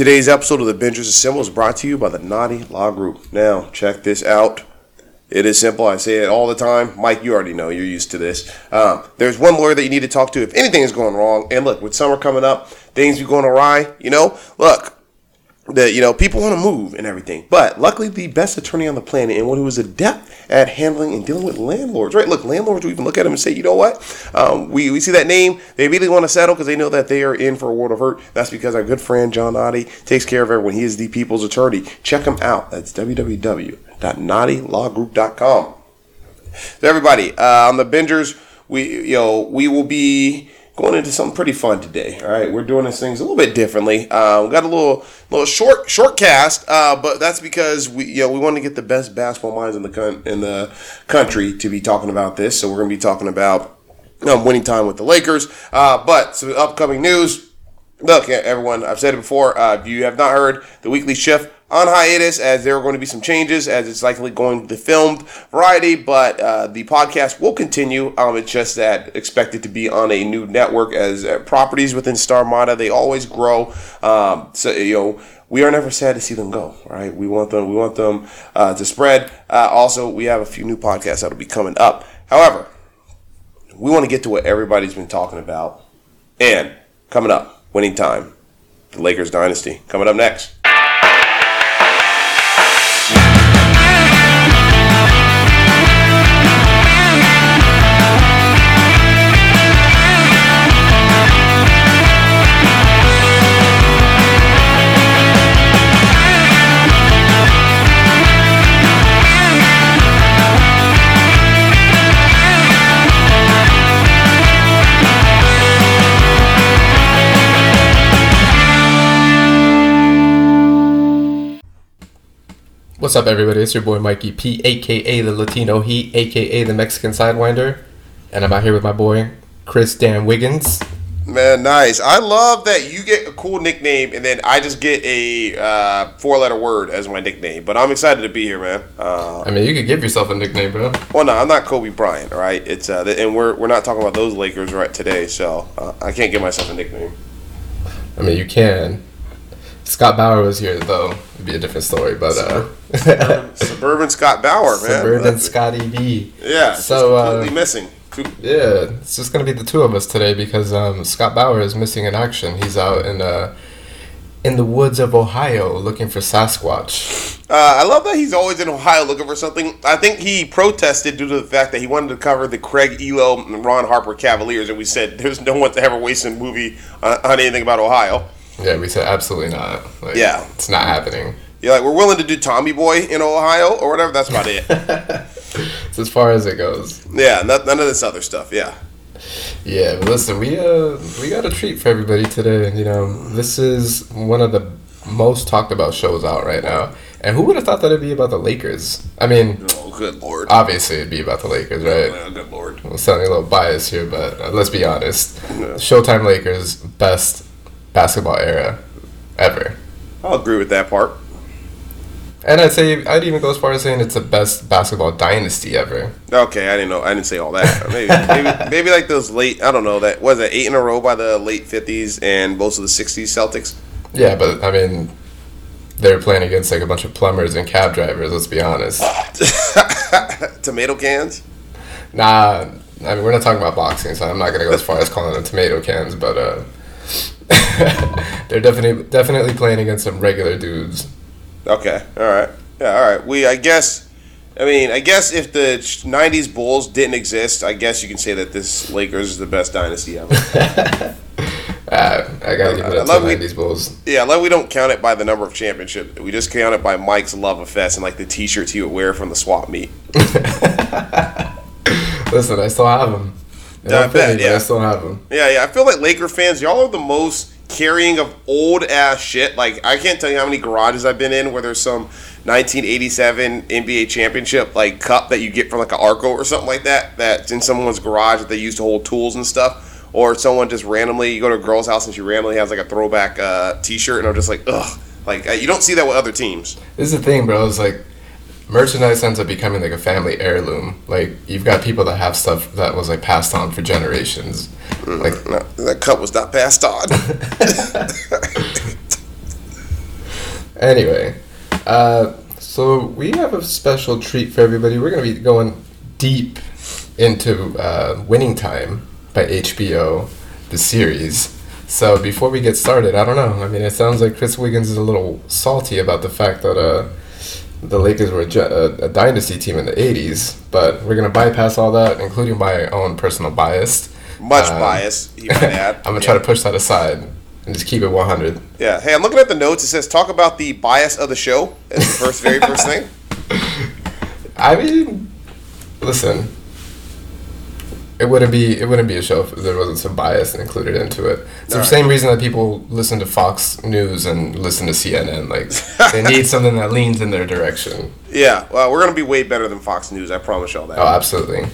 Today's episode of the Bingers Assemble is brought to you by the Naughty Law Group. Now, check this out. It is simple. I say it all the time. Mike, you already know. You're used to this. Um, there's one lawyer that you need to talk to if anything is going wrong. And look, with summer coming up, things be going awry. You know, look, that you know people want to move and everything. But luckily the best attorney on the planet and one who is adept at handling and dealing with landlords right? Look landlords will even look at him and say you know what? Um, we, we see that name. They really want to settle because they know that they are in for a world of hurt. That's because our good friend john Noddy takes care of everyone. He is the people's attorney. Check him out. That's www.noddylawgroup.com so everybody uh, on the bingers we you know we will be going into something pretty fun today. All right, we're doing these things a little bit differently. Uh, we got a little little short short cast, uh, but that's because we you know we want to get the best basketball minds in the con- in the country to be talking about this. So we're going to be talking about um, winning time with the Lakers. Uh, but some upcoming news. Look, everyone, I've said it before. Uh, if you have not heard, the weekly shift on hiatus as there are going to be some changes as it's likely going to be filmed variety, but uh, the podcast will continue. Um, it's just that expected to be on a new network as uh, properties within Starmada they always grow. Um, so you know we are never sad to see them go. Right? We want them. We want them uh, to spread. Uh, also, we have a few new podcasts that'll be coming up. However, we want to get to what everybody's been talking about, and coming up, winning time, the Lakers dynasty coming up next. What's up, everybody? It's your boy Mikey P, aka the Latino Heat, aka the Mexican Sidewinder, and I'm out here with my boy Chris Dan Wiggins. Man, nice. I love that you get a cool nickname, and then I just get a uh, four-letter word as my nickname. But I'm excited to be here, man. Uh, I mean, you could give yourself a nickname, bro. Well, no, I'm not Kobe Bryant. All right, it's uh, and we're we're not talking about those Lakers right today, so uh, I can't give myself a nickname. I mean, you can. Scott Bauer was here though. It'd be a different story, but uh, suburban, suburban Scott Bauer, man. Suburban Scotty B. Yeah. So completely uh, missing. Yeah, it's just gonna be the two of us today because um, Scott Bauer is missing in action. He's out in uh, in the woods of Ohio looking for Sasquatch. Uh, I love that he's always in Ohio looking for something. I think he protested due to the fact that he wanted to cover the Craig Ehlo and Ron Harper Cavaliers, and we said there's no one to ever waste a movie on, on anything about Ohio. Yeah, we said absolutely not. Like, yeah, it's not happening. Yeah, like we're willing to do Tommy Boy in Ohio or whatever. That's about it. it's as far as it goes. Yeah, none, none of this other stuff. Yeah. Yeah, listen, we uh we got a treat for everybody today. You know, this is one of the most talked about shows out right now. And who would have thought that it'd be about the Lakers? I mean, oh, good lord. Obviously, it'd be about the Lakers, right? Oh, good lord. I'm sounding a little biased here, but uh, let's be honest. Yeah. Showtime Lakers best basketball era ever. I'll agree with that part. And I'd say I'd even go as far as saying it's the best basketball dynasty ever. Okay, I didn't know. I didn't say all that. maybe, maybe, maybe like those late. I don't know. That was it eight in a row by the late fifties and most of the sixties Celtics. Yeah, but I mean, they were playing against like a bunch of plumbers and cab drivers. Let's be honest. Tomato cans. Nah, I mean we're not talking about boxing, so I'm not gonna go as far as calling them tomato cans, but uh, they're definitely definitely playing against some regular dudes. Okay. All right. Yeah. All right. We. I guess. I mean, I guess if the '90s Bulls didn't exist, I guess you can say that this Lakers is the best dynasty ever. uh, I gotta give it up to '90s Bulls. Yeah, I love we don't count it by the number of championships. We just count it by Mike's love of fest and like the T-shirts he would wear from the swap meet. Listen, I still have them. Yeah, I bet. Yeah, I still have them. Yeah, yeah. I feel like Laker fans, y'all are the most carrying of old ass shit. Like I can't tell you how many garages I've been in where there's some 1987 NBA championship like cup that you get from like an Arco or something like that. That's in someone's garage that they use to hold tools and stuff. Or someone just randomly, you go to a girl's house and she randomly has like a throwback uh, T-shirt, and I'm just like, ugh. Like uh, you don't see that with other teams. This is the thing, bro. It's like merchandise ends up becoming like a family heirloom. Like you've got people that have stuff that was like passed on for generations. Mm, like no, that cup was not passed on. Anyway, uh, so we have a special treat for everybody. We're going to be going deep into uh, Winning Time by HBO, the series. So before we get started, I don't know. I mean, it sounds like Chris Wiggins is a little salty about the fact that uh, the Lakers were a, a, a dynasty team in the 80s, but we're going to bypass all that, including my own personal bias. Much Um, bias, you might add. I'm going to yeah. try to push that aside and just keep it 100. Yeah. Hey, I'm looking at the notes. It says talk about the bias of the show as the first, very first thing. I mean, listen. It wouldn't be it wouldn't be a show if there wasn't some bias included into it. It's the Alright. same reason that people listen to Fox News and listen to CNN. Like they need something that leans in their direction. Yeah. Well, we're gonna be way better than Fox News. I promise y'all that. Oh, absolutely.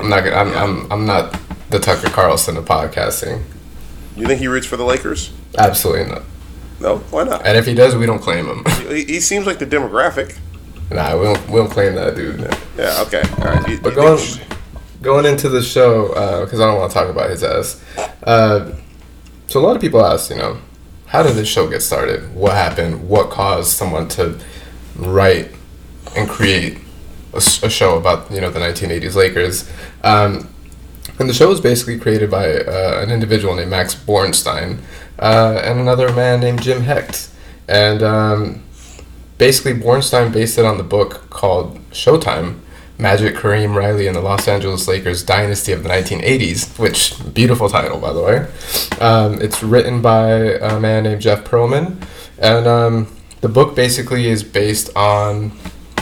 I'm not. gonna- I'm. I'm. I'm not the Tucker Carlson of podcasting. You think he roots for the Lakers? Absolutely not. No. Why not? And if he does, we don't claim him. He, he seems like the demographic. nah, we don't. We don't claim that dude. Yeah. Okay. All right. You- But you going going into the show because I don't want to talk about his ass. Uh, so a lot of people ask, you know, how did this show get started? What happened? What caused someone to write and create a show about you know the 1980s Lakers? Um, and the show was basically created by uh, an individual named Max Borenstein uh, and another man named Jim Hecht. And um, basically, Borenstein based it on the book called Showtime Magic, Kareem Riley, and the Los Angeles Lakers Dynasty of the 1980s, which, beautiful title, by the way. Um, it's written by a man named Jeff Pearlman. And um, the book basically is based on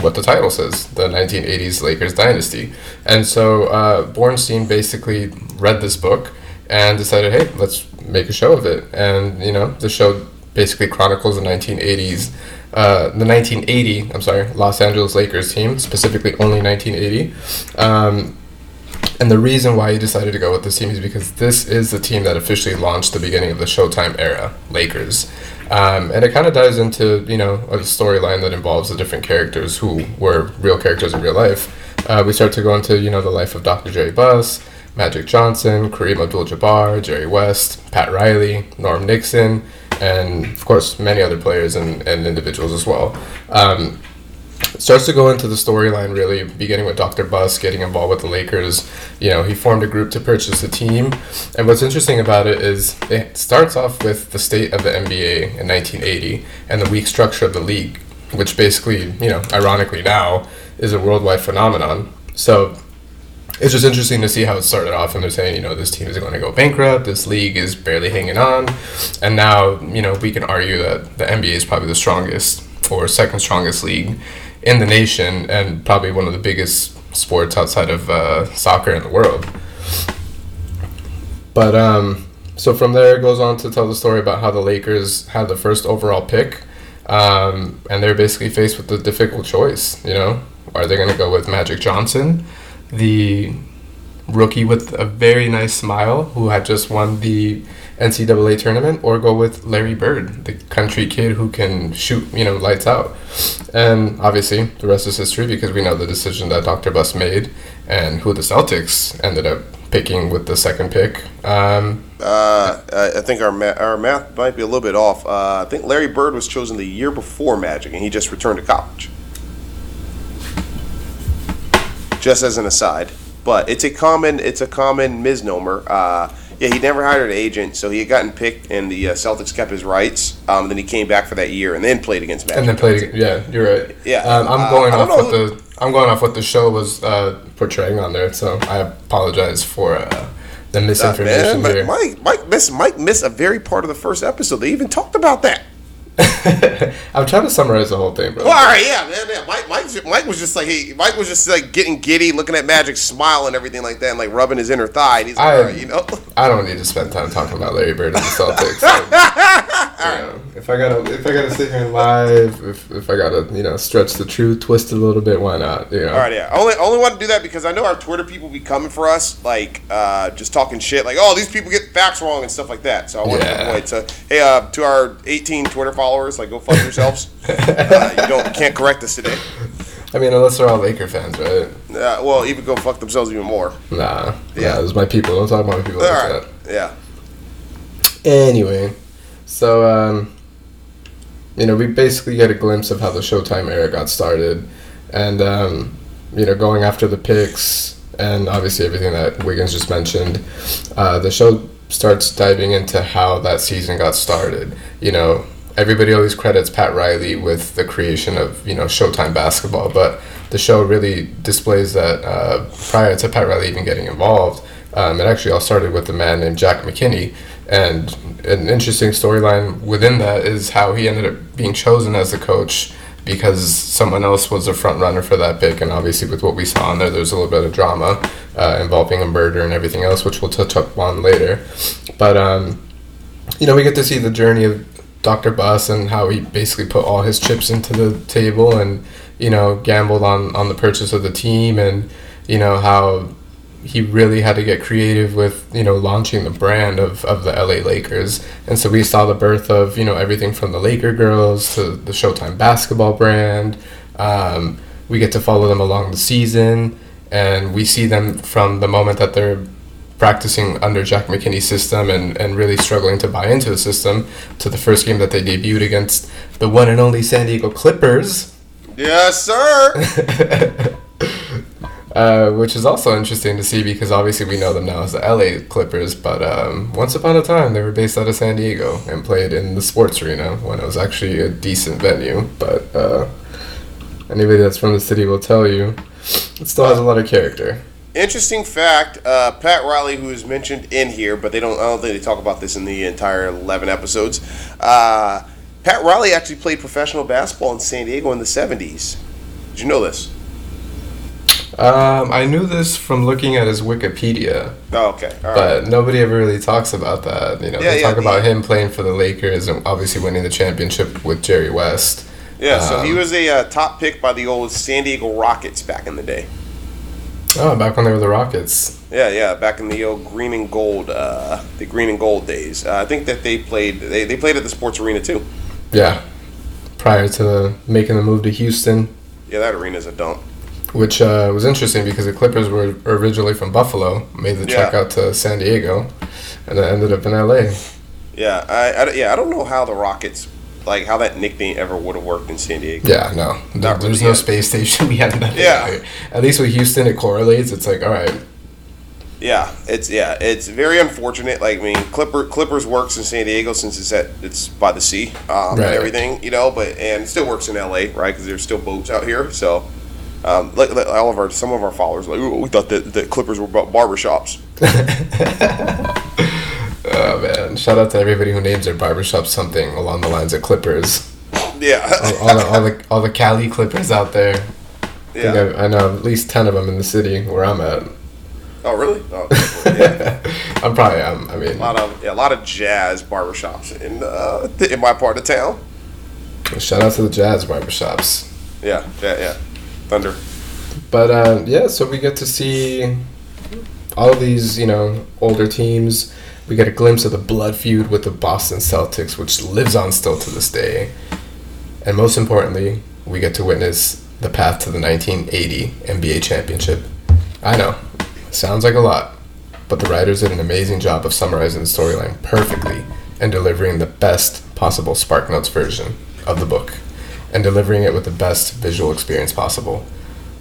what the title says the 1980s Lakers dynasty. And so uh, Borenstein basically read this book and decided, hey, let's make a show of it. And, you know, the show basically chronicles the 1980s, uh, the 1980, I'm sorry, Los Angeles Lakers team, specifically only 1980. Um, and the reason why he decided to go with this team is because this is the team that officially launched the beginning of the Showtime era, Lakers. Um, and it kind of dives into, you know, a storyline that involves the different characters who were real characters in real life. Uh, we start to go into, you know, the life of Dr. Jerry Buss, Magic Johnson, Kareem Abdul-Jabbar, Jerry West, Pat Riley, Norm Nixon, and of course many other players and, and individuals as well. Um, starts to go into the storyline really beginning with Dr. Buss getting involved with the Lakers. You know, he formed a group to purchase the team. And what's interesting about it is it starts off with the state of the NBA in 1980 and the weak structure of the league, which basically, you know, ironically now is a worldwide phenomenon. So it's just interesting to see how it started off and they're saying you know this team is going to go bankrupt this league is barely hanging on and now you know we can argue that the nba is probably the strongest or second strongest league in the nation and probably one of the biggest sports outside of uh, soccer in the world. But um so from there it goes on to tell the story about how the lakers had the first overall pick um, and they're basically faced with the difficult choice you know? Are they going to go with magic johnson the rookie with a very nice smile who had just won the NCAA tournament, or go with Larry Bird, the country kid who can shoot, you know, lights out. And obviously, the rest is history because we know the decision that Dr. Buss made and who the Celtics ended up picking with the second pick. Um, Uh, I I think our ma- our math might be a little bit off. Uh, I think Larry Bird was chosen the year before Magic, and he just returned to college. Just as an aside, but it's a common it's a common misnomer. Uh, yeah, he never hired an agent, so he had gotten picked, and the uh, Celtics kept his rights. Um, then he came back for that year, and then played against Magic. and then played. Yeah, you're right. Yeah, um, I'm uh, going I off what know the I'm going off what the show was uh, portraying on there. So I apologize for uh, the Uh, misinformation man, here. Mike, Mike, miss, Mike missed a very part of the first episode. They even talked about that. I'm trying to summarize the whole thing, bro. Well, all right, yeah, man, yeah. Mike, Mike, Mike was just like he, Mike was just like getting giddy, looking at Magic, smile and everything like that, and like rubbing his inner thigh. And he's like, I- all right, you know, I don't need to spend time talking about Larry Bird and the Celtics. If I gotta, if I gotta sit here and live, if, if I gotta, you know, stretch the truth, twist it a little bit, why not? You know. all right, yeah. Only, only want to do that because I know our Twitter people be coming for us, like uh, just talking shit, like, oh, these people get facts wrong and stuff like that. So I want Yeah. to avoid. So hey, uh, to our 18 Twitter followers, like, go fuck yourselves. uh, you don't can't correct us today. I mean, unless they're all Laker fans, right? Uh, well, even go fuck themselves even more. Nah. Yeah. Yeah. Those are my people. Don't talk about my people All like right, yeah. Anyway, so um, you know, we basically get a glimpse of how the Showtime era got started, and um, you know, going after the picks and obviously everything that Wiggins just mentioned. Uh, the show starts diving into how that season got started. You know, everybody always credits Pat Riley with the creation of you know Showtime basketball, but the show really displays that uh, prior to Pat Riley even getting involved, um, it actually all started with a man named Jack McKinney. And an interesting storyline within that is how he ended up being chosen as the coach because someone else was a front runner for that pick. And obviously, with what we saw in there, there's a little bit of drama uh, involving a murder and everything else, which we'll touch up on later. But, um, you know, we get to see the journey of Dr. Buss and how he basically put all his chips into the table and, you know, gambled on, on the purchase of the team and, you know, how he really had to get creative with you know launching the brand of, of the LA Lakers. And so we saw the birth of you know everything from the Laker girls to the Showtime basketball brand. Um, we get to follow them along the season and we see them from the moment that they're practicing under Jack McKinney's system and, and really struggling to buy into the system to the first game that they debuted against the one and only San Diego Clippers. Yes sir Uh, which is also interesting to see because obviously we know them now as the LA Clippers, but um, once upon a time they were based out of San Diego and played in the sports arena when it was actually a decent venue. But uh, anybody that's from the city will tell you it still has a lot of character. Interesting fact: uh, Pat Riley, who is mentioned in here, but they don't. I don't think they talk about this in the entire eleven episodes. Uh, Pat Riley actually played professional basketball in San Diego in the seventies. Did you know this? Um, I knew this from looking at his Wikipedia. Oh, okay. but nobody ever really talks about that. You know, yeah, they yeah, talk about him playing for the Lakers and obviously winning the championship with Jerry West. Yeah, um, so he um, was a uh, top pick by the old San Diego Rockets back in the day. Oh, back when they were the Rockets. Yeah, yeah, back in the old green and gold, uh, the green and gold days. Uh, I think that they played. They, they played at the sports arena too. Yeah, prior to making the move to Houston. Yeah, that arena's a dump which uh, was interesting because the Clippers were originally from Buffalo, made the trek out to San Diego, and then ended up in LA. Yeah, I, I, yeah I don't know how the Rockets like how that nickname ever would have worked in San Diego. Yeah, no, Not there's really no space station. We had nothing. Yeah, at least with Houston, it correlates. It's like all right. Yeah, it's yeah, it's very unfortunate. Like I mean, Clipper Clippers works in San Diego since it's at it's by the sea um, right. and everything, you know. But and it still works in L.A. right because there's still boats out here. So um, like, like, all of our some of our followers like we thought that the Clippers were barbershops. oh man! Shout out to everybody who names their barbershop something along the lines of Clippers. Yeah. all, all, the, all the all the Cali Clippers out there. Yeah. I, I, know at least ten of them in the city where I'm at. Oh really? Oh, yeah. I'm probably. I mean, a lot of yeah, a lot of jazz barbershops in uh, in my part of town. Shout out to the jazz barbershops. Yeah, yeah, yeah. Thunder. But uh, yeah, so we get to see all these, you know, older teams. We get a glimpse of the blood feud with the Boston Celtics, which lives on still to this day. And most importantly, we get to witness the path to the 1980 NBA championship. I know, sounds like a lot, but the writers did an amazing job of summarizing the storyline perfectly and delivering the best possible SparkNotes version of the book and delivering it with the best visual experience possible.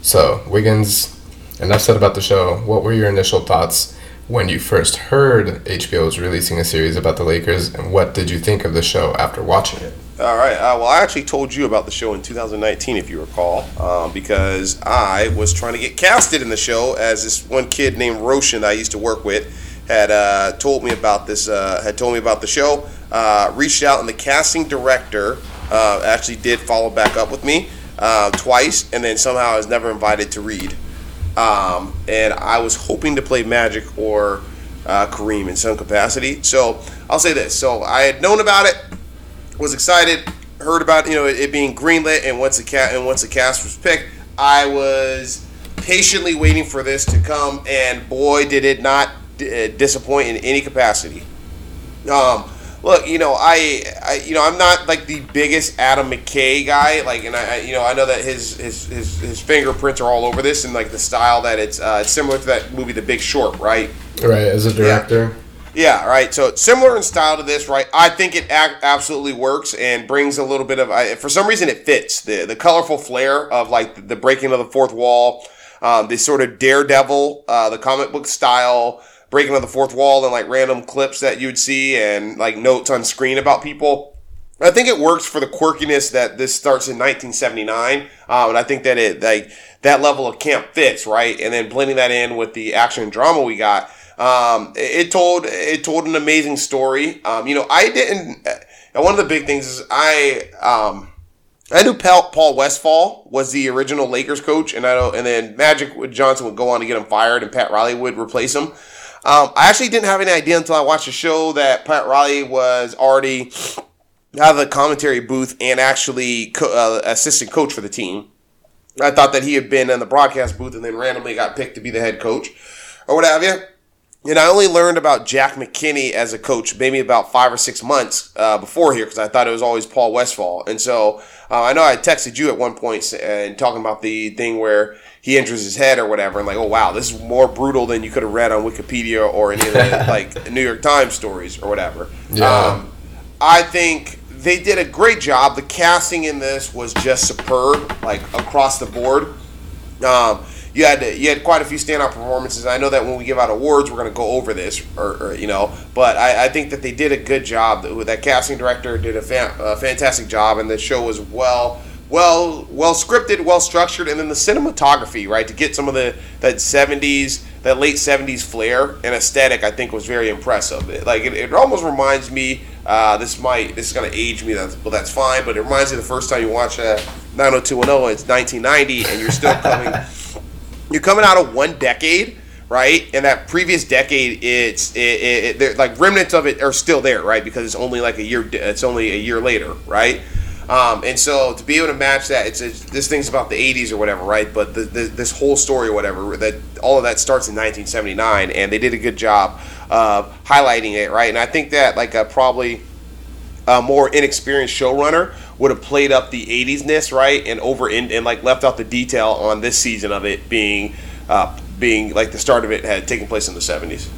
So, Wiggins, enough said about the show. What were your initial thoughts when you first heard HBO was releasing a series about the Lakers, and what did you think of the show after watching it? All right. Uh, well, I actually told you about the show in 2019, if you recall, uh, because I was trying to get casted in the show as this one kid named Roshan that I used to work with had uh, told me about this. Uh, had told me about the show. Uh, reached out, and the casting director uh, actually did follow back up with me uh, twice, and then somehow I was never invited to read. Um, and I was hoping to play Magic or uh, Kareem in some capacity. So I'll say this: so I had known about it, was excited, heard about you know it, it being greenlit, and once the cat and once the cast was picked, I was patiently waiting for this to come, and boy, did it not d- uh, disappoint in any capacity. Um, look, you know, I, I, you know, I'm not like the biggest Adam McKay guy. Like, and I, you know, I know that his his his, his fingerprints are all over this, and like the style that it's uh, it's similar to that movie, The Big Short, right? Right, as a director. Yeah, right. So similar in style to this, right? I think it ac- absolutely works and brings a little bit of. I, for some reason, it fits the the colorful flair of like the breaking of the fourth wall, um, this sort of daredevil, uh, the comic book style breaking of the fourth wall, and like random clips that you'd see and like notes on screen about people. I think it works for the quirkiness that this starts in 1979, um, and I think that it like that level of camp fits right, and then blending that in with the action and drama we got. Um, it told it told an amazing story. Um, you know, I didn't. And one of the big things is I um, I knew Paul Westfall was the original Lakers coach, and I know, and then Magic Johnson would go on to get him fired, and Pat Riley would replace him. Um, I actually didn't have any idea until I watched the show that Pat Riley was already out of the commentary booth and actually co- uh, assistant coach for the team. I thought that he had been in the broadcast booth and then randomly got picked to be the head coach or what have you. And I only learned about Jack McKinney as a coach maybe about five or six months uh, before here because I thought it was always Paul Westfall. And so uh, I know I texted you at one point and talking about the thing where he injures his head or whatever, and like, oh wow, this is more brutal than you could have read on Wikipedia or any of the like New York Times stories or whatever. Yeah. Um, I think they did a great job. The casting in this was just superb, like across the board. Um, you had you had quite a few standout performances. I know that when we give out awards, we're going to go over this, or, or you know, but I, I, think that they did a good job. That casting director did a, fan, a fantastic job, and the show was well well well scripted, well structured, and then the cinematography, right, to get some of the that '70s, that late '70s flair and aesthetic, I think was very impressive. It, like it, it almost reminds me. Uh, this might this is gonna age me, that's, but that's fine. But it reminds me the first time you watch uh, 90210, it's 1990, and you're still coming. you're coming out of one decade right? And that previous decade, it's it, it, it like remnants of it are still there, right? Because it's only like a year. It's only a year later, right? Um, and so to be able to match that, it's, it's, this thing's about the 80s or whatever, right? But the, the, this whole story or whatever, that all of that starts in 1979, and they did a good job of highlighting it, right? And I think that like a probably a more inexperienced showrunner would have played up the 80s-ness, right? And over in, and like left out the detail on this season of it being uh, being like the start of it had taken place in the 70s.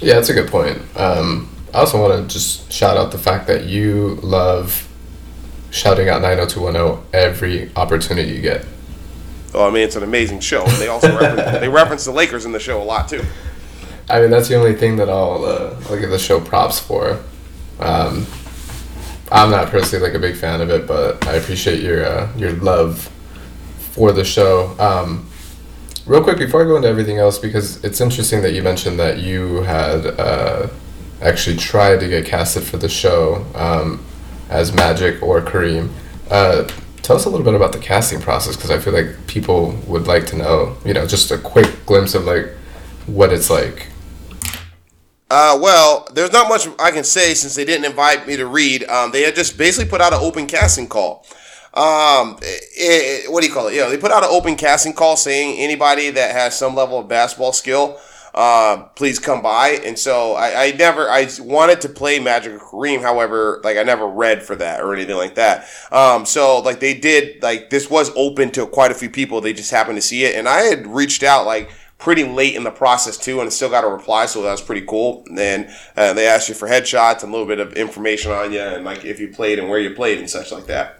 Yeah, that's a good point. Um, I also want to just shout out the fact that you love shouting out 90210 every opportunity you get. Oh, I mean, it's an amazing show. And they also reference, they reference the Lakers in the show a lot too. I mean, that's the only thing that I'll, uh, I'll give the show props for. Um, I'm not personally like a big fan of it, but I appreciate your uh, your love for the show. Um, real quick before I go into everything else, because it's interesting that you mentioned that you had uh, actually tried to get casted for the show. Um, as Magic or Kareem. Uh, tell us a little bit about the casting process because I feel like people would like to know, you know, just a quick glimpse of like what it's like. Uh, well, there's not much I can say since they didn't invite me to read. Um, they had just basically put out an open casting call. Um, it, it, what do you call it? Yeah, they put out an open casting call saying anybody that has some level of basketball skill uh, please come by. And so I, I never, I wanted to play Magic Kareem. However, like I never read for that or anything like that. Um, so like they did, like this was open to quite a few people. They just happened to see it. And I had reached out like pretty late in the process too, and still got a reply. So that was pretty cool. And uh, they asked you for headshots and a little bit of information on you and like if you played and where you played and such like that.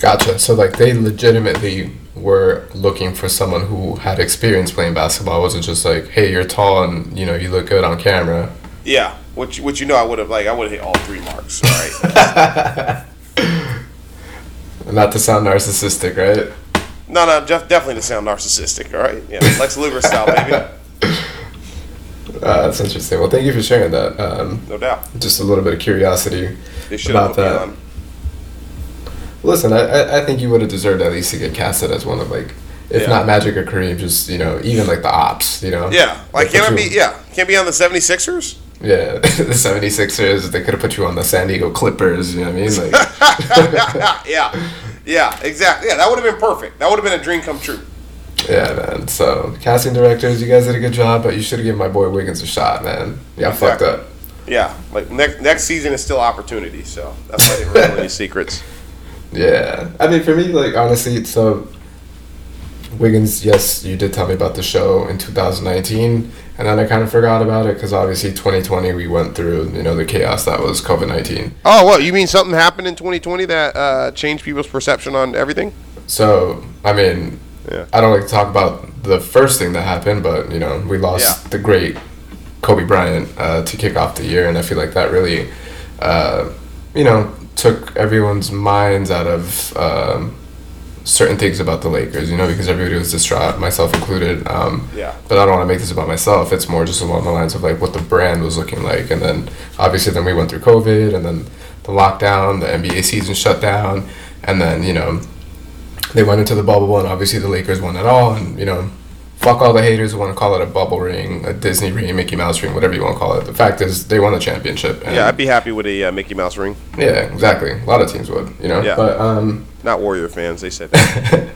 Gotcha. So like they legitimately were looking for someone who had experience playing basketball. It wasn't just like, hey, you're tall and you know you look good on camera. Yeah, which which you know I would have like I would have hit all three marks. All right. Not to sound narcissistic, right? No, no, Jeff, definitely to sound narcissistic. All right, yeah, Lex Luger style, baby. Uh, that's interesting. Well, thank you for sharing that. Um, no doubt. Just a little bit of curiosity about that. Listen, I, I think you would have deserved at least to get casted as one of like, if yeah. not Magic or Kareem, just you know, even like the ops, you know. Yeah, like can I be? Yeah, can't be on the 76ers? Yeah, the 76ers. They could have put you on the San Diego Clippers. You know what I mean? Like, yeah, yeah, exactly. Yeah, that would have been perfect. That would have been a dream come true. Yeah, man. So casting directors, you guys did a good job, but you should have given my boy Wiggins a shot, man. Yeah, exactly. fucked up. Yeah, like next next season is still opportunity, so that's why they reveal any secrets. Yeah, I mean, for me, like honestly, so Wiggins, yes, you did tell me about the show in 2019, and then I kind of forgot about it because obviously 2020 we went through you know the chaos that was COVID 19. Oh, well, you mean something happened in 2020 that uh, changed people's perception on everything? So I mean, Yeah. I don't like to talk about the first thing that happened, but you know we lost Yeah. the great Kobe Bryant uh, to kick off the year, and I feel like that really, uh, you know, took everyone's minds out of. Um, certain things about the Lakers, you know, because everybody was distraught, myself included. Um, Yeah. But I don't want to make this about myself. It's more just along the lines of like what the brand was looking like, and then obviously then we went through COVID, and then the lockdown, the NBA season shut down, and then you know they went into the bubble, and obviously the Lakers won it all, and you know. Fuck all the haters who want to call it a bubble ring, a Disney ring, Mickey Mouse ring, whatever you want to call it. The fact is, they won the championship. and- Yeah, I'd be happy with a uh, Mickey Mouse ring. yeah, exactly. A lot of teams would, you know. Yeah. But um, Not Warrior fans, they said that.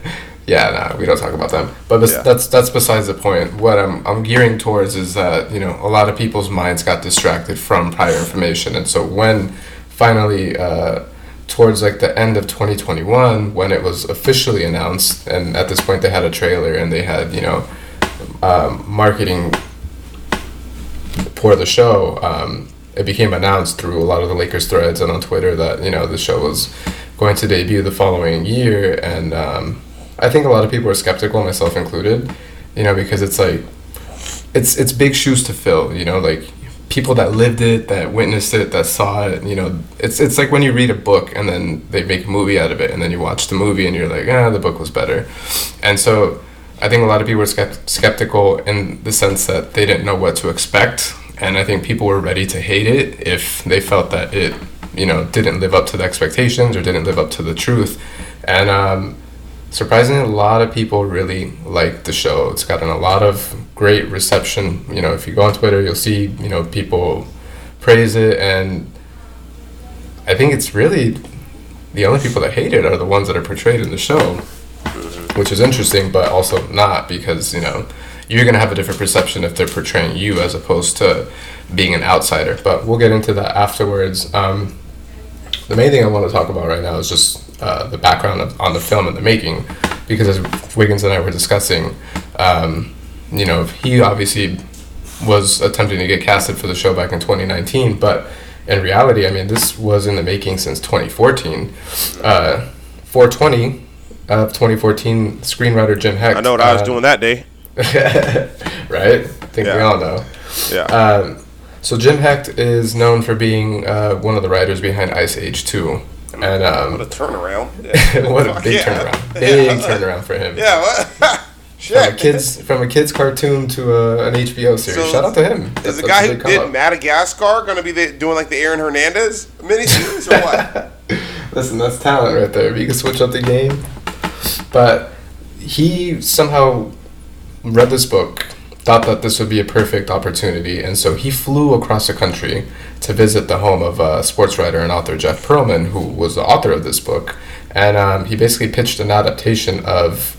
yeah, nah, we don't talk about them. But bes- Yeah. that's that's besides the point. What I'm I'm gearing towards is that you know a lot of people's minds got distracted from prior information, and so when finally uh, towards like the end of 2021, when it was officially announced, and at this point they had a trailer and they had you know um, marketing for the show. Um, it became announced through a lot of the Lakers threads and on Twitter that you know the show was going to debut the following year, and um, I think a lot of people were skeptical, myself included. You know, because it's like it's it's big shoes to fill. You know, like people that lived it, that witnessed it, that saw it. You know, it's it's like when you read a book and then they make a movie out of it, and then you watch the movie and you're like, ah, the book was better. And so I think a lot of people were skept- skeptical in the sense that they didn't know what to expect, and I think people were ready to hate it if they felt that it, you know, didn't live up to the expectations or didn't live up to the truth. And um, surprisingly, a lot of people really like the show. It's gotten a lot of great reception. You know, if you go on Twitter, you'll see you know people praise it, and I think it's really the only people that hate it are the ones that are portrayed in the show, which is interesting, but also not because you know you're gonna have a different perception if they're portraying you as opposed to being an outsider. But we'll get into that afterwards. Um, the main thing I want to talk about right now is just uh, the background of, on the film and the making, because as Wiggins and I were discussing, um, you know, he obviously was attempting to get casted for the show back in 2019, but in reality, I mean, this was in the making since 2014. Uh, 420 of 2014, screenwriter Jim Hecht. I know what I was uh, doing that day. right? I think we all know. Yeah. Um, so Jim Hecht is known for being uh, one of the writers behind Ice Age 2. And what a um, turnaround. Yeah. what a big Yeah. turnaround. Big Yeah. turnaround for him. Yeah, what? From a kids from a kids cartoon to uh, an HBO series. So, Shout out to him. Is That's- the guy a who did up. Madagascar going to be the, doing like the Aaron Hernandez miniseries or what? Listen, that's talent right there. If you can switch up the game. But he somehow read this book, thought that this would be a perfect opportunity, and so he flew across the country to visit the home of uh, sports writer and author Jeff Pearlman, who was the author of this book. And um, he basically pitched an adaptation of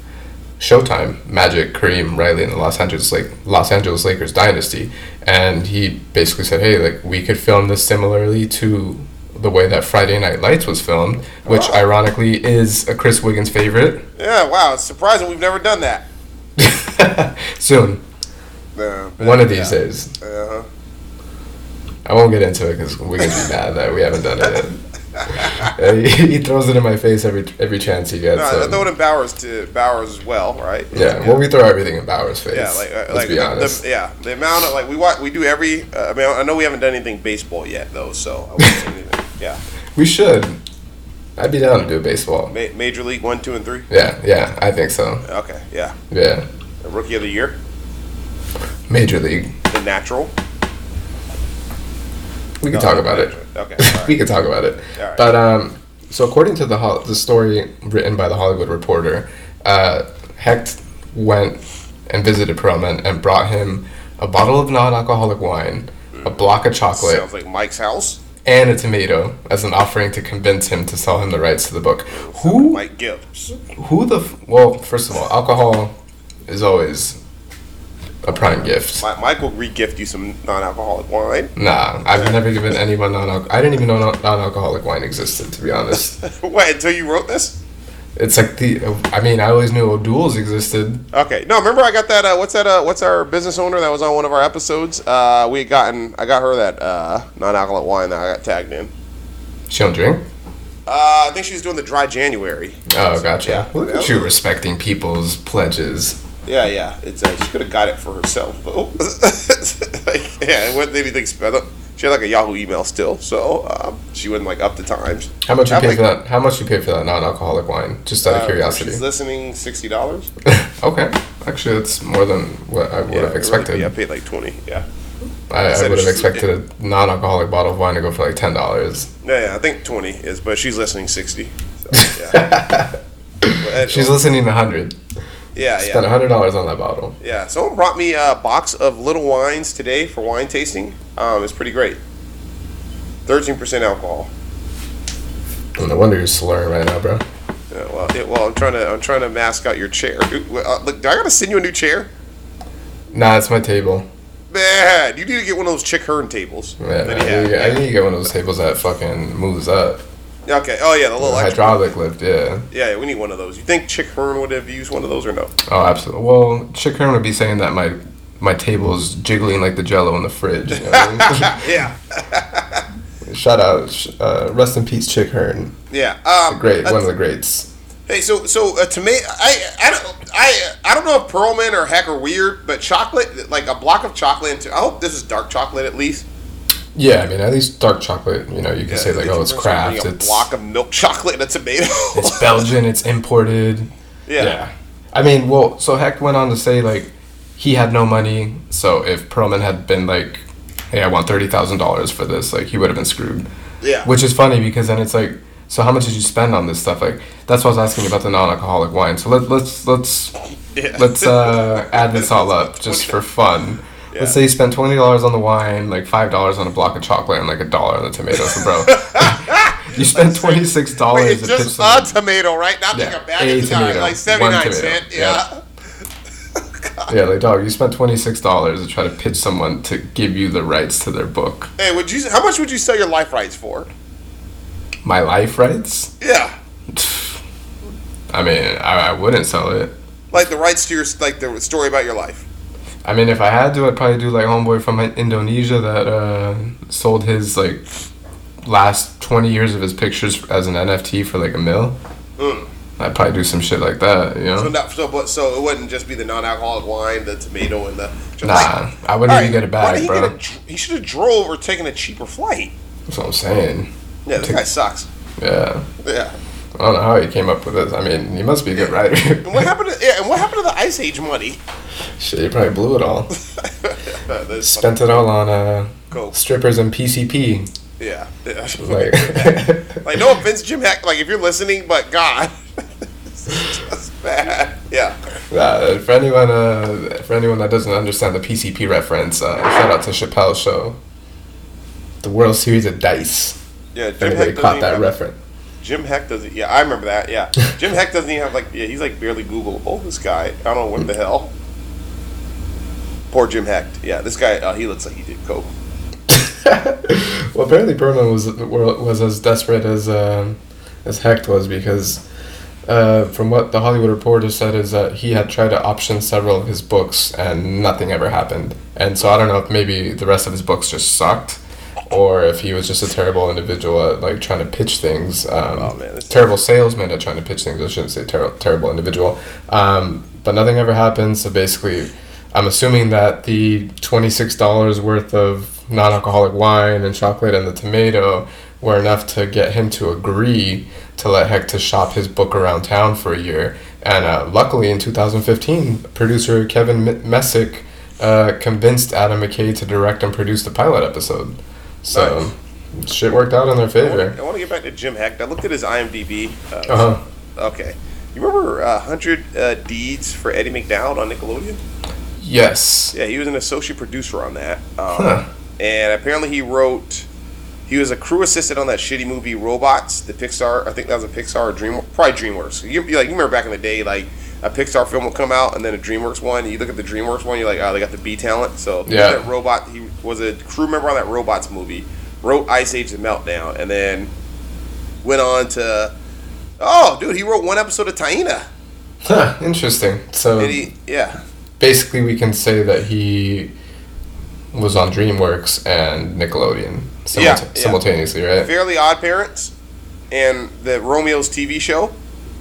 Showtime, Magic, Kareem, Riley, and the Los Angeles Lake, Los Angeles Lakers dynasty. And he basically said, "Hey, like we could film this similarly to the way that Friday Night Lights was filmed, which Wow. ironically is a Chris Wiggins favorite. yeah, wow. It's surprising we've never done that. Soon, Uh, one of these yeah. days. Uh-huh. I won't get into it because we're gonna be mad that we haven't done it. yet. Uh, he, he throws it in my face every every chance he gets. No, I throw it in Bauer's to Bauer's as well, right? yeah, well, we throw everything in Bauer's face. Yeah, like uh, let's like be the, honest. The, yeah, the amount of like we watch, we do every. Uh, I mean, I know we haven't done anything baseball yet though, so I wouldn't say anything. Yeah, we should. I'd be down to do baseball. Ma- Major League one, two, and three. Yeah, yeah, I think so. Okay, yeah. Yeah, The rookie of the year, Major League. the natural. We can No, talk about it. Okay, right. we can talk about it. Right. But um, so according to the Hol- the story written by the Hollywood Reporter, uh, Hecht went and visited Pearlman and brought him a bottle of non-alcoholic wine, a block of chocolate, Sounds like Mike's house. and a tomato as an offering to convince him to sell him the rights to the book. Who Mike Gibbs. who the f- well, first of all, alcohol is always a prime gift. Mi- Mike will re-gift you some non-alcoholic wine. Nah, I've never given anyone non I didn't even know non- non-alcoholic wine existed, to be honest. Wait until you wrote this. It's like the. I mean, I always knew O'Doul's existed. Okay. No, remember I got that. Uh, what's that? Uh, what's our business owner that was on one of our episodes? Uh, we had gotten. I got her that uh, non-alcoholic wine that I got tagged in. She don't drink. Uh, I think she was doing the dry January. Oh, gotcha. Yeah. Look at you respecting people's pledges. Yeah, yeah. It's uh, she could have got it for herself. But, oh. like, yeah, it wasn't anything special. She had like a Yahoo email still, so um, she wasn't like up to times. How much you I'm pay like, for that? How much you pay for that non-alcoholic wine? Just out of uh, curiosity. She's listening sixty dollars. okay, actually, that's more than what I would have expected. yeah, I paid like twenty. Yeah. I, I would have expected a non-alcoholic bottle of wine to go for like ten dollars. Yeah, yeah, I think twenty is, but she's listening sixty. So, yeah. She's listening hundred. Yeah, Spent yeah, hundred dollars on that bottle. yeah. Someone brought me a box of little wines today for wine tasting. Um, it's pretty great. Thirteen percent alcohol. No wonder you're slurring right now, bro. Yeah, well, yeah, well, I'm trying to I'm trying to mask out your chair. Ooh, uh, look, do I gotta send you a new chair? Nah, it's my table. Man, you need to get one of those Chick Hearn tables. Yeah, I, need to I need to get one of those tables that fucking moves up. Okay. Oh yeah, the little The hydraulic lift, yeah. Yeah, we need one of those. You think Chick Hearn would have used one of those or no? Oh, absolutely. Well, Chick Hearn would be saying that my my table is jiggling like the Jello in the fridge. You know yeah. I mean? Shout out, uh, rest in peace, Chick Hearn. Yeah. Um, Great, one of the greats. Hey, so so uh, tomato. I I don't I I don't know if Pearlman or Hecht are weird, but chocolate like a block of chocolate. Into, I hope this is dark chocolate at least. Yeah, I mean, at least dark chocolate. You know, you can say like, oh, it's craft. A It's block of milk chocolate and a tomato. it's Belgian. It's imported. yeah. I mean, well, so Hecht went on to say like he had no money, so if Pearlman had been like, "Hey, I want thirty thousand dollars for this," like he would have been screwed. Yeah. Which is funny because then it's like, so how much did you spend on this stuff? Like that's why I was asking about the non-alcoholic wine. So let, let's let's Yeah. let's uh, add this all up just for fun. Yeah. Let's say you spent twenty dollars on the wine, like five dollars on a block of chocolate, and like a dollar on the tomatoes. So, bro, you spent twenty six dollars. it's to pitch just a someone. tomato, right? Not Yeah, like a bag a of tomato, like seventy nine cent. tomato, Yeah. Yeah, like dog, you spent twenty six dollars to try to pitch someone to give you the rights to their book. Hey, would you? How much would you sell your life rights for? My life rights? Yeah. I mean, I, I wouldn't sell it. Like the rights to your like the story about your life. I mean, if I had to, I'd probably do like homeboy from Indonesia that uh, sold his like last twenty years of his pictures as an NFT for like a mil. Mm. I'd probably do some shit like that, you know. So not so, but so it wouldn't just be the non-alcoholic wine, the tomato, and the. just Nah, like- I wouldn't All even get a why did bag, he bro. get a he should have drove or taken a cheaper flight. That's what I'm saying. Yeah, this Take- guy sucks. Yeah, Yeah. I don't know how he came up with this. I mean, he must be a good writer. And what happened to yeah? And what happened to the Ice Age money? shit, he probably blew it all. That's Spent it all on uh, Coke. strippers and PCP. Yeah. yeah. Like, like no offense, Jim Hack. Like if you're listening, but God, just bad. Yeah. uh, for anyone, uh, for anyone that doesn't understand the PCP reference, uh, shout out to Chappelle's show, the World Series of Dice. Yeah. Jim anybody Hecht caught that reference. Jim Hecht doesn't. Yeah, I remember that. Yeah, Jim Hecht doesn't even have like. Yeah, he's like barely Googleable. This guy. I don't know what the hell. Poor Jim Hecht. Yeah, this guy. Uh, he looks like he did coke. well, apparently Berman was was as desperate as um, as Hecht was because uh, from what the Hollywood Reporter said is that he had tried to option several of his books and nothing ever happened. And so I don't know if maybe the rest of his books just sucked, or if he was just a terrible individual at like trying to pitch things. Um, Oh, man, terrible salesman at trying to pitch things. I shouldn't say ter- terrible individual. Um, but nothing ever happened. So basically, I'm assuming that the twenty six dollars worth of non alcoholic wine and chocolate and the tomato were enough to get him to agree to let Hector shop his book around town for a year. And uh, luckily, in 2015, producer Kevin M- Messick uh, convinced Adam McKay to direct and produce the pilot episode. So shit worked out in their I favor. want, I want to get back to Jim Hecht. I looked at his IMDb. Uh, Uh huh. Okay. You remember uh, 100 uh, Deeds for Eddie McDowell on Nickelodeon? Yes. Yeah, he was an associate producer on that. Um, Huh. And apparently he wrote. He was a crew assistant on that shitty movie Robots, the Pixar. I think that was a Pixar or Dream, probably DreamWorks. You like you remember back in the day, like a Pixar film will come out and then a DreamWorks one. You look at the DreamWorks one, you're like, oh, they got the B talent. So Yeah. that robot. He was a crew member on that Robots movie. Wrote Ice Age: The Meltdown, and then went on to Oh, dude, he wrote one episode of Taina. Huh, interesting. So he, yeah, basically, we can say that he was on DreamWorks and Nickelodeon simulta- Yeah, yeah. simultaneously, right? Fairly Odd Parents, and the Romeo's TV show,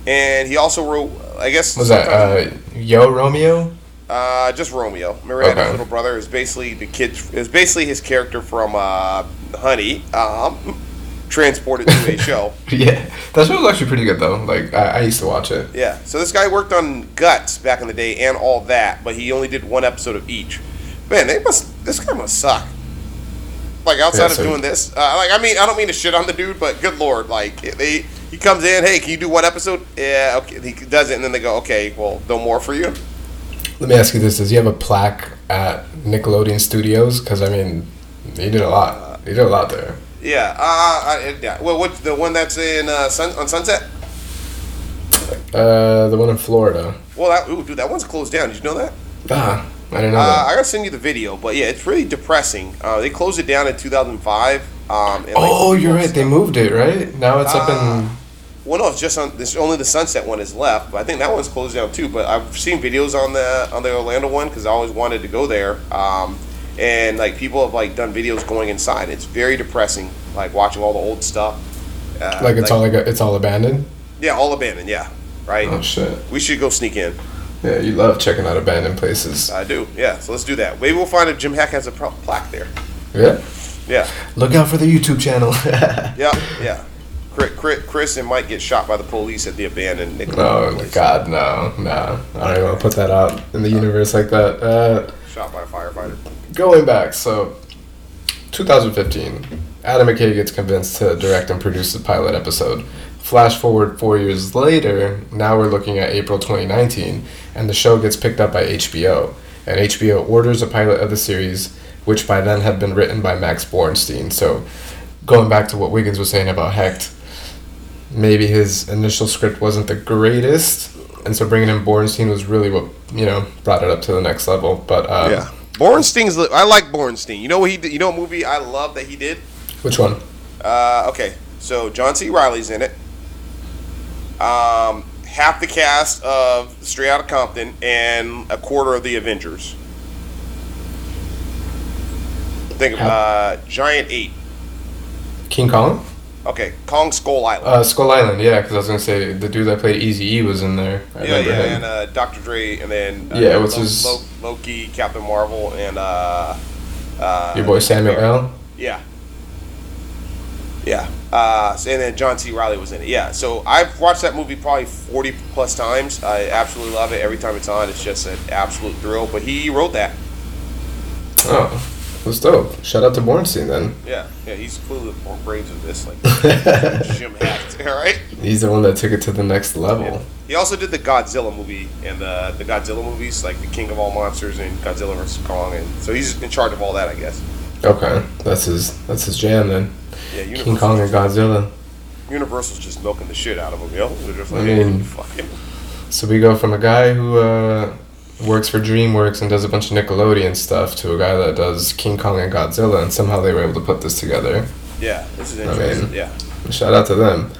and he also wrote, I guess, Was that uh, Yo Romeo? Uh, just Romeo. Miranda's Okay. little brother is basically the kid. Is basically his character from uh, Honey, um, transported to a show. Yeah, that show was actually pretty good though. Like I, I used to watch it. Yeah. So this guy worked on Guts back in the day and all that, but he only did one episode of each. Man, they must. This guy must suck. Like outside Yeah, so- of doing this, uh, like I mean, I don't mean to shit on the dude, but good lord, like they. He comes in, hey, can you do one episode? Yeah, okay. He does it, and then they go, okay, well, no more for you. Let me ask you this: Does he have a plaque at Nickelodeon Studios? Because I mean, he did a lot. He did a lot there. Yeah, uh, I, yeah. Well, what's the one that's in uh, Sun, on Sunset? Uh, the one in Florida. Well, that ooh, dude, that one's closed down. Did you know that? Ah, I didn't know Uh. I gotta send you the video, but yeah, it's really depressing. Uh, they closed it down in 2005. Um, and, like, Oh, you're right. They moved it, right? Now it's up Ah. in. Well, no, it's just on. This only the Sunset one is left, but I think that one's closed down too. But I've seen videos on the on the Orlando one because I always wanted to go there. Um, and like people have like done videos going inside. It's very depressing, like watching all the old stuff. Uh, Like it's all like a, it's all abandoned. yeah, all abandoned. Yeah, right. Oh shit! We should go sneak in. Yeah, you love checking out abandoned places. I do. Yeah, so let's do that. Maybe we'll find if Jim Hecht has a pro- plaque there. Yeah. Yeah, Look out for the YouTube channel. yeah, yeah. Chris, Chris, Chris and Mike get shot by the police at the abandoned Nickelodeon oh place. God, no, no! I don't even want to put that out in the universe like that. Uh, Shot by a firefighter. going back, so 2015, Adam McKay gets convinced to direct and produce the pilot episode. Flash forward four years later, now we're looking at April 2019, and the show gets picked up by HBO. And HBO orders a pilot of the series, which by then had been written by Max Borenstein. So, going back to what Wiggins was saying about Hecht, maybe his initial script wasn't the greatest, and so bringing in Borenstein was really what you know brought it up to the next level. But um, Yeah. Borenstein's I like Borenstein. You know what he did? You know what movie I love that he did? which one? Uh, okay, so John C. Reilly's in it. Um, half the cast of Straight Outta Compton and a quarter of the Avengers. Think of uh, Giant Eight. King Kong? Okay, Kong Skull Island. Uh, Skull Island, yeah, because I was gonna say the dude that played Easy E was in there. I yeah, yeah, him. and uh, Dr. Dre, and then uh, Yeah, what's Lo- his- Lo- Loki, Captain Marvel, and uh, uh, Your boy Samuel L. Yeah. Yeah. Uh, and then John C. Reilly was in it. Yeah. So I've watched that movie probably 40 plus times. I absolutely love it. Every time it's on, it's just an absolute thrill. But he wrote that. Oh, that's dope. Shout out to Borenstein then. Yeah. Yeah. He's clearly the brains of this. Like Jim Hecht. All right. He's the one that took it to the next level. He also did the Godzilla movie and the the Godzilla movies, like the King of All Monsters and Godzilla vs Kong, and so he's in charge of all that, I guess. Okay, that's his that's his jam then. Yeah. King Kong and Godzilla. Universal's just milking the shit out of him, yo. They're just I mean- hey, fuck him. So we go from a guy who uh, works for DreamWorks and does a bunch of Nickelodeon stuff to a guy that does King Kong and Godzilla, and somehow they were able to put this together. Yeah. This is I interesting. mean- yeah. Shout out to them.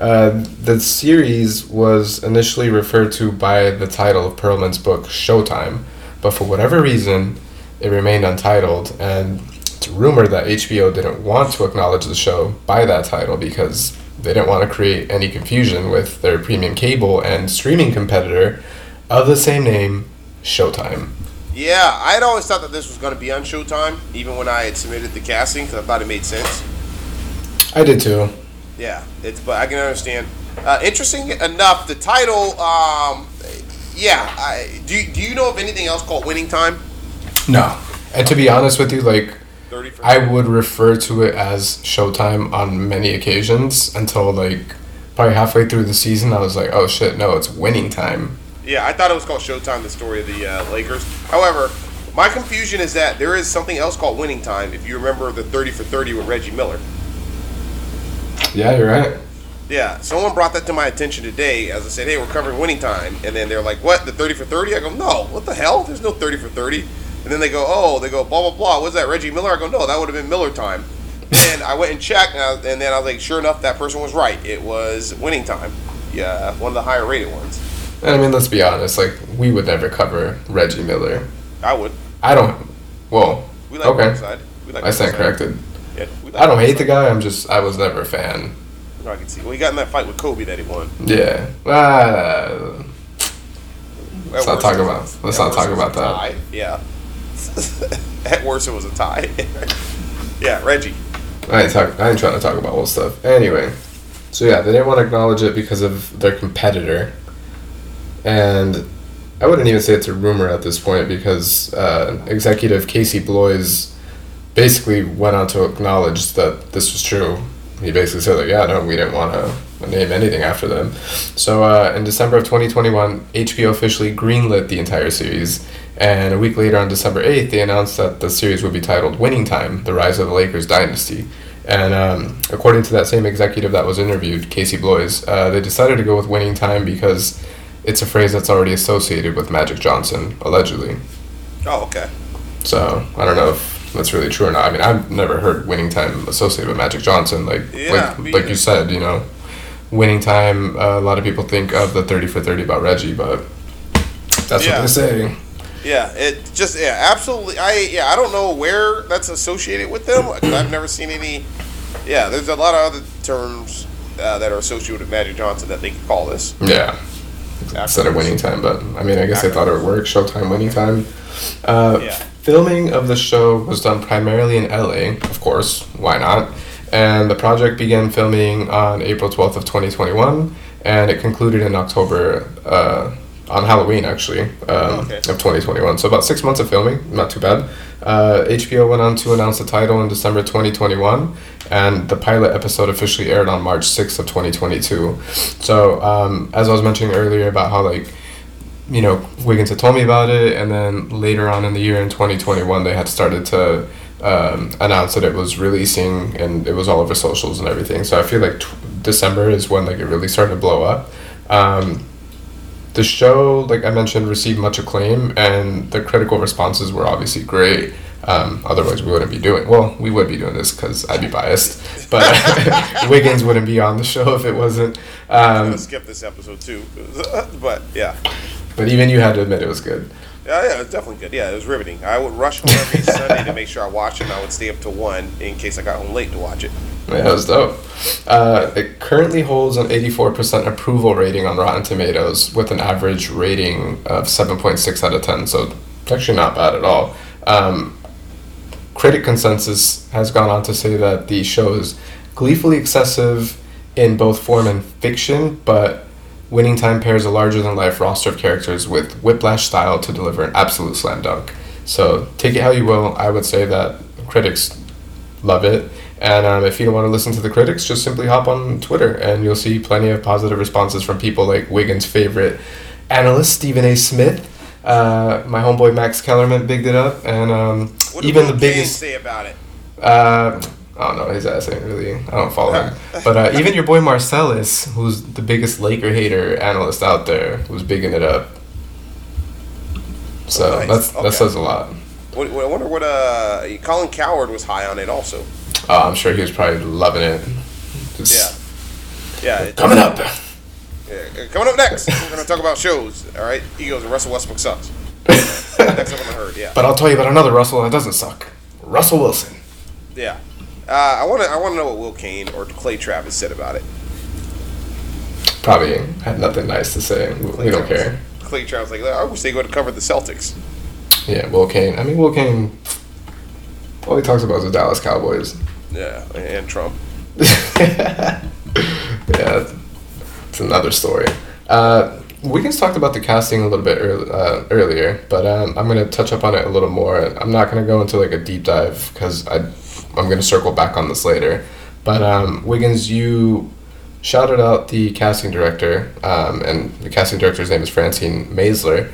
Uh, the series was initially referred to by the title of Pearlman's book, Showtime, but for whatever reason, it remained untitled, and it's rumored that HBO didn't want to acknowledge the show by that title because they didn't want to create any confusion with their premium cable and streaming competitor of the same name, Showtime. Yeah, I had always thought that this was going to be on Showtime, even when I had submitted the casting, because I thought it made sense. I did too. Yeah, it's but I can understand. Uh, interesting enough, the title. Um, yeah, I, do do you know of anything else called Winning Time? No. And to be honest with you, like, I would refer to it as Showtime on many occasions until like probably halfway through the season. I was like, oh shit, no, it's winning time. Yeah, I thought it was called Showtime, the story of the uh, Lakers. However, my confusion is that there is something else called Winning Time. If you remember the thirty for thirty with Reggie Miller. Yeah, you're right. Yeah, someone brought that to my attention today as I said, hey, we're covering winning time. And then they're like, what, the 30 for 30? I go, no, what the hell? There's no 30 for 30. And then they go, oh, they go, blah, blah, blah. What's that, Reggie Miller? I go, no, that would have been Miller time. And I went and checked, and, I, and then I was like, sure enough, that person was right. It was winning time. uh, one of the higher rated ones. And I mean, let's be honest. Like, we would never cover Reggie Miller. I would. I don't. Well, We like okay. Burnside. We like I stand corrected. Yeah, like I don't hate the guy. I'm just. I was never a fan. I can see. Well, he got in that fight with Kobe that he won. Yeah. Ah, At not talk about- let's not talk about that. Yeah. At worst, it was a tie. yeah, Reggie. I ain't talk. I ain't trying to talk about old stuff. Anyway, so yeah, they didn't want to acknowledge it because of their competitor, and I wouldn't even say it's a rumor at this point because uh, executive Casey Bloys basically went on to acknowledge that this was true. He basically said like, yeah, no, we didn't want to name anything after them. So uh, in December of 2021, HBO officially greenlit the entire series, and a week later, on December 8th, they announced that the series would be titled Winning Time: The Rise of the Lakers Dynasty. And um, according to that same executive that was interviewed, Casey Bloys, uh, they decided to go with Winning Time because it's a phrase that's already associated with Magic Johnson, allegedly. Oh, okay. So I don't know if that's really true or not. I mean, I've never heard winning time associated with Magic Johnson. Like, Yeah, like, like you said, you know, winning time. Uh, a lot of people think of the thirty for thirty about Reggie, but that's Yeah. what they say. Yeah, it just yeah, absolutely. I yeah, I don't know where that's associated with them. I've never seen any. Yeah, there's a lot of other terms uh, that are associated with Magic Johnson that they could call this. Yeah, instead of winning time. But I mean, I guess I thought it would work. Showtime winning time. Uh, Yeah. Filming of the show was done primarily in LA, of course. Why not? And the project began filming on April twelfth of twenty twenty one, and it concluded in October. Uh, on Halloween, actually, um, Okay. of 2021. So about six months of filming, not too bad. Uh, HBO went on to announce the title in December 2021, and the pilot episode officially aired on March 6th of 2022. So um, as I was mentioning earlier about how like you know Wiggins had told me about it, and then later on in the year in 2021 they had started to um, announce that it was releasing, and it was all over socials and everything. So I feel like t- December is when like it really started to blow up. Um, the show, like I mentioned, received much acclaim, and the critical responses were obviously great. Um, otherwise, we wouldn't be doing. Well, we would be doing this because I'd be biased, but Wiggins wouldn't be on the show if it wasn't. I'm Um, skip this episode too, but yeah, but even you had to admit it was good. Yeah, yeah, it's definitely good. Yeah, it was riveting. I would rush home every Sunday to make sure I watched it. and I would stay up to one in case I got home late to watch it. Yeah, that was dope. Uh, it currently holds an 84% approval rating on Rotten Tomatoes with an average rating of 7.6 out of 10, so it's actually not bad at all. Um, critic consensus has gone on to say that the show is gleefully excessive in both form and fiction, but Winning Time pairs a larger than life roster of characters with whiplash style to deliver an absolute slam dunk. So take it how you will. I would say that critics love it. And um, if you don't want to listen to the critics, just simply hop on Twitter and you'll see plenty of positive responses from people like Wiggins' favorite analyst, Stephen A. Smith. Uh, my homeboy Max Kellerman bigged it up. And um, even the biggest. say about it? Uh, I don't know, his ass ain't really. I don't follow him. But uh, even your boy Marcellus, who's the biggest Laker hater analyst out there, was bigging it up. So Nice. that's, that says a lot. What, I wonder what uh Colin Cowherd was high on it also. Oh, I'm sure he was probably loving it. Just Yeah, it- Coming up. Yeah, coming up next, we're gonna talk about shows. All right, he goes. Russell Westbrook sucks. next up on the herd. Yeah, But I'll tell you about another Russell that doesn't suck. Russell Wilson. yeah. Uh, I want to. I want to know what Will Cain or Clay Travis said about it. Probably had nothing nice to say. We don't Travis. care. Clay Travis like, I wish they would have covered the Celtics. Yeah, Will Cain. I mean, Will Cain. All he talks about is the Dallas Cowboys. Yeah, and Trump. yeah, it's another story. Uh, Wiggins talked about the casting a little bit earl- uh, earlier, but um, I'm gonna touch up on it a little more. I'm not gonna go into like a deep dive because I I'm gonna circle back on this later. But um, Wiggins, you shouted out the casting director, um, and the casting director's name is Francine Maisler.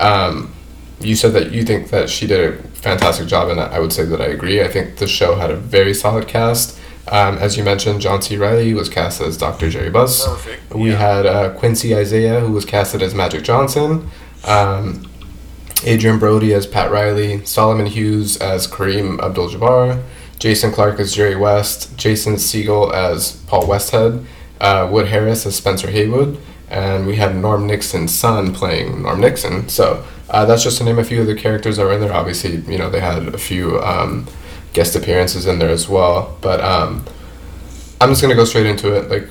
Um, you said that you think that she did a fantastic job, and I would say that I agree. I think the show had a very solid cast. Um, as you mentioned, John C. Reilly was cast as Dr. Jerry Buss. Perfect, We yeah. had uh, Quincy Isaiah, who was casted as Magic Johnson. Um, Adrien Brody as Pat Riley. Solomon Hughes as Kareem Abdul-Jabbar. Jason Clarke as Jerry West. Jason Segel as Paul Westhead. uh, Wood Harris as Spencer Haywood, and we had Norm Nixon's son playing Norm Nixon. So uh, that's just to name a few of the characters that were in there. Obviously, you know they had a few um, guest appearances in there as well. But um, I'm just gonna go straight into it. Like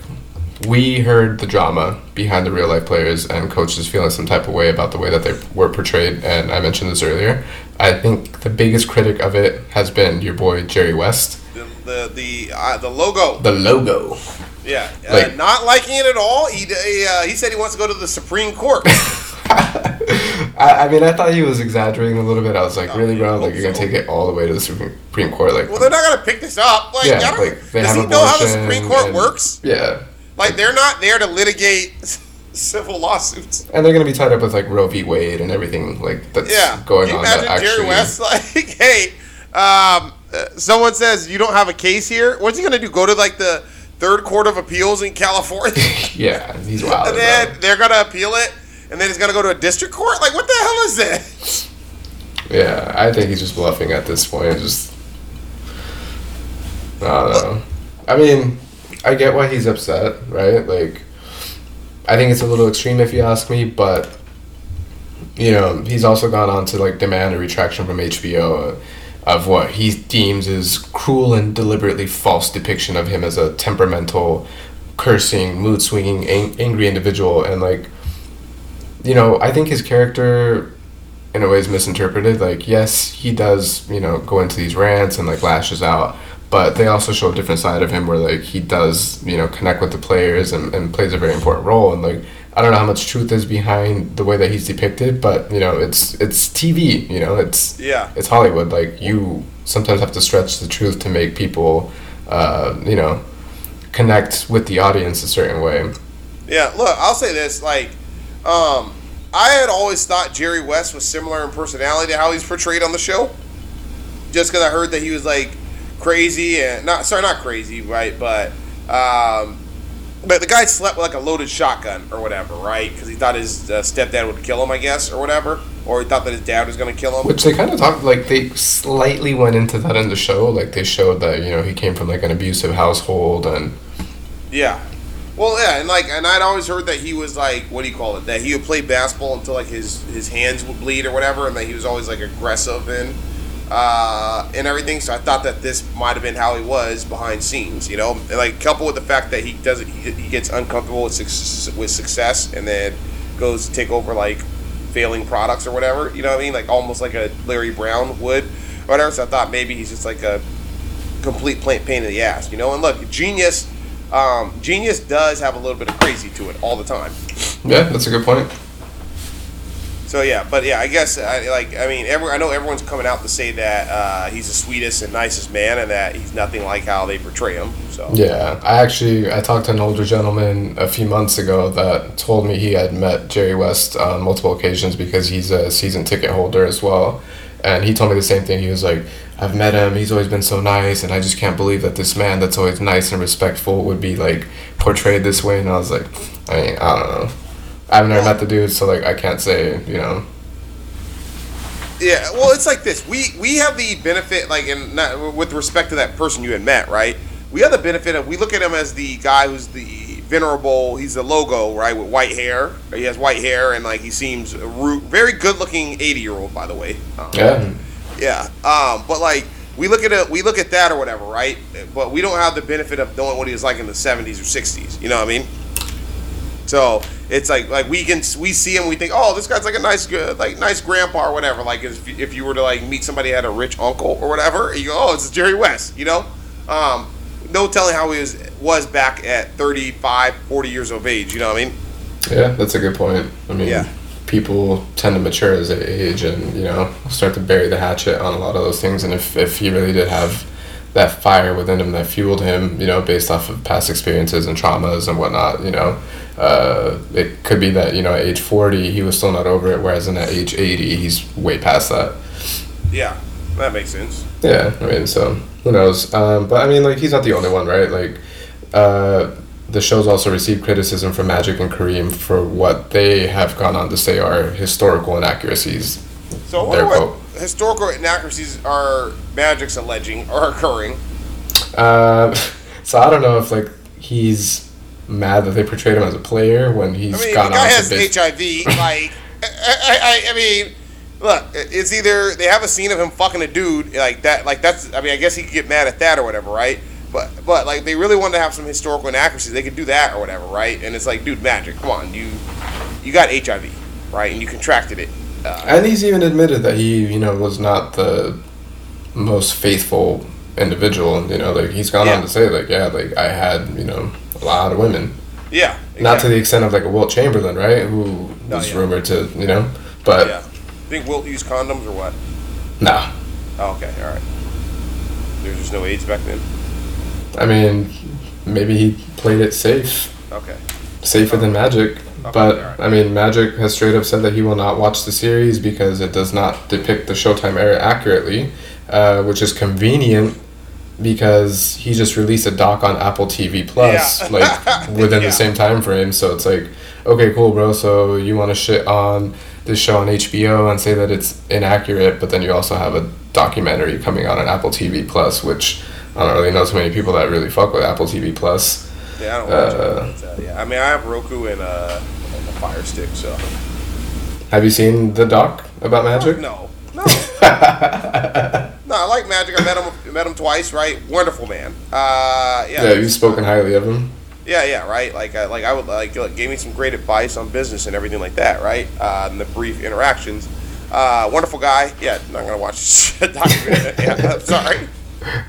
we heard the drama behind the real life players and coaches feeling some type of way about the way that they were portrayed. And I mentioned this earlier. I think the biggest critic of it has been your boy Jerry West. The the the, uh, the logo. The logo. Yeah, uh, Like- not liking it at all. He uh, he said he wants to go to the Supreme Court. I, I mean, I thought he was exaggerating a little bit. I was like, Oh, really, bro? Like, you're gonna so. take it all the way to the Supreme Court? Like, well, they're not gonna pick this up. Like, yeah, like does he know how the Supreme Court and- works? Yeah, Like, they're not there to litigate civil lawsuits. and they're gonna be tied up with like Roe v. Wade and everything like that's Yeah, going Can you on. that imagine Jerry actually, West like, hey, um, uh, someone says you don't have a case here. What's he gonna do? Go to like the third court of appeals in California, Yeah, he's wild. and then they're gonna appeal it, and then he's gonna go to a district court. Like, what the hell is this? Yeah, I think he's just bluffing at this point. Just, I don't know. I mean, I get why he's upset, right? Like, I think it's a little extreme if you ask me, but you know, he's also gone on to like demand a retraction from HBO uh, of what he deems is cruel and deliberately false depiction of him as a temperamental, cursing, mood swinging, ang- angry individual, and like, you know, I think his character in a way is misinterpreted. Like, yes, he does, you know, go into these rants and like lashes out, but they also show a different side of him where like he does, you know, connect with the players and, and plays a very important role. And like, I don't know how much truth is behind the way that he's depicted, but you know, it's it's TV. You know, it's Yeah. it's Hollywood. Like you sometimes have to stretch the truth to make people, uh, you know, connect with the audience a certain way. Yeah, look, I'll say this: like, um, I had always thought Jerry West was similar in personality to how he's portrayed on the show. Just because I heard that he was like crazy and not sorry, not crazy, right? But um, but the guy slept with like a loaded shotgun or whatever, right? Because he thought his uh, stepdad would kill him, I guess, or whatever, or he thought that his dad was going to kill him. Which they kind of talked like they slightly went into that in the show. Like they showed that you know he came from like an abusive household and Yeah. Well, yeah, and like, and I'd always heard that he was like, what do you call it? That he would play basketball until like his his hands would bleed or whatever, and that he was always like aggressive and uh, and everything. So I thought that this might have been how he was behind scenes, you know, and like coupled with the fact that he doesn't, he, he gets uncomfortable with success, with success, and then goes to take over like failing products or whatever. You know what I mean? Like almost like a Larry Brown would, or whatever. So I thought maybe he's just like a complete pain in the ass, you know. And look, genius, um, genius does have a little bit of crazy to it all the time. yeah, that's a good point. So yeah, but yeah, I guess I, like I mean, every, I know everyone's coming out to say that uh, he's the sweetest and nicest man, and that he's nothing like how they portray him. So Yeah, I actually I talked to an older gentleman a few months ago that told me he had met Jerry West on multiple occasions because he's a season ticket holder as well. And he told me the same thing. He was like, I've met him. He's always been so nice, and I just can't believe that this man that's always nice and respectful would be like portrayed this way. And I was like, I mean, I don't know. I've never met the dude, so like I can't say, you know. Yeah, well, it's like this. We we have the benefit, like, in not, with respect to that person you had met, right? We have the benefit of we look at him as the guy who's the venerable. He's the logo, right, with white hair. He has white hair, and like he seems a ru- very good-looking eighty-year-old, by the way. Um, Yeah. yeah. Um, but like we look at it, we look at that or whatever, right? But we don't have the benefit of knowing what he was like in the '70s or '60s. You know what I mean? So it's like like we can we see him, we think, oh, this guy's like a nice good like nice grandpa or whatever. Like if, if you were to like meet somebody had a rich uncle or whatever, you go, oh, it's Jerry West, you know. Um, no telling how he was was back at 35, 40 years of age. You know what I mean? Yeah, that's a good point. I mean, Yeah. people tend to mature as they age and, you know, start to bury the hatchet on a lot of those things. And if, if he really did have that fire within him that fueled him, you know, based off of past experiences and traumas and whatnot, you know, uh, it could be that, you know, at age 40, he was still not over it, whereas in at age 80, he's way past that. Yeah, that makes sense. Yeah, I mean, so who knows? Um, but I mean, like, he's not the only one, right? Like, uh, the show's also received criticism from Magic and Kareem for what they have gone on to say are historical inaccuracies. So I wonder Their what. Historical inaccuracies are Magic's alleging are occurring. Uh, so I don't know if like he's mad that they portrayed him as a player when he's I mean, gone the guy on has base- HIV. Like, I, I, I mean, look, it's either they have a scene of him fucking a dude like that. Like that's. I mean, I guess he could get mad at that or whatever, right? But but like they really wanted to have some historical inaccuracies. They could do that or whatever, right? And it's like, dude, magic. Come on, you you got HIV, right? And you contracted it. Uh, And he's even admitted that he, you know, was not the most faithful individual. You know, like he's gone Yeah. on to say, like, yeah, like I had, you know, a lot of women. yeah. Not to the extent of like a Wilt Chamberlain, right? Who Oh, was yeah. rumored to, you know, but Yeah. Think Wilt used condoms or what? nah. Oh, okay, all right. There's just no AIDS back then. I mean, maybe he played it safe, Okay. Safer than Magic. But. I mean, Magic has straight up said that he will not watch the series because it does not depict the Showtime era accurately, uh, which is convenient because he just released a doc on Apple TV Plus Yeah. like within Yeah. the same time frame. So it's like, okay, cool, bro. So you want to shit on this show on HBO and say that it's inaccurate, but then you also have a documentary coming out on Apple TV Plus, which I don't really know too many people that really fuck with Apple TV Plus. Yeah, I don't watch Uh, it. uh, yeah, I mean, I have Roku and, uh, and the Fire Stick, so. Have you seen the doc about Magic? No, no, no. I like Magic. I met him, met him twice. Right, wonderful man. Uh, yeah, Yeah, you've spoken highly of him. yeah, yeah, right. Like, I, like I would like like, gave me some great advice on business and everything like that. Right, uh, and the brief interactions. Uh, wonderful guy. Yeah, not gonna watch shit documentary. yeah, I'm sorry.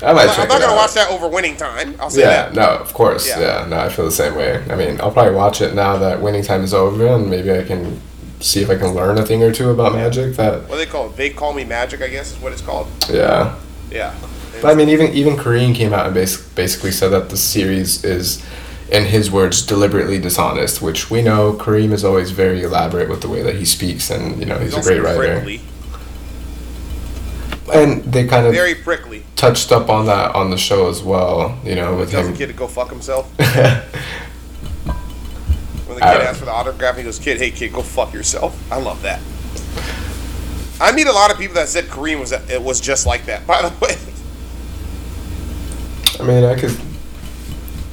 I might I'm check not gonna out. watch that over winning time. I'll say Yeah, that. no, of course. Yeah. Yeah. no, I feel the same way. I mean, I'll probably watch it now that winning time is over, and maybe I can see if I can learn a thing or two about Magic. That, What do they call it? They call me Magic. I guess is what it's called. yeah. Yeah. But I mean, even even Kareem came out and bas- basically said that the series is, in his words, deliberately dishonest. Which we know Kareem is always very elaborate with the way that he speaks, and you know he's, a great writer. prickly. And they kind of Very prickly. Touched up on that on the show as well. You know, with Tells the kid to go fuck himself. When the kid asks for the autograph, he goes, "Kid, hey kid, go fuck yourself." I love that. I meet a lot of people that said Kareem was it was just like that. By the way, I mean, I could,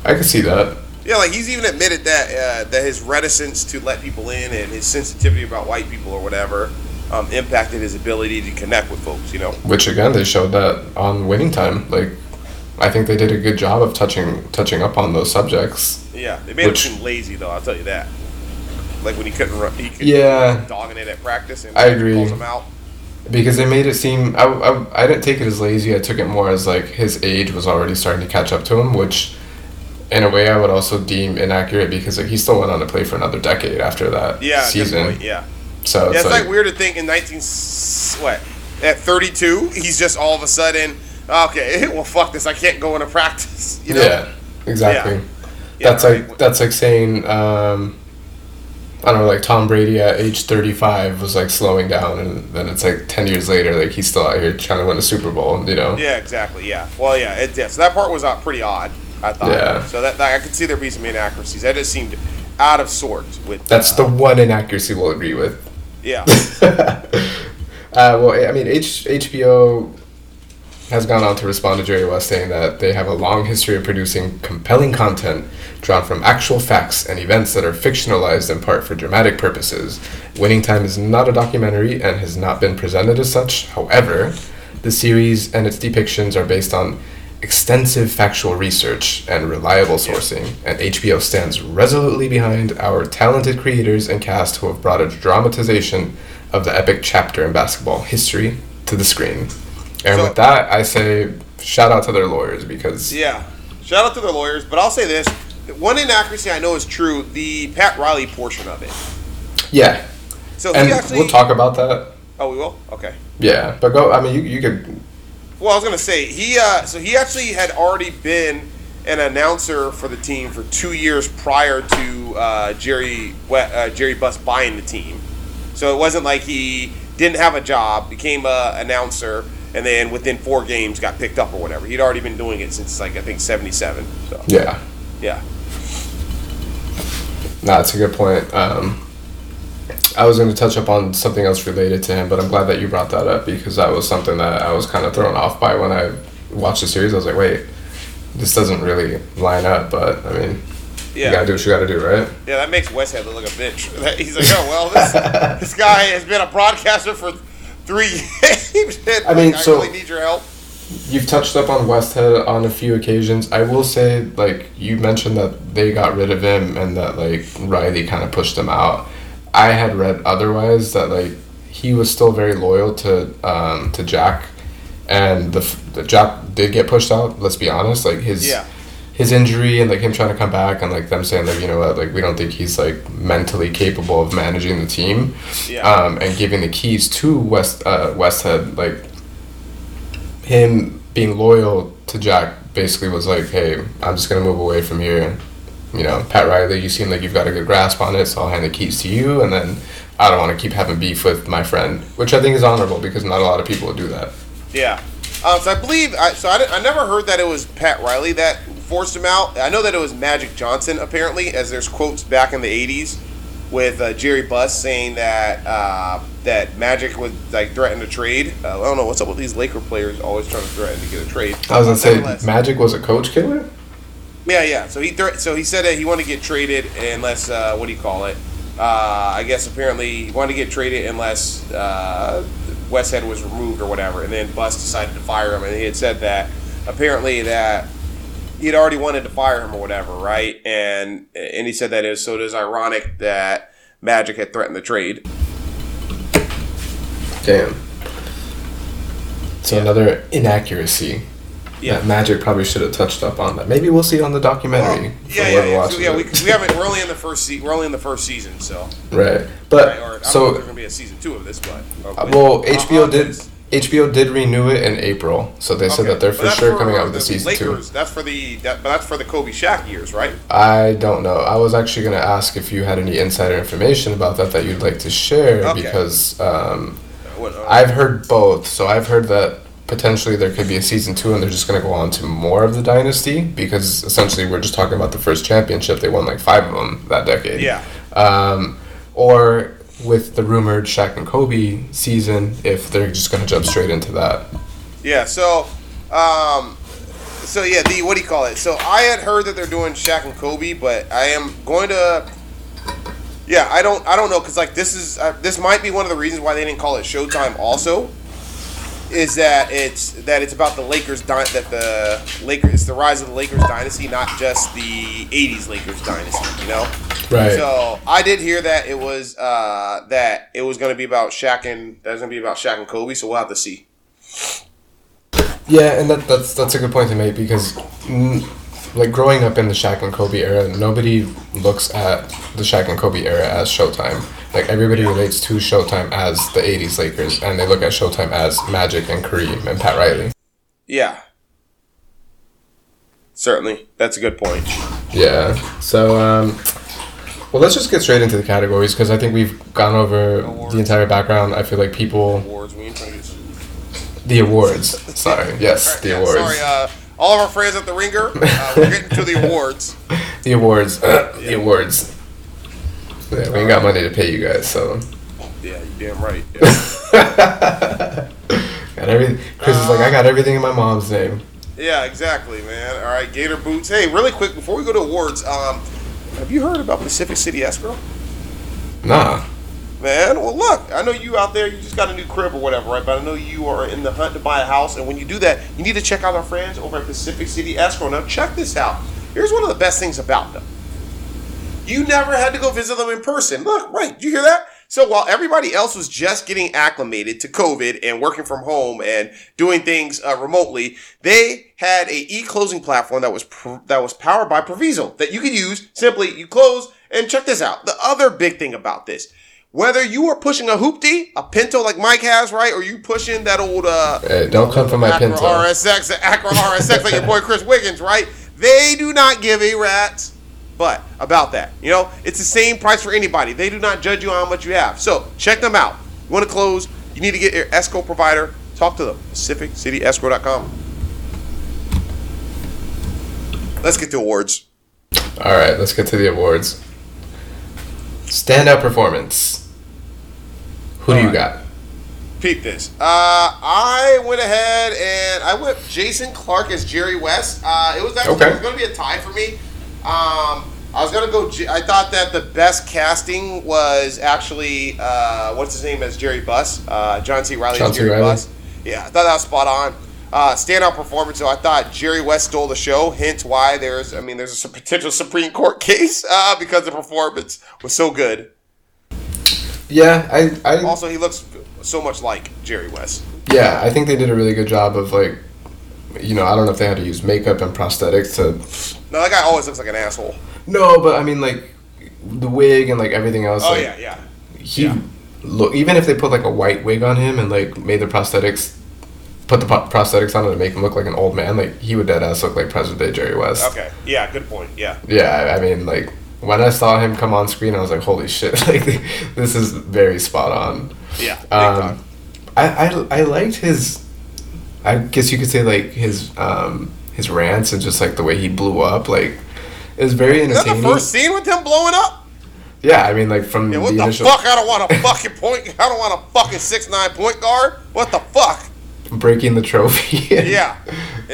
I could see that. yeah, like he's even admitted that uh, that his reticence to let people in and his sensitivity about white people or whatever um, impacted his ability to connect with folks. You know, Which again, they showed that on Winning Time. Like, I think they did a good job of touching touching up on those subjects. yeah, they made Which- him seem lazy though. I'll tell you that. Like when he couldn't run, he could Yeah. dogging it at practice and I agree. pulls him out. Because they made it seem, I, I, I didn't take it as lazy. I took it more as like his age was already starting to catch up to him, which, in a way, I would also deem inaccurate because like he still went on to play for another decade after that Yeah, season. yeah. So Yeah, it's like, like weird to think in 19 what at 32 he's just all of a sudden okay well fuck this I can't go into practice you know yeah, exactly. Yeah, that's right. like that's like saying um, I don't know, like Tom Brady at age thirty five was like slowing down, and then it's like ten years later, like he's still out here trying to win a Super Bowl. You know? yeah exactly yeah well yeah it yeah so that part was uh, pretty odd I thought Yeah. so that, that I could see there be some inaccuracies that just seemed out of sorts with That's uh, the one inaccuracy we'll agree with. Yeah Uh, well, I mean, H- HBO has gone on to respond to Jerry West saying that they have a long history of producing compelling content drawn from actual facts and events that are fictionalized in part for dramatic purposes. Winning Time is not a documentary and has not been presented as such. However, the series and its depictions are based on extensive factual research and reliable sourcing, and HBO stands resolutely behind our talented creators and cast who have brought a dramatization of the epic chapter in basketball history to the screen. And So- with that, I say shout out to their lawyers because yeah shout out to their lawyers but I'll say this one inaccuracy I know is true the Pat Riley portion of it yeah, so and actually we'll talk about that. oh we will okay Yeah, but go. I mean, you, you could. Well, I was gonna say he. Uh, so he actually had already been an announcer for the team for two years prior to uh, Jerry uh, Jerry Buss buying the team. So it wasn't like he didn't have a job, became a announcer, and then within four games got picked up or whatever. He'd already been doing it since like I think '77. So Yeah, yeah, no, that's a good point. Um, I was going to touch up on something else related to him, but I'm glad that you brought that up because that was something that I was kind of thrown off by when I watched the series. I was like, wait, this doesn't really line up. But I mean, Yeah. You gotta do what you gotta do, right? Yeah, that makes Westhead look like a bitch. He's like, oh well, this this guy has been a broadcaster for three games. and, I mean, like, so- I really need your help. You've touched up on Westhead on a few occasions. I will say, like, you mentioned that they got rid of him and that, like, Riley kind of pushed him out. I had read otherwise that, like, he was still very loyal to um, to Jack, and the, the Jack did get pushed out. Let's be honest, like his Yeah. his injury and like him trying to come back and like them saying like you know what like we don't think he's like mentally capable of managing the team, Yeah. um, and giving the keys to West uh, Westhead like him being loyal to Jack basically was like, hey, I'm just gonna move away from here. You know, Pat Riley, you seem like you've got a good grasp on it, so I'll hand the keys to you, and then I don't want to keep having beef with my friend, which I think is honorable because not a lot of people would do that. Yeah. Um, so I believe I, so. I, I never heard that it was Pat Riley that forced him out. I know that it was Magic Johnson apparently, as there's quotes back in the '80s with uh, Jerry Buss saying that uh, that Magic would like threaten to trade. Uh, I don't know what's up with these Laker players always trying to threaten to get a trade. I was gonna say, Magic was a coach killer. Yeah, yeah. So he so he said that he wanted to get traded unless uh, what do you call it? Uh, I guess apparently he wanted to get traded unless uh, Westhead was removed or whatever, and then Buss decided to fire him, and he had said that apparently that he had already wanted to fire him or whatever, right? And and he said that is so it is ironic that Magic had threatened the trade. Damn. So Yeah. another inaccuracy. Yeah. That Magic probably should have touched up on that. Maybe we'll see it on the documentary. for yeah, yeah, yeah. So, yeah we, we haven't. We're only in the first. Se- we're only in the first season, so. right. But Right, or, I don't know if so there's gonna be a season two of this, but. Uh, well, HBO uh, did this- HBO did renew it in April, so they said that they're for sure coming out with the the season Lakers. two. That's for the that, but that's for the Kobe Shaq years, right? I don't know. I was actually going to ask if you had any insider information about that that you'd like to share Okay. because um, What, uh, I've heard both. So I've heard that potentially there could be a season two and they're just going to go on to more of the dynasty because essentially we're just talking about the first championship. They won like five of them that decade. yeah, Um, or with the rumored Shaq and Kobe season, if they're just going to jump straight into that. yeah. So, um, so yeah, the what do you call it? So I had heard that they're doing Shaq and Kobe, but I am going to. Yeah, I don't. I don't know because like this is uh, this might be one of the reasons why they didn't call it Showtime. Also, is that it's that it's about the Lakers dy- that the Lakers it's the rise of the Lakers dynasty, not just the '80s Lakers dynasty. You know. Right. So I did hear that it was uh, that it was going to be about Shaq and that was going to be about Shaq and Kobe. So we'll have to see. Yeah, and that, that's that's a good point to make because, like growing up in the Shaq and Kobe era, nobody looks at the Shaq and Kobe era as Showtime. Like everybody relates to Showtime as the '80s Lakers, and they look at Showtime as Magic and Kareem and Pat Riley. Yeah. Certainly, that's a good point. Yeah. So, um, well, let's just get straight into the categories because I think we've gone over Awards. the entire background. I feel like people Awards, we ain't trying to get- the awards. Sorry. Yes, the Yeah, awards. Sorry, uh, all of our friends at the Ringer. Uh, we're getting to the awards. The awards. the awards. Yeah, we ain't got money to pay you guys, so. Yeah, you damn right. Yeah. Got everything. Chris is like, I got everything in my mom's name. Yeah, exactly, man. All right, Gator Boots. Hey, really quick before we go to awards, um, have you heard about Pacific City Escrow? Nah. Man, well, look, I know you out there, you just got a new crib or whatever, right? But I know you are in the hunt to buy a house. And when you do that, you need to check out our friends over at Pacific City Escrow. Now, check this out. Here's one of the best things about them you never had to go visit them in person. Look, right, you hear that? So while everybody else was just getting acclimated to COVID and working from home and doing things uh, remotely, they had a e-closing platform that was pr- that was powered by Proviso that you could use. Simply, you close and check this out. The other big thing about this, whether you are pushing a hoopty, a Pinto like Mike has, right, or you pushing that old uh, Hey, don't come for my Acura Pinto. RSX, the Acura RSX like your boy Chris Wiggins, right? They do not give a rat's but about that. You know, it's the same price for anybody. They do not judge you on how much you have. So check them out. You want to close? You need to get your escrow provider. Talk to them. PacificCityEscrow.com. Let's get to awards. All right, let's get to the awards. Standout performance. Who do you Alright. got? Peep this. Uh, I went ahead and I went Jason Clarke as Jerry West. Uh, it was actually Okay. it was going to be a tie for me. Um, I was gonna go. J- I thought that the best casting was actually uh, what's his name as Jerry Buss, uh, John C. Reilly John as C. Jerry Reilly. Buss. Yeah, I thought that was spot on. Uh, standout performance. So I thought Jerry West stole the show. Hence why there's. I mean, there's a potential Supreme Court case uh, because the performance was so good. Yeah, I, I Also, he looks so much like Jerry West. yeah, I think they did a really good job of like, you know, I don't know if they had to use makeup and prosthetics to. No, that guy always looks like an asshole. No, but I mean like, the wig and like everything else. Oh like, yeah, yeah. he Yeah. look even if they put like a white wig on him and like made the prosthetics put the pro- prosthetics on him to make him look like an old man like he would dead ass look like present day jerry west Okay. Yeah. Good point. Yeah. yeah i mean like when i saw him come on screen i was like holy shit like this is very spot on Yeah. Um. I, I i liked his i guess you could say like his um his rants and just like the way he blew up like it was very Is that entertaining the first scene with him blowing up? yeah i mean like from the Yeah, what the the fuck? I don't want a fucking point. I don't want a fucking six nine point guard. What the fuck? Breaking the trophy Yeah.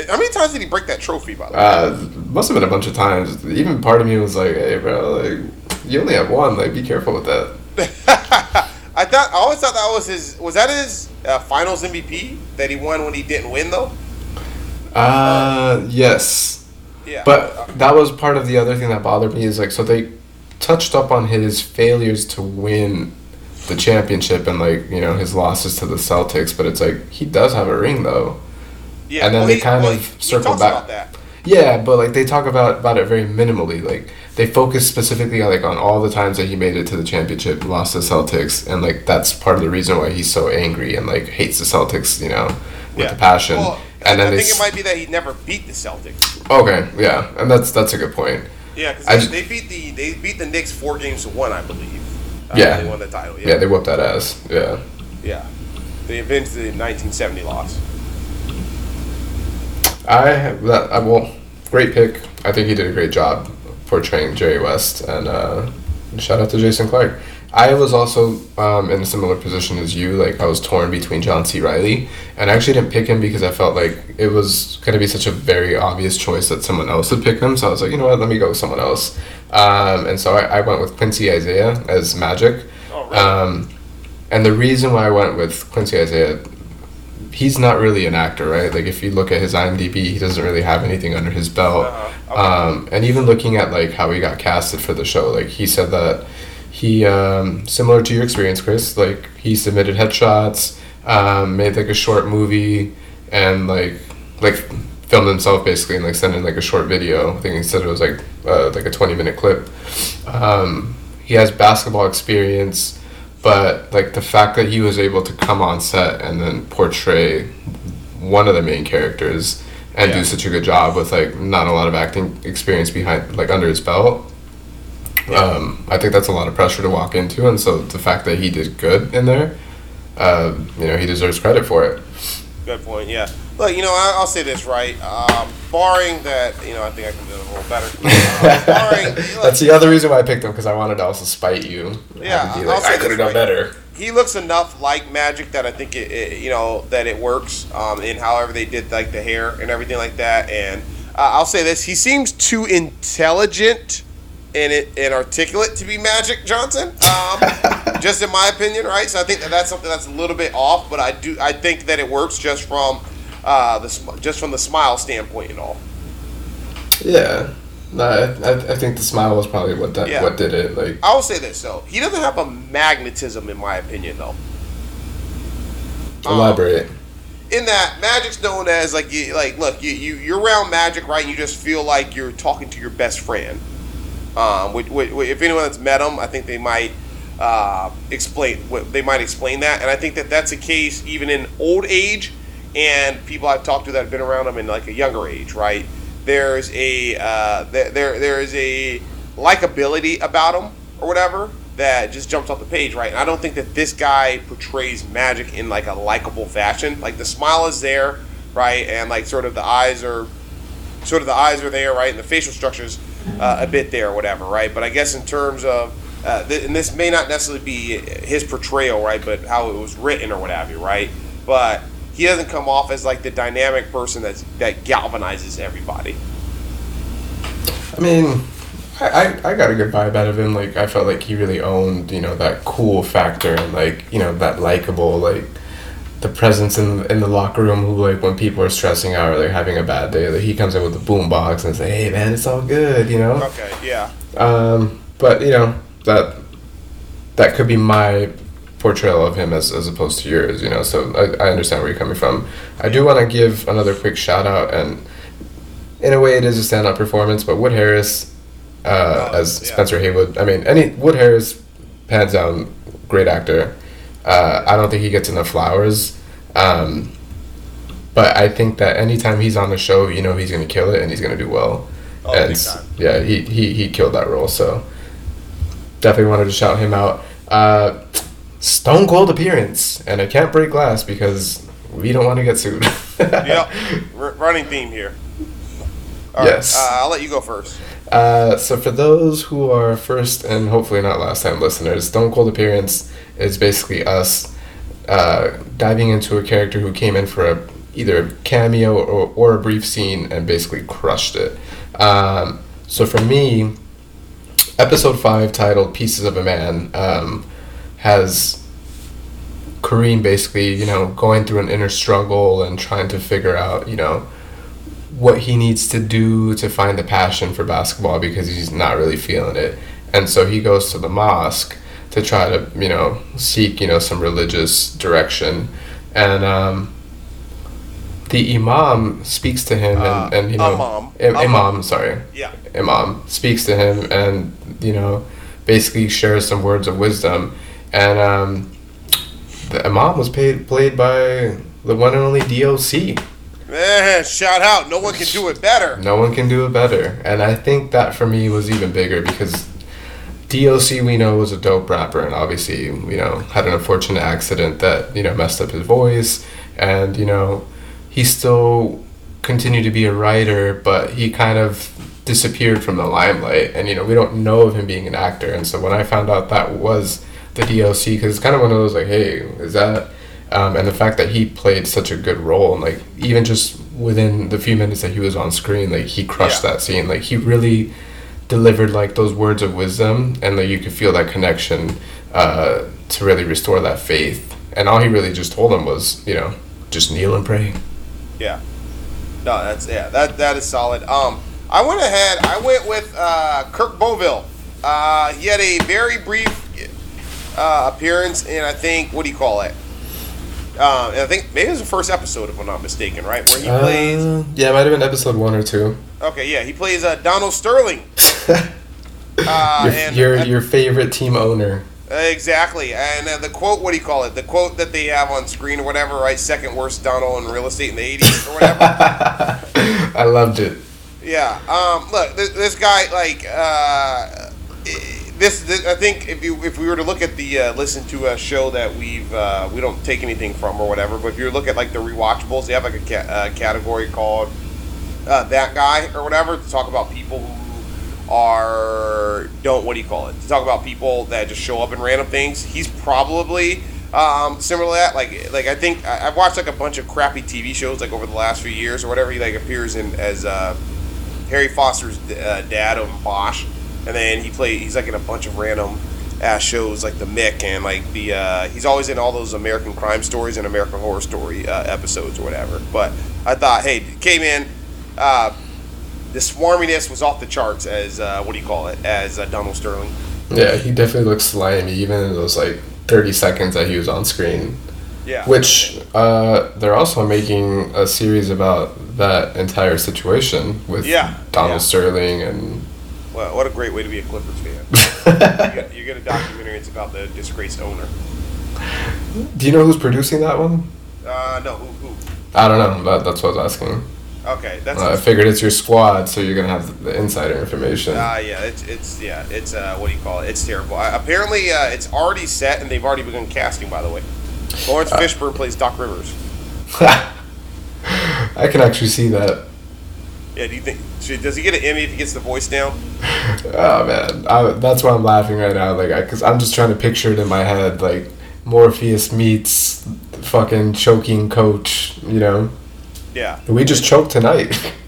How many times did he break that trophy? By the way. Uh, must have been a bunch of times. Even part of me was like, "Hey, bro, like you only have one. Like, be careful with that." I thought I always thought that was his. Was that his uh, Finals MVP that he won when he didn't win though? Uh, yes, Yeah. but that was part of the other thing that bothered me is like, so they touched up on his failures to win the championship and like you know his losses to the Celtics, but it's like he does have a ring though. yeah. and then well, they he- kind well, of he- circle back. that. Yeah, but like they talk about about it very minimally. Like they focus specifically like on all the times that he made it to the championship, lost to Celtics, and like that's part of the reason why he's so angry and like hates the Celtics. You know, with Yeah. the passion. Well, and I then they. think it might be that he never beat the Celtics. okay, yeah, and that's that's a good point. Yeah, because they, they beat the they beat the Knicks four games to one, I believe. Uh, Yeah. they won the title. Yeah, they whooped that ass. Yeah. Yeah. They avenged the 1970 loss. I have that. I will. Great pick. I think he did a great job portraying Jerry West, and uh, shout out to Jason Clarke. I was also um, in a similar position as you. Like I was torn between John C. Reilly, and I actually didn't pick him because I felt like it was going to be such a very obvious choice that someone else would pick him. So I was like, you know what, let me go with someone else. Um, and so I, I went with Quincy Isaiah as Magic. Oh, really? Um, and the reason why I went with Quincy Isaiah, he's not really an actor, right? Like if you look at his IMDb, he doesn't really have anything under his belt. Uh-huh. Okay. Um, and even looking at like how he got casted for the show, like he said that he um, similar to your experience, Chris. Like he submitted headshots, um, made like a short movie, and like like filmed himself basically and like sent in like a short video. I think he said it was like uh, like a twenty minute clip. Um, he has basketball experience but like the fact that he was able to come on set and then portray one of the main characters and Yeah. do such a good job with like not a lot of acting experience behind like under his belt um, i think that's a lot of pressure to walk into and so the fact that he did good in there uh, you know he deserves credit for it Good point. Yeah. Look, you know, I, I'll say this right. Um, barring that, you know, I think I can do it a little better. Uh, barring, look, that's the other reason why i picked him because i wanted to also spite you Yeah, be I'll like, say i could have done right. better he looks enough like Magic that I think it, it you know, that it works. Um, in however they did like the hair and everything like that. And uh, I'll say this: he seems too intelligent and it and articulate to be Magic Johnson. Um, just in my opinion, right? So I think that that's something that's a little bit off, but I do I think that it works just from uh, the sm- just from the smile standpoint and all. yeah no, I, I, think the smile was probably what that Yeah. what did it like I will say this though: he doesn't have a magnetism, in my opinion, though. Um, elaborate in that Magic's known as like you like look you, you you're around Magic right and you just feel like you're talking to your best friend. Um, which, which, if anyone that's met them, I think they might uh, explain they might explain that, and I think that that's a case even in old age and people I've talked to that have been around them in like a younger age, right? There's a uh, there there there is a likability about them or whatever that just jumps off the page, right? And I don't think that this guy portrays magic in like a likable fashion. Like the smile is there, right? And like sort of the eyes are sort of the eyes are there, right? And the facial structures uh, a bit there or whatever, right? But I guess in terms of uh, th- and this may not necessarily be his portrayal, right? But how it was written or what have you, right? But he doesn't come off as like the dynamic person that's that galvanizes everybody. I mean, I, I, I got a good vibe out of him. Like I felt like he really owned, you know, that cool factor and like, you know, that likable, like the presence in in the locker room who like when people are stressing out or they're having a bad day, like he comes in with a boom box and say, Hey man, it's all good, you know? Okay, yeah. Um but you know, that that could be my portrayal of him as, as opposed to yours, you know, so I, I understand where you're coming from. I do want to give another quick shout out, and in a way, it is a standout performance, but Wood Harris uh, Oh, as yeah. Spencer Haywood, I mean, any Wood Harris, hands down, great actor. Uh, I don't think he gets enough flowers. Um, but I think that anytime he's on the show, you know he's going to kill it and he's going to do well. Oh, and big time. yeah, he, he, he killed that role. So definitely wanted to shout him out. Uh, stone cold appearance, and I can't break glass because we don't want to get sued. Yep. R- running theme here. All right, Yes. uh, I'll let you go first. Uh, so for those who are first and hopefully not last time listeners, Stone Cold Appearance is basically us uh, diving into a character who came in for a either a cameo or, or a brief scene and basically crushed it. Um, so for me, episode five titled "Pieces of a Man" um, has Kareem basically, you know, going through an inner struggle and trying to figure out, you know, what he needs to do to find the passion for basketball because he's not really feeling it. And so he goes to the mosque to try to, you know, seek, you know, some religious direction. And um, the imam speaks to him and, Uh, and you know, imam. im- Imam. imam, sorry Yeah. imam speaks to him and you know basically shares some words of wisdom and um, the imam was paid, played by the one and only D.O.C. Eh, shout out. No one can do it better. no one can do it better. And i think that for me was even bigger because D.O.C. we know was a dope rapper. And obviously you know had an unfortunate accident that you know messed up his voice. And you know he still continued to be a writer but he kind of disappeared from the limelight. And you know we don't know of him being an actor. And so when i found out that was the D.O.C. because it's kind of one of those like hey is that um, and the fact that he played such a good role and like even just within the few minutes that he was on screen like he crushed Yeah. that scene like he really delivered like those words of wisdom and like you could feel that connection uh, to really restore that faith and all he really just told him was you know just kneel and pray Yeah. No, that's yeah. That that is solid. Um, I went ahead. I went with uh, Kirk Bovill. Uh, he had a very brief uh, appearance in I think what do you call it? Uh, and I think maybe it was the first episode, if I'm not mistaken, right? Where he plays. Uh, yeah it might have been episode one or two Okay, yeah, he plays uh, Donald Sterling. Uh, your, and your, uh, your favorite team owner Exactly, and uh, the quote, what do you call it? The quote that they have on screen or whatever, right? Second worst Donald in real estate in the '80s or whatever. I loved it yeah. Um. Look, this, this guy, like, uh, this, this. I think if you if we were to look at the uh, listen to a show that we've uh, we don't take anything from or whatever, but if you look at like the rewatchables, they have like a ca- uh, category called uh, that guy or whatever to talk about people who are don't what do you call it? To talk about people that just show up in random things. He's probably um, similar to that. Like like i think I- i've watched like a bunch of crappy tv shows like over the last few years or whatever. He like appears in as uh, harry foster's uh, dad on bosch and then he played. he's like in a bunch of random ass shows like the mick and like the uh, he's always in all those american crime stories and american horror story uh, episodes or whatever but i thought hey came in uh, the swarminess was off the charts as uh, what do you call it as uh, Donald Sterling. yeah he definitely looked slimy even in those like 30 seconds that he was on screen Yeah. Which uh, they're also making a series about that entire situation with Yeah, Donald yeah. Sterling and well, what a great way to be a Clippers fan. you, get, you get a documentary. It's about the disgraced owner. Do you know who's producing that one? Uh, no, who? who? I don't know. That, that's what I was asking. Okay, that's. Uh, I figured it's your squad, so you're gonna have the insider information. Ah, yeah, it's it's yeah, it's uh, what do you call it? It's terrible. Uh, apparently, uh, it's already set, and they've already begun casting. By the way, Laurence Fishburne plays Doc Rivers. I can actually see that. Yeah, do you think? Should, does he get an Emmy if he gets the voice down? Oh man, I, that's why I'm laughing right now. Like, because I'm just trying to picture it in my head, like Morpheus meets fucking choking coach. You know, Yeah. we just choked tonight.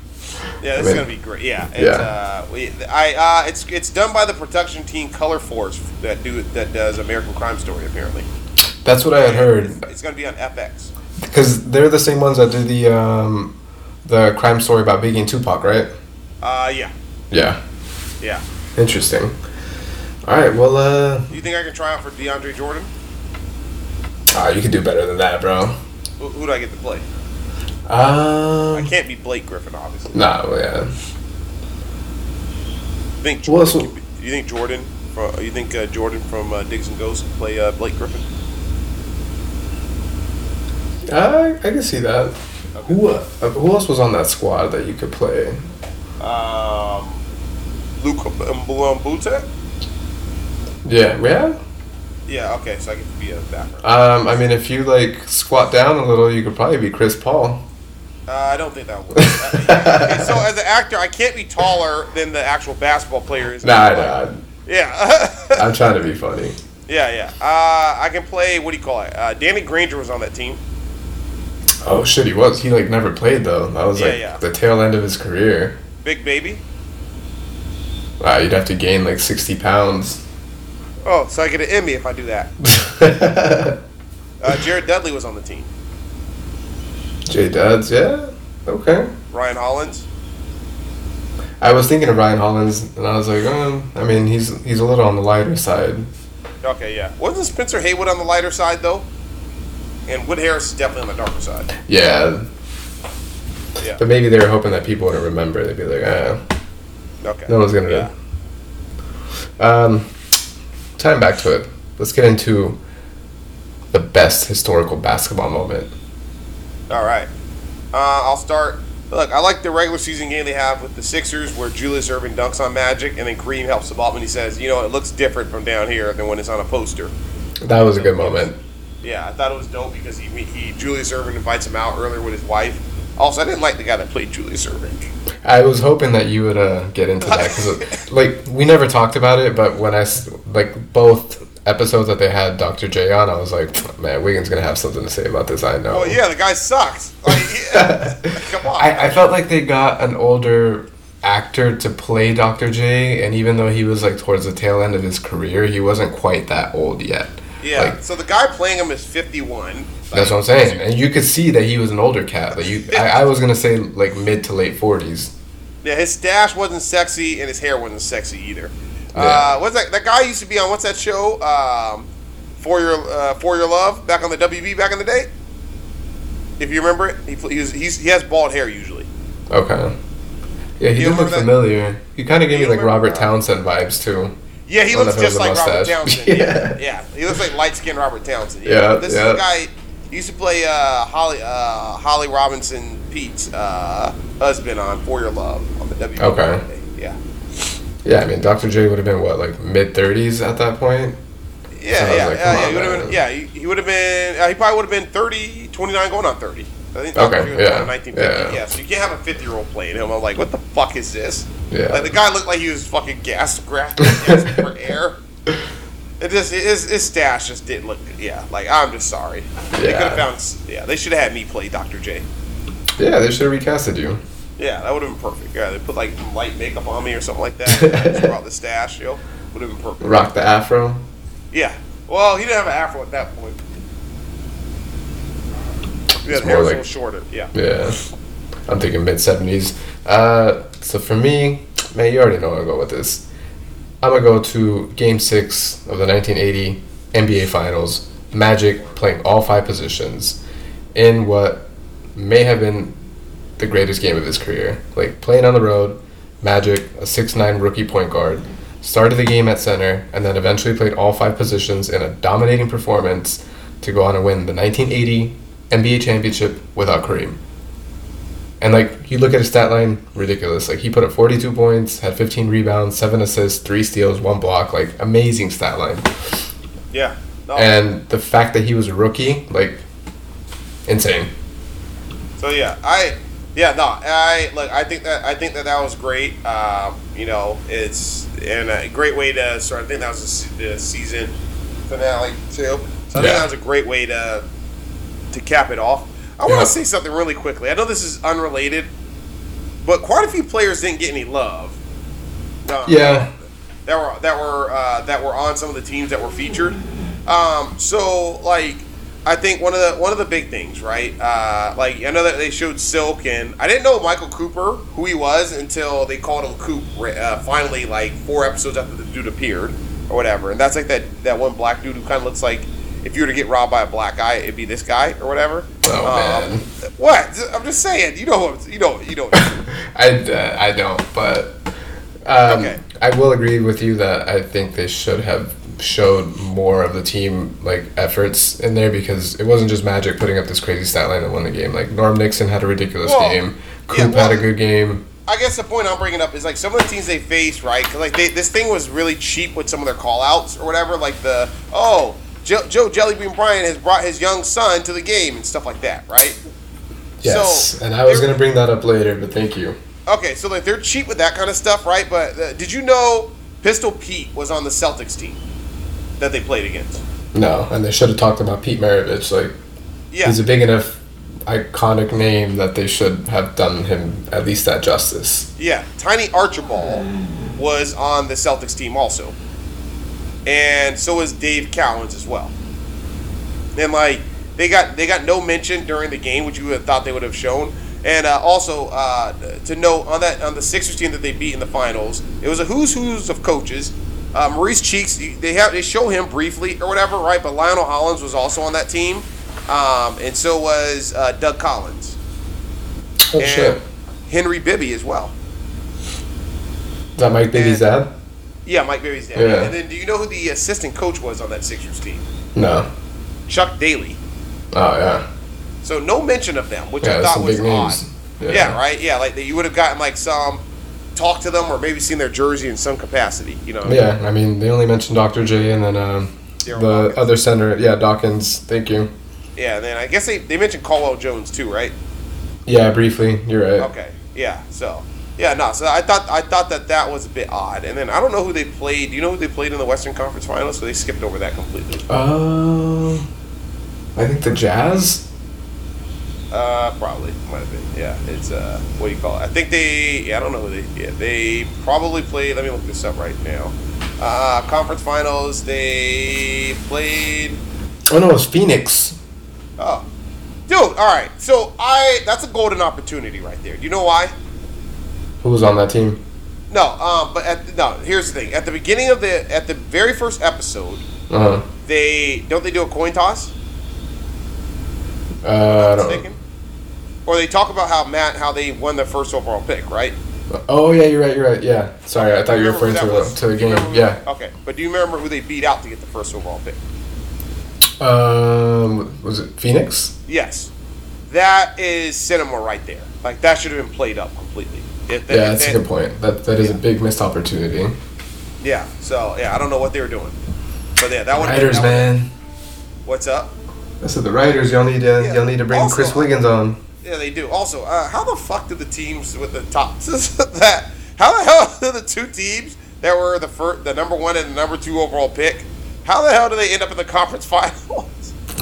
Yeah, I mean, is gonna be great. Yeah, it's, Yeah. Uh, we, I uh, it's it's done by the production team Color Force that do that does American Crime Story. Apparently, That's what I had heard. it's gonna be on FX. Because they're the same ones that do the um, the crime story about Biggie and Tupac, right? Uh, yeah, Yeah. yeah. Interesting. All right. Well, uh, you think I can try out for DeAndre Jordan? ah, you can do better than that, bro. Who, who do I get to play? Um. I can't be Blake Griffin, obviously. No. Yeah. You think Well, Jordan? so- be- you think Jordan? From, you think uh, Jordan from uh, Diggs and Ghost can play uh, Blake Griffin? I I can see that. Who uh, who else was on that squad that you could play? Um, Luke Mbute? Yeah. Yeah. Yeah. Okay, so I could be a background. Um. I mean, if you like squat down a little, you could probably be Chris Paul. Uh, I don't think that would. Okay, so as an actor, I can't be taller than the actual basketball player is. Nah, nah. Yeah. I'm trying to be funny. yeah, yeah. Uh, I can play. What do you call it? Uh, Danny Granger was on that team. Oh shit, he was. He like never played though. That was Yeah, like yeah. the tail end of his career. Big baby. Wow, you'd have to gain like sixty pounds. Oh, so I get an Emmy if I do that. Uh, Jared Dudley was on the team. Jay Duds, yeah, okay. Ryan Hollins. I was thinking of Ryan Hollins, and I was like, um, I mean, he's he's a little on the lighter side. Okay, yeah. Wasn't Spencer Haywood on the lighter side though? And Wood Harris is definitely on the darker side. Yeah, Yeah. but maybe they were hoping that people wouldn't remember. They'd be like, ah, Okay. no one's gonna. Yeah. Um, time back to it. Let's get into the best historical basketball moment. All right. Uh, I'll start. Look, I like the regular season game they have with the Sixers where Julius Erving dunks on Magic and then Kareem helps him up and he says, you know, it looks different from down here than when it's on a poster. That was a good moment. Yeah, I thought it was dope because he, he Julius Erving invites him out earlier with his wife. Also, I didn't like the guy that played Julius Erving. I was hoping that you would uh, get into that because, like, we never talked about it, but when I like both episodes that they had Dr. J on, I was like, man, Wiggins gonna have something to say about this. I know. Oh yeah, the guy sucks. Like, yeah. Come on. I, I felt like they got an older actor to play Dr. J, and even though he was like towards the tail end of his career, he wasn't quite that old yet. Yeah. Like, so the guy playing him is 51. that's what I'm saying, and you could see that he was an older cat. Like you, I, I was gonna say like mid to late forties. Yeah, his stash wasn't sexy and his hair wasn't sexy either. Yeah. Uh, what's that? That guy used to be on what's that show? Um, For Your uh, For Your Love back on the WB back in the day. If you remember it, he, he, was, he has bald hair usually. Okay. Yeah, he You did look remember that? familiar. He kind of gave You me like Robert Townsend vibes too. Yeah, he looks know if it just like Robert. Townsend. Yeah. yeah. yeah, he looks like light skinned Robert Townsend. Yeah, this yeah. is the guy. He used to play uh, Holly uh, Holly Robinson Peete's uh, husband on For Your Love on the WB. Okay. Yeah. Yeah, I mean, Dr. J would have been what, like mid thirties at that point. Yeah, So yeah, like, yeah, yeah. He would have been. Yeah, he, he would have been. Uh, he probably would have been 30, 29 going on thirty. I think Okay, Dr. Dre was yeah, 1950. yeah. Yeah. so you can't have a fifty year old playing him. I'm like, what the fuck is this? Yeah. Like the guy looked like he was fucking gas grasping for air. It just his, his stash just didn't look good. Yeah, like I'm just sorry. Yeah. They could have found. Yeah, they should have had me play Dr. J. Yeah, they should have recasted you. Yeah, that would have been perfect. Yeah, they put like light makeup on me or something like that. just brought the stash, yo. Would have been perfect. Rock the afro. Yeah. Well, he didn't have an afro at that point. Yeah, hair was a little shorter. Yeah. Yeah. I'm thinking mid 70s. Uh, so for me, man, you already know I'll go with this. I'm going to go to game six of the 1980 NBA Finals. Magic playing all five positions in what may have been the greatest game of his career. Like playing on the road, Magic, a six-nine rookie point guard, started the game at center and then eventually played all five positions in a dominating performance to go on and win the 1980 NBA championship without Kareem. And like you look at his stat line, ridiculous. Like he put up 42 points, had 15 rebounds, 7 assists, 3 steals, 1 block, like amazing stat line. Yeah. No. And the fact that he was a rookie, like insane. so yeah, I yeah no I look I think that I think that that was great. Um, you know, it's and a great way to start. I think that was the the season finale too. So I think that was a great way to to cap it off. I want to say something really quickly. I know this is unrelated, but quite a few players didn't get any love. Uh, Yeah. that were that were uh, that were on some of the teams that were featured. Um, so like, I think one of the one of the big things, right? Uh, like I know that they showed Silk, and I didn't know Michael Cooper who he was until they called him Coop. Uh, finally, like four episodes after the dude appeared or whatever, and that's like that that one black dude who kind of looks like. If you were to get robbed by a black guy, it'd be this guy or whatever. Oh, Um, man. What? I'm just saying. You know. You know. You know. I, uh, I don't, but um, Okay. I will agree with you that I think they should have showed more of the team like efforts in there because it wasn't just Magic putting up this crazy stat line that won the game. Like Norm Nixon had a ridiculous Well, game. Coop yeah, well- had a good game. I guess the point I'm bringing up is like some of the teams they faced, right? Because like they, this thing was really cheap with some of their call outs or whatever. Like the oh Joe, Joe Jellybean Bryant has brought his young son to the game and stuff like that, right? Yes, So, and I was gonna bring that up later, but thank you. Okay, so like they're cheap with that kind of stuff, right? But uh, did you know Pistol Pete was on the Celtics team that they played against? No, and they should have talked about Pete Maravich. Like Yeah, he's a big enough iconic name that they should have done him at least that justice. Yeah, Tiny Archibald was on the Celtics team also, and so was Dave Cowens as well. And like they got they got no mention during the game, which you would have thought they would have shown. And uh, also uh, to note on that on the Sixers team that they beat in the finals, it was a who's who's of coaches. Uh, Maurice Cheeks, they have they show him briefly or whatever, right? But Lionel Hollins was also on that team, um, and so was uh, Doug Collins Oh and shit! Henry Bibby as well. Is that Mike Bibby's dad? Yeah, Mike Bibby's dad. Yeah. And then, do you know who the assistant coach was on that Sixers team? No. Chuck Daly. Oh yeah. So no mention of them, which Yeah, I thought was odd. names. Yeah. right. Yeah, like that you would have gotten like some talk to them or maybe seen their jersey in some capacity. You know. Yeah, I mean, they only mentioned Dr. J and then um, the Dawkins. other center. Yeah, Dawkins. Thank you. Yeah. And then I guess they, they mentioned Caldwell Jones too, right? Yeah, briefly. You're right. Okay. Yeah. So. Yeah, no. So I thought I thought that that was a bit odd, and then I don't know who they played. Do you know who they played in the Western Conference Finals? So they skipped over that completely. Uh, I think the Jazz. Uh, probably might have been. Yeah, it's uh, what do you call it? I think they. Yeah, I don't know who they. Yeah, they probably played. Let me look this up right now. Uh, conference finals. They played. Oh no, it's Phoenix. Oh, dude. All right. So I. That's a golden opportunity right there. Do you know why? Who was on that team? No. Um. But at, no. Here's the thing. At the beginning of the. At the very first episode, Uh huh. they don't they do a coin toss. Uh, I don't. Mistaken. Or they talk about how Matt how they won the first overall pick, right? Oh yeah, you're right. You're right. Yeah. Sorry, I thought you were referring to that a, was? to you game. Yeah. Okay, but do you remember who they beat out to get the first overall pick? Um, was it Phoenix? Yes, that is cinema right there. Like that should have been played up completely. If Yeah, if that's they- a good point. That that is a big missed opportunity. Yeah. So yeah, I don't know what they were doing, but yeah, that would Writers, that would've- man. What's up? I said the writers. Y'all need to Yeah. y'all need to bring Also, Chris Wiggins on. Yeah, they do. Also, uh, how the fuck did the teams with the top that? How the hell did the two teams that were the first, the number one and the number two overall pick? How the hell do they end up in the conference finals?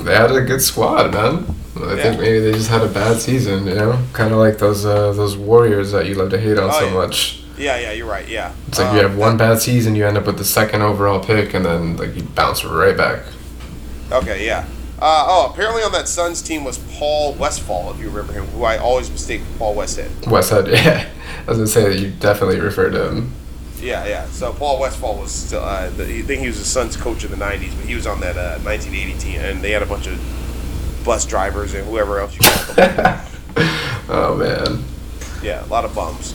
They had a good squad, man. I Yeah. think maybe they just had a bad season, you know, kind of like those uh, those Warriors that you love to hate on Oh, so yeah. much. yeah, yeah, you're right. Yeah, It's like Um, you have one bad season, you end up with the second overall pick, and then like you bounce right back. Okay, yeah. Uh, oh, apparently on that Suns team was Paul Westphal, if you remember him, who I always mistake for Paul Westhead. Westhead, yeah. I was gonna say that you definitely refer to him. Yeah, yeah. So Paul Westphal was still. Uh, the, I think he was the Suns coach in the '90s, but he was on that uh, 1980 team, and they had a bunch of bus drivers and whoever else you call them. oh man. yeah, a lot of bums.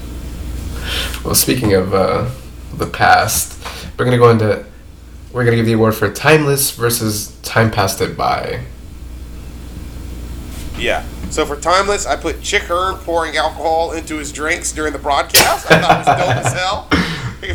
Well, speaking of uh, the past, we're gonna go into. We're gonna give the award for timeless versus time passed it by. Yeah. So for timeless, I put Chick Hearn pouring alcohol into his drinks during the broadcast. I thought it was dope as hell.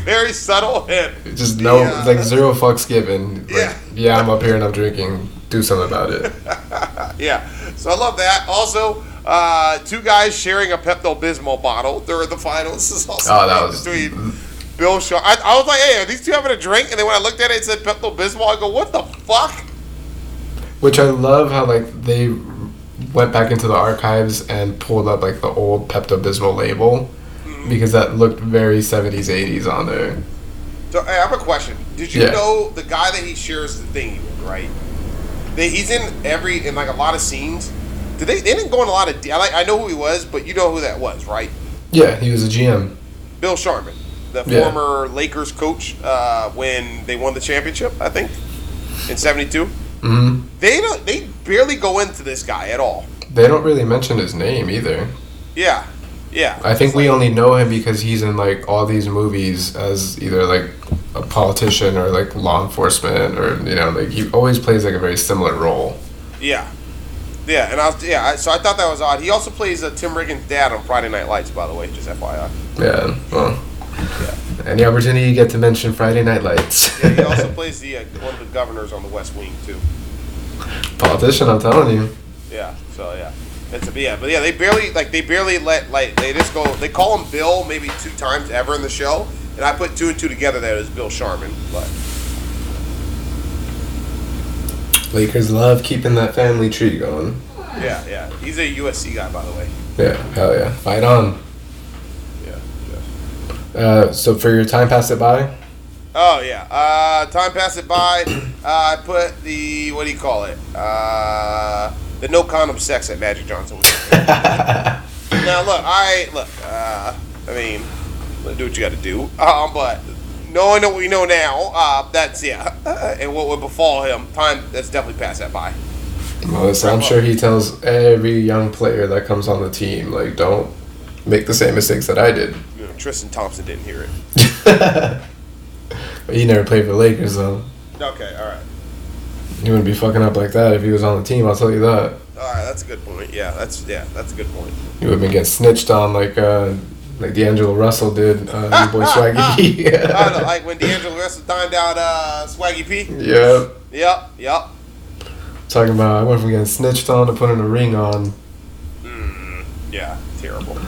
Very subtle and Just no, Yeah. like zero fucks given. Like, Yeah. yeah, I'm up here and I'm drinking. Do something about it. yeah. So I love that. Also, uh, two guys sharing a Pepto Bismol bottle during the finals is also Oh, that was- between Bill Shaw. I, I was like, hey, are these two having a drink? And then when I looked at it, it said Pepto Bismol. I go, what the fuck? Which I love how like they went back into the archives and pulled up like the old Pepto Bismol label because that looked very 70s 80s on there. So I have a question. Did you Yeah. know the guy that he shares the thing with, right? They, he's in every in like a lot of scenes. Did they? They didn't go in a lot of. de- I like. I know who he was, but you know who that was, right? Yeah, he was a GM. Bill Sharman, the Yeah. former Lakers coach, uh, when they won the championship, I think, in '72. hmm They don't. They barely go into this guy at all. They don't really mention his name either. Yeah, yeah. I think we like- only know him because he's in like all these movies as either like a politician or like law enforcement or you know like he always plays like a very similar role. Yeah, yeah, and I was yeah. I, so I thought that was odd. He also plays uh, Tim Riggins' dad on Friday Night Lights, by the way, just FYI. Yeah. Well. Any opportunity you get to mention Friday Night Lights. Yeah, he also plays the uh, one of the governors on the West Wing too. Politician, I'm telling you. Yeah, so yeah, it's a yeah, but yeah, they barely like they barely let like they just go. They call him Bill maybe two times ever in the show, and I put two and two together that it was Bill Sharman. But Lakers love keeping that family tree going. yeah, yeah, he's a USC guy by the way. Yeah, hell yeah. Fight on. Yeah. yeah. Uh, so for your time pass it by? Oh yeah. Uh, time passed it by. Uh, I put the what do you call it? Uh, the no condom sex at Magic Johnson. now look, I look. Uh, I mean, do what you got to do. Um, but knowing what we know now, uh, that's yeah, and what would befall him, time that's definitely passed that by. Well, I'm sure he tells every young player that comes on the team, like, don't make the same mistakes that I did. You know, Tristan Thompson didn't hear it. But he never played for the Lakers, though. Okay, all right, He wouldn't be fucking up like that if he was on the team, I'll tell you that. all right. That's a good point. Yeah, that's yeah, that's a good point. He would have been getting snitched on like uh, like D'Angelo Russell did, uh, your boy Swaggy P. I don't know, like when D'Angelo Russell timed out uh, Swaggy P. Yep. Yep, yep. Talking about I went from getting snitched on to putting a ring on. Mm, yeah, terrible.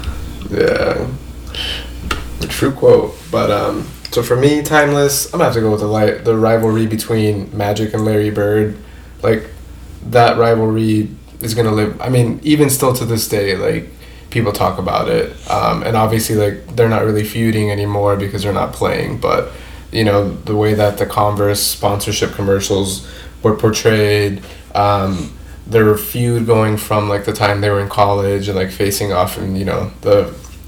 Yeah. A true quote. But um so for me, timeless, I'm gonna have to go with the li- the rivalry between Magic and Larry Bird. Like that rivalry is gonna live I mean, even still to this day, like people talk about it. Um, and obviously like they're not really feuding anymore because they're not playing, but you know, the way that the Converse sponsorship commercials were portrayed, um, their feud going from like the time they were in college and like facing off in you know the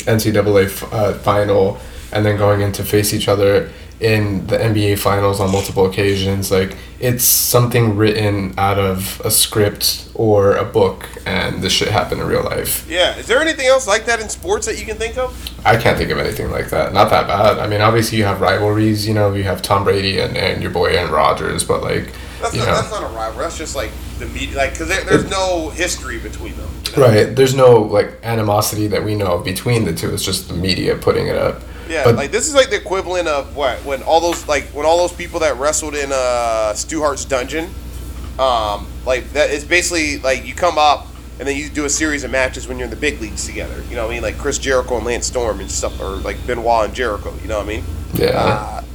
NCAA f- uh, final and then going in to face each other in the NBA finals on multiple occasions like it's something written out of a script or a book and this shit happened in real life Yeah, is there anything else like that in sports that you can think of? I can't think of anything like that not that bad I mean obviously you have rivalries you know you have Tom Brady and, and your boy Aaron Rodgers but like That's you not, know that's not a rival. That's just like the media, like because there, there's no history between them. you know? Right. There's no like animosity that we know of between the two. It's just the media putting it up. Yeah, But- like this is like the equivalent of what when all those like when all those people that wrestled in uh Stu Hart's dungeon, um, like that it's basically like you come up and then you do a series of matches when you're in the big leagues together. You know what I mean? Like Chris Jericho and Lance Storm and stuff, or like Benoit and Jericho. You know what I mean? Yeah.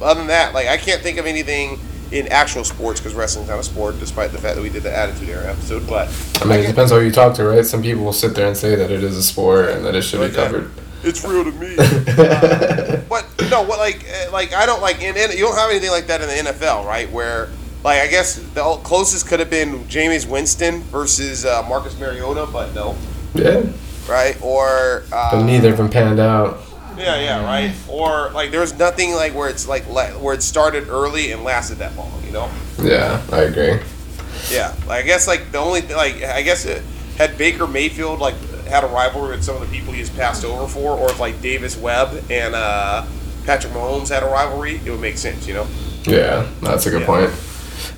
Uh, other than that, like I can't think of anything in actual sports because wrestling's not a sport, despite the fact that we did the Attitude Era episode. But I mean, it can- depends on who you talk to, right? Some people will sit there and say that it is a sport and that it should be covered. It's real to me. Uh, but no, what like uh, like I don't like in, in you don't have anything like that in the NFL, right? Where like I guess the closest could have been Jameis Winston versus uh, Marcus Mariota, but no, Yeah. right? Or uh, But neither of them panned out. Yeah, yeah, right. Or like there's nothing like where it's like le- where it started early and lasted that long, you know? Yeah, I agree. Yeah, like I guess like the only th- like I guess it, had Baker Mayfield like had a rivalry with some of the people he's passed over for, or if like Davis Webb and uh, Patrick Mahomes had a rivalry, it would make sense, you know? Yeah, that's a good Yeah. point.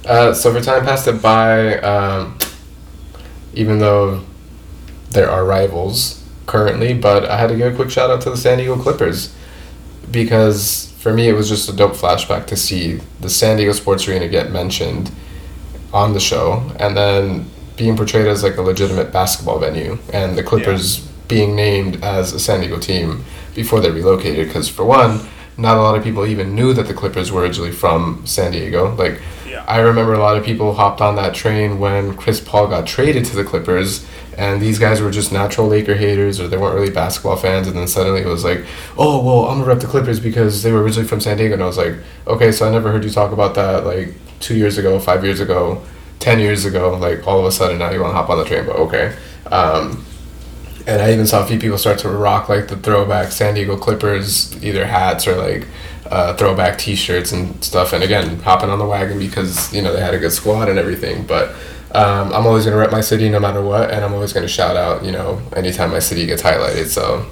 Uh, so for time passed it by, um, even though there are rivals currently, but I had to give a quick shout out to the San Diego Clippers because for me it was just a dope flashback to see the San Diego Sports Arena get mentioned on the show and then being portrayed as like a legitimate basketball venue and the Clippers being named as a San Diego team before they relocated because for one not a lot of people even knew that the Clippers were originally from San Diego like Yeah. I remember a lot of people hopped on that train when Chris Paul got traded to the Clippers, and these guys were just natural Laker haters or they weren't really basketball fans, and then suddenly it was like, oh well, I'm gonna rep the Clippers because they were originally from San Diego, and I was like, okay, so I never heard you talk about that like two years ago, five years ago, ten years ago. Like all of a sudden now you want to hop on the train, but okay. Um, and I even saw a few people start to rock like the throwback San Diego Clippers, either hats or like uh, throwback T-shirts and stuff. And again, hopping on the wagon because you know they had a good squad and everything. But um, I'm always gonna rep my city no matter what, and I'm always gonna shout out you know anytime my city gets highlighted. So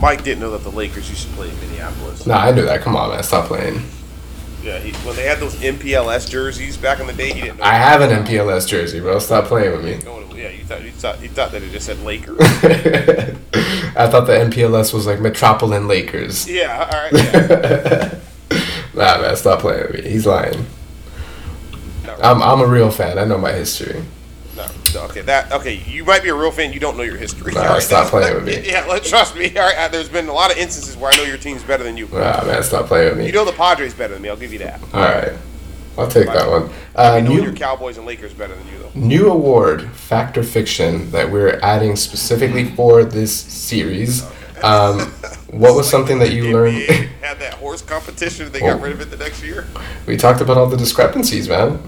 Mike didn't know that the Lakers used to play in Minneapolis. nah, I knew that. Come on, man, stop playing. Yeah, he, when they had those MPLS jerseys back in the day, he didn't know. I have an MPLS jersey, bro. Stop playing with me. Yeah, you thought you thought you thought that it just said Lakers. I thought the MPLS was like Metropolitan Lakers. yeah, all right. Yeah. Nah, man, stop playing with me. He's lying. No, I'm, I'm a real fan. I know my history. No, no, okay, that okay. You might be a real fan. You don't know your history. All right, stop playing with me. Yeah, let, trust me. All right, uh, there's been a lot of instances where I know your team's better than you. Nah, man, stop playing with me. You know the Padres better than me. I'll give you that. All right, I'll take that one. I Uh, know your new, Cowboys and Lakers better than you though. new award, fact or fiction, that we're adding specifically for this series. Um, what was something that you learned? Had that horse competition. and They got rid of it the next year. we talked about all the discrepancies, man.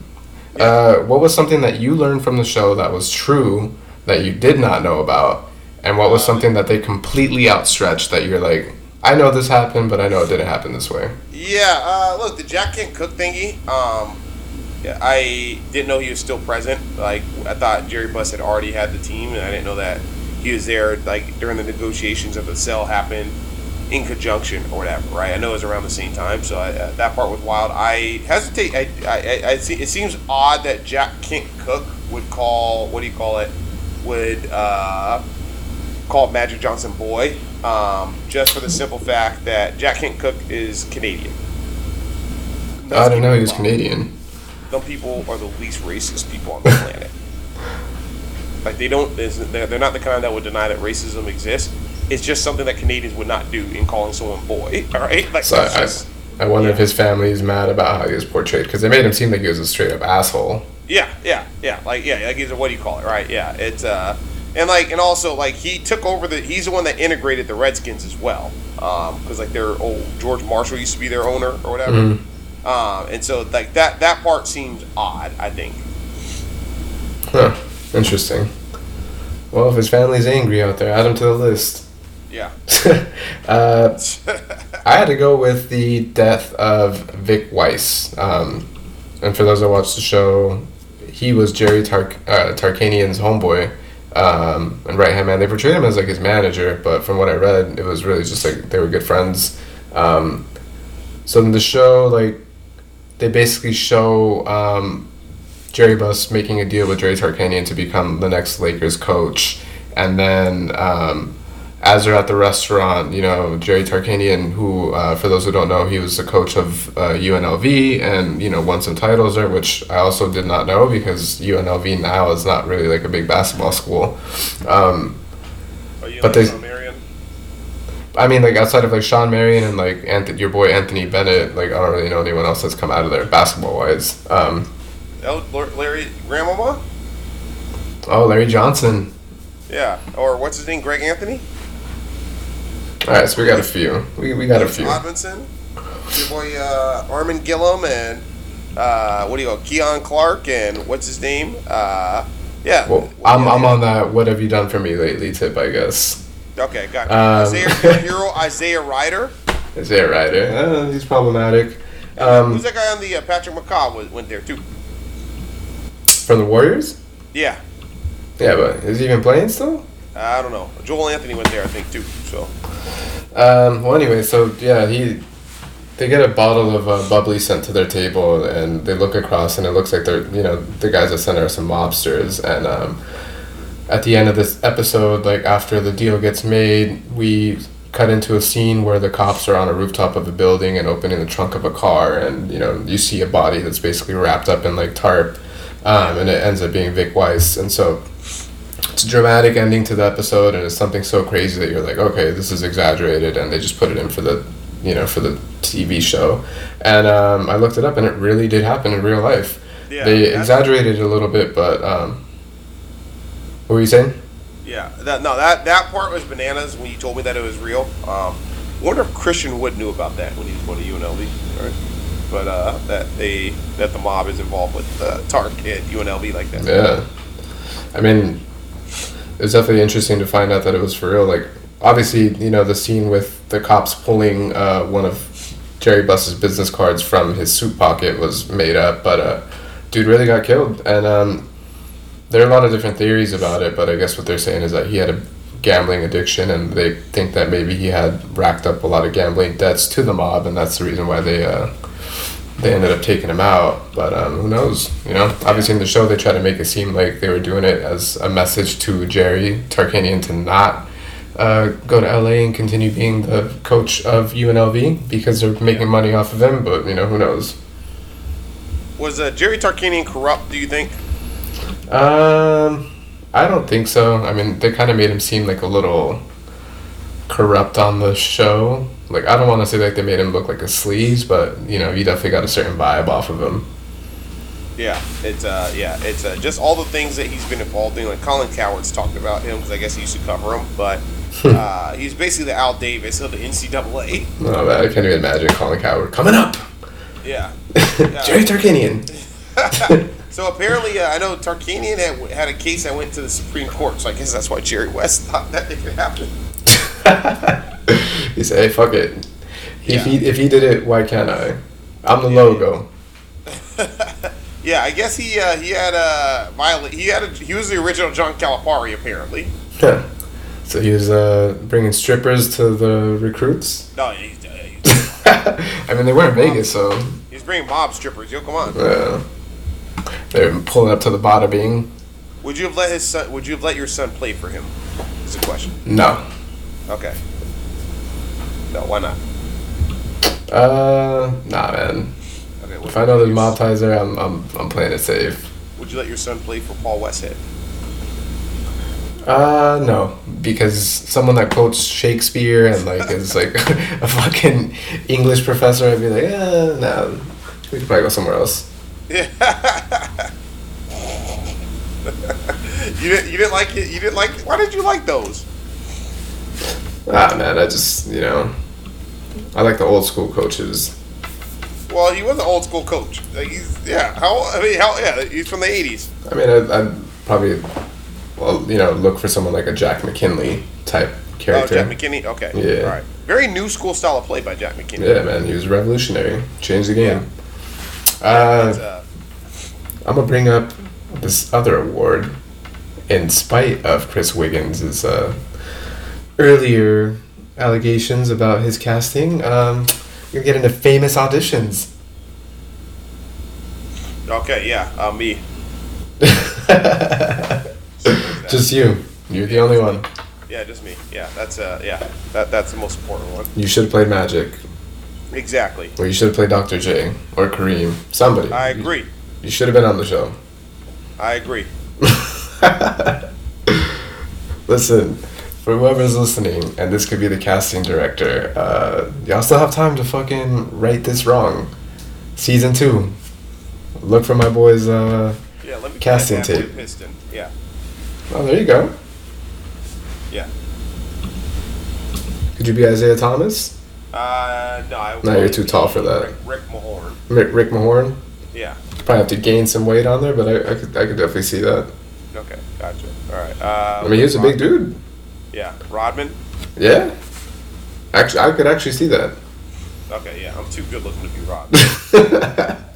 Uh, what was something that you learned from the show that was true that you did not know about, and what was something that they completely outstretched that you're like, I know this happened, but I know it didn't happen this way. Yeah, uh, look, the Jack Kent Cooke thingy. Um, yeah, I didn't know he was still present. Like, I thought Jerry Buss had already had the team, and I didn't know that he was there. Like during the negotiations of the sale happened in conjunction or whatever. Right? I know it was around the same time, so I, uh, that part was wild. I hesitate. I, I, I, I see, it seems odd that Jack Kent Cooke would call what do you call it? Would uh, call Magic Johnson boy, um, just for the simple fact that Jack Kent Cooke is Canadian. I don't know he was Canadian. Some people are the least racist people on the planet. Like they don't, they're not the kind that would deny that racism exists. It's just something that Canadians would not do in calling someone boy. All right, like So I, just, I wonder if his family is mad about how he was portrayed because they made him seem like he was a straight up asshole. Yeah, yeah, yeah. Like yeah, like he's a, what do you call it? Right? Yeah, it's uh, and like and also like he took over the. He's the one that integrated the Redskins as well. Um, because like their old George Marshall used to be their owner or whatever. Mm-hmm. Um, and so like that that part seems odd. I think. Huh. Interesting. Well, if his family's angry out there, add him to the list. Yeah. uh, I had to go with the death of Vic Weiss. Um, and for those that watched the show, he was Jerry uh, Tarkanian's homeboy um, and right hand man. They portrayed him as like his manager, but from what I read, it was really just like they were good friends. Um, so in the show, like they basically show um, Jerry Buss making a deal with Jerry Tarkanian to become the next Lakers coach, and then um, as they're at the restaurant, you know Jerry Tarkanian, who uh, for those who don't know, he was the coach of uh, UNLV and you know won some titles there, which I also did not know because UNLV now is not really like a big basketball school. Um, Are you But they- Shawn Marion? I mean, like outside of like Shawn Marion and like your boy Anthony Bennett, like I don't really know anyone else that's come out of there basketball wise. Um, El- Larry Grandmama? oh, Larry Johnson. Yeah. Or what's his name? Greg Anthony? All right, so we got a few. We, we got a few. Robinson, Your boy uh, Armen Gilliam and uh, what do you call Keon Clark and what's his name? Uh, yeah. Well, I'm, I'm on that. What have you done for me lately? Tip, I guess. Okay, got it. Um, Isaiah, hero Isaiah Rider. Is that right? Uh, he's problematic. Um, Who's that guy on the uh, Patrick McCaw went there too? from the Warriors? Yeah. Yeah, but is he even playing still? I don't know. Joel Anthony went there, I think, too. So Um, well, anyway, so yeah, he they get a bottle of uh, bubbly sent to their table, and they look across, and it looks like they're you know the guys that sent are some mobsters, and um, at the end of this episode, like after the deal gets made, we cut into a scene where the cops are on a rooftop of a building and opening the trunk of a car, and you know you see a body that's basically wrapped up in like tarp, um, and it ends up being Vic Weiss, and so it's a dramatic ending to the episode and it's something so crazy that you're like okay this is exaggerated and they just put it in for the you know, for the TV show. And um, I looked it up, and it really did happen in real life. Yeah, they exaggerated it a little bit, but um, what were you saying? Yeah, that, no, that that part was bananas when you told me that it was real. Um, I wonder if Christian Wood knew about that when he was going to UNLV. Right? But uh, that they that the mob is involved with uh, Tark at UNLV like that. Yeah. I mean, it was definitely interesting to find out that it was for real. Like, obviously, you know, the scene with the cops pulling uh, one of Jerry Buss's business cards from his suit pocket was made up, but uh, dude really got killed. And um, there are a lot of different theories about it, but I guess what they're saying is that he had a gambling addiction and they think that maybe he had racked up a lot of gambling debts to the mob and that's the reason why they uh, they ended up taking him out. But um, who knows? You know, obviously in the show they try to make it seem like they were doing it as a message to Jerry Tarkanian to not uh, go to LA and continue being the coach of UNLV because they're making money off of him. But you know, who knows? Was uh, Jerry Tarkanian corrupt? Do you think? Um, I don't think so. I mean, they kind of made him seem like a little corrupt on the show. Like, I don't want to say like they made him look like a sleaze, but you know, you definitely got a certain vibe off of him. Yeah, it's uh, yeah, it's uh, just all the things that he's been involved in. Like Colin Cowherd's talked about him because I guess he used to cover him, but uh, he's basically the Al Davis of the NCAA. Oh, man, I can't even imagine Colin Cowherd coming up. Yeah. Jerry Tarkanian. So apparently, uh, I know Tarkanian had, had a case that went to the Supreme Court. So I guess that's why Jerry West thought that it could happen. he said, "Hey, fuck it. Yeah. If he if he did it, why can't I? I'm the Yeah. logo." Yeah, I guess he uh, he had a violate. He had a, he was the original John Calipari apparently. Yeah. so he was uh, bringing strippers to the recruits. No, he's, uh, he's, I mean, they were in Vegas, so he's bringing mob strippers. Yo, come on. uh, they're pulling up to the bada bing. Would you have let his son? Would you have let your son play for him? Is the question. No. Okay. No, why not? Uh, nah, man. Okay. If I know there's mob ties there, I'm, I'm, I'm playing it safe. Would you let your son play for Paul Westhead? Uh, no, because someone that quotes Shakespeare and like is like a fucking English professor, I'd be like, eh, no, we could probably go somewhere else. Yeah. you didn't. You didn't like it. You didn't like. Why did you like those? Ah, man, I just you know, I like the old school coaches. Well, he was an old school coach. Like he's yeah. How I mean, how yeah. He's from the '80s. I mean, I'd, I'd probably, well, you know, look for someone like a Jack McKinley type character. Oh. Jack McKinney. Okay. Yeah. All right. Very new school style of play by Jack McKinney. yeah, man, he was revolutionary. Changed the game. It's, Uh, uh, I'm gonna bring up this other award in spite of Chris Wiggins' uh, earlier allegations about his casting. Um, you're getting into famous auditions. okay. Yeah. Uh, me. Just you. You're the only one. Yeah, just me. Yeah. That's uh. Yeah. That that's the most important one. You should have played Magic, Exactly. or you should have played Dr. J, or Kareem. Somebody. I agree. You should have been on the show. I agree. Listen, for whoever's listening, and this could be the casting director, uh, y'all still have time to fucking right this wrong. Season two. Look for my boys. Uh, Yeah. Let me Casting tape. Piston. Yeah. oh, there you go. Yeah. Could you be Isaiah Thomas? Uh, no. I No, you're too tall for that. Rick, Rick Mahorn. Rick, Rick Mahorn? Yeah. Probably have to gain some weight on there, but I, I, could, I could definitely see that. Okay. Gotcha. All right. Uh, I mean, he's a big dude. Yeah. Rodman. Yeah. Actually, I could actually see that. Okay. Yeah. I'm too good looking to be Rodman.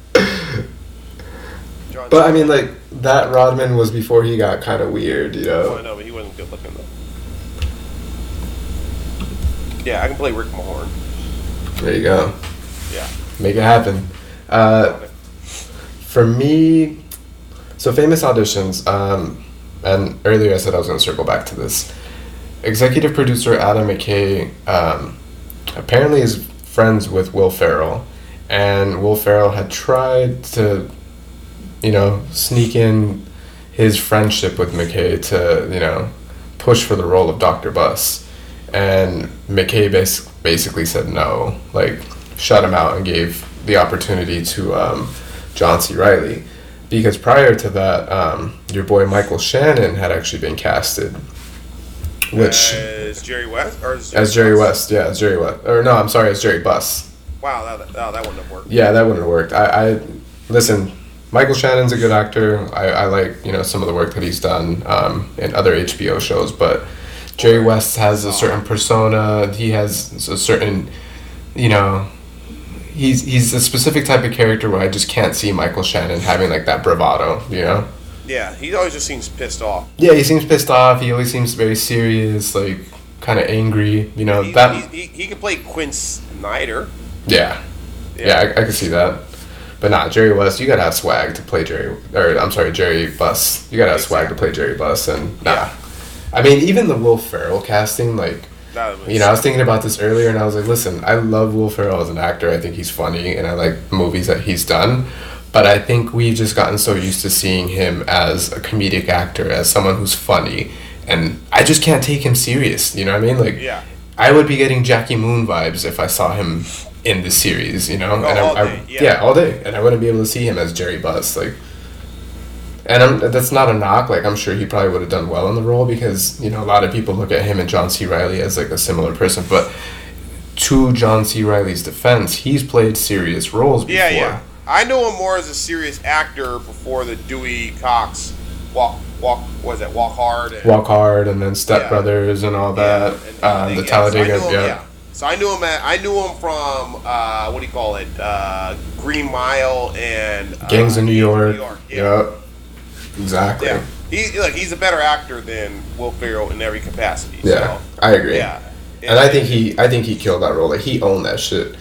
But I mean, like that Rodman was before he got kind of weird, you know. no, I know, but he wasn't good looking though. Yeah, I can play Rick Mahorn. There you go. Yeah. Make it happen. Uh, for me, so famous auditions. Um, and earlier I said I was going to circle back to this. Executive producer Adam McKay um, apparently is friends with Will Ferrell, and Will Ferrell had tried to, you know, sneak in his friendship with McKay to, you know, push for the role of Dr. Buss. And McKay bas- basically said no, like shut him out and gave the opportunity to um, John C. Reilly. Because prior to that, um, your boy Michael Shannon had actually been casted, which as Jerry West or as, as Jerry West, yeah, as Jerry West, or no, I'm sorry, as Jerry Buss. Wow, that, oh, that wouldn't have worked. Yeah, that wouldn't have worked. I, I listen. Michael Shannon's a good actor. I, I like you know some of the work that he's done um, in other HBO shows, but Jerry West has a certain persona. He has a certain, you know, he's he's a specific type of character where I just can't see Michael Shannon having like that bravado. You know. Yeah, he always just seems pissed off. Yeah, he seems pissed off. He always seems very serious, like kind of angry. You know He, that. he, he, he could play Quin Snyder. Yeah. Yeah, I, I can see that. But not Jerry West. You gotta have swag to play Jerry. Or I'm sorry, Jerry Buss. You gotta have swag to play Jerry Buss. And nah. Yeah. I mean, even the Will Ferrell casting, like, you know, I was thinking about this earlier, and I was like, listen, I love Will Ferrell as an actor. I think he's funny, and I like movies that he's done. But I think we've just gotten so used to seeing him as a comedic actor, as someone who's funny, and I just can't take him serious. You know what I mean? Like, Yeah. I would be getting Jackie Moon vibes if I saw him in the series, you know? Oh, and I, all I- day, yeah. all day. And I wouldn't be able to see him as Jerry Buss. Like, and I'm, that's not a knock. Like, I'm sure he probably would have done well in the role because, you know, a lot of people look at him and John C. Reilly as like a similar person. But to John C. Reilly's defense, he's played serious roles before. Yeah, yeah. I know him more as a serious actor before the Dewey Cox walk walk was it Walk Hard and Walk Hard and then Step Yeah. Brothers and all yeah, that. and um, the Yeah, so I Talladega. knew him- yeah. So I knew him. At, I knew him from uh, what do you call it? Uh, Green Mile and uh, Gangs of New York. Yeah. Yep. Exactly. Yeah. He look. He's a better actor than Will Ferrell in every capacity. Yeah, So, I agree. yeah. And I think he, I think he killed that role. Like he owned that shit.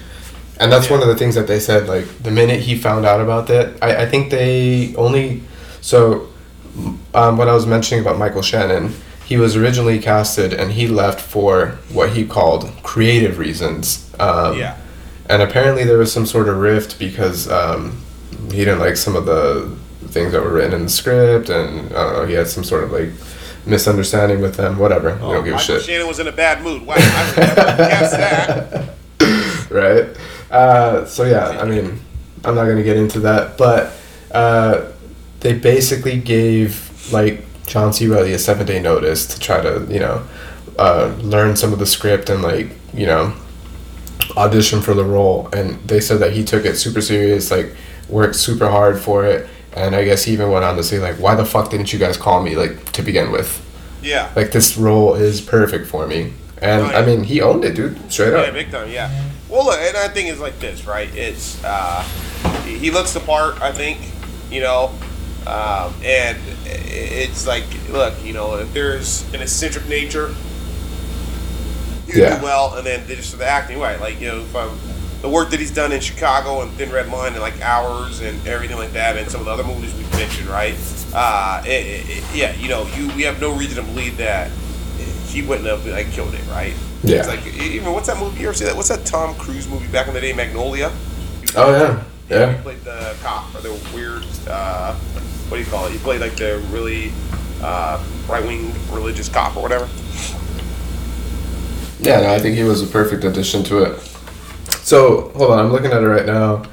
And that's one of the things that they said. Like the minute he found out about that, I, I think they only. So, um, what I was mentioning about Michael Shannon, he was originally casted and he left for what he called creative reasons. Um, Yeah. And apparently there was some sort of rift because um, he didn't like some of the things that were written in the script, and I don't know, he had some sort of like misunderstanding with them. Whatever. we don't give a Oh, shit. Shannon was in a bad mood. I would never guess that. right? Uh, so yeah, I mean, I'm not gonna get into that, but uh, they basically gave like John C. Reilly a seven day notice to try to you know uh, learn some of the script and like you know audition for the role, and they said that he took it super serious, like worked super hard for it, and I guess he even went on to say like, why the fuck didn't you guys call me like to begin with? Yeah. Like this role is perfect for me. And Oh, yeah. I mean, he owned it, dude. Straight Yeah, up. big time. Yeah. Well, look, and I think it's like this, right? It's uh, he looks the part. I think, you know, um, and it's like, look, you know, if there's an eccentric nature, you Yeah. do well, and then just the acting, right? Like, you know, if I'm, the work that he's done in Chicago and Thin Red Line and like Hours and everything like that, and some of the other movies we've mentioned, right? Uh, it, it- yeah, you know, you we have no reason to believe that he wouldn't have like killed it, right? Yeah. It's like even what's that movie? You ever see that? What's that Tom Cruise movie back in the day, Magnolia? Oh yeah, He yeah. He played the cop or the weird. Uh, what do you call it? He played like the really uh, right wing religious cop or whatever. Yeah, no, I think he was a perfect addition to it. So hold on, I'm looking at it right now.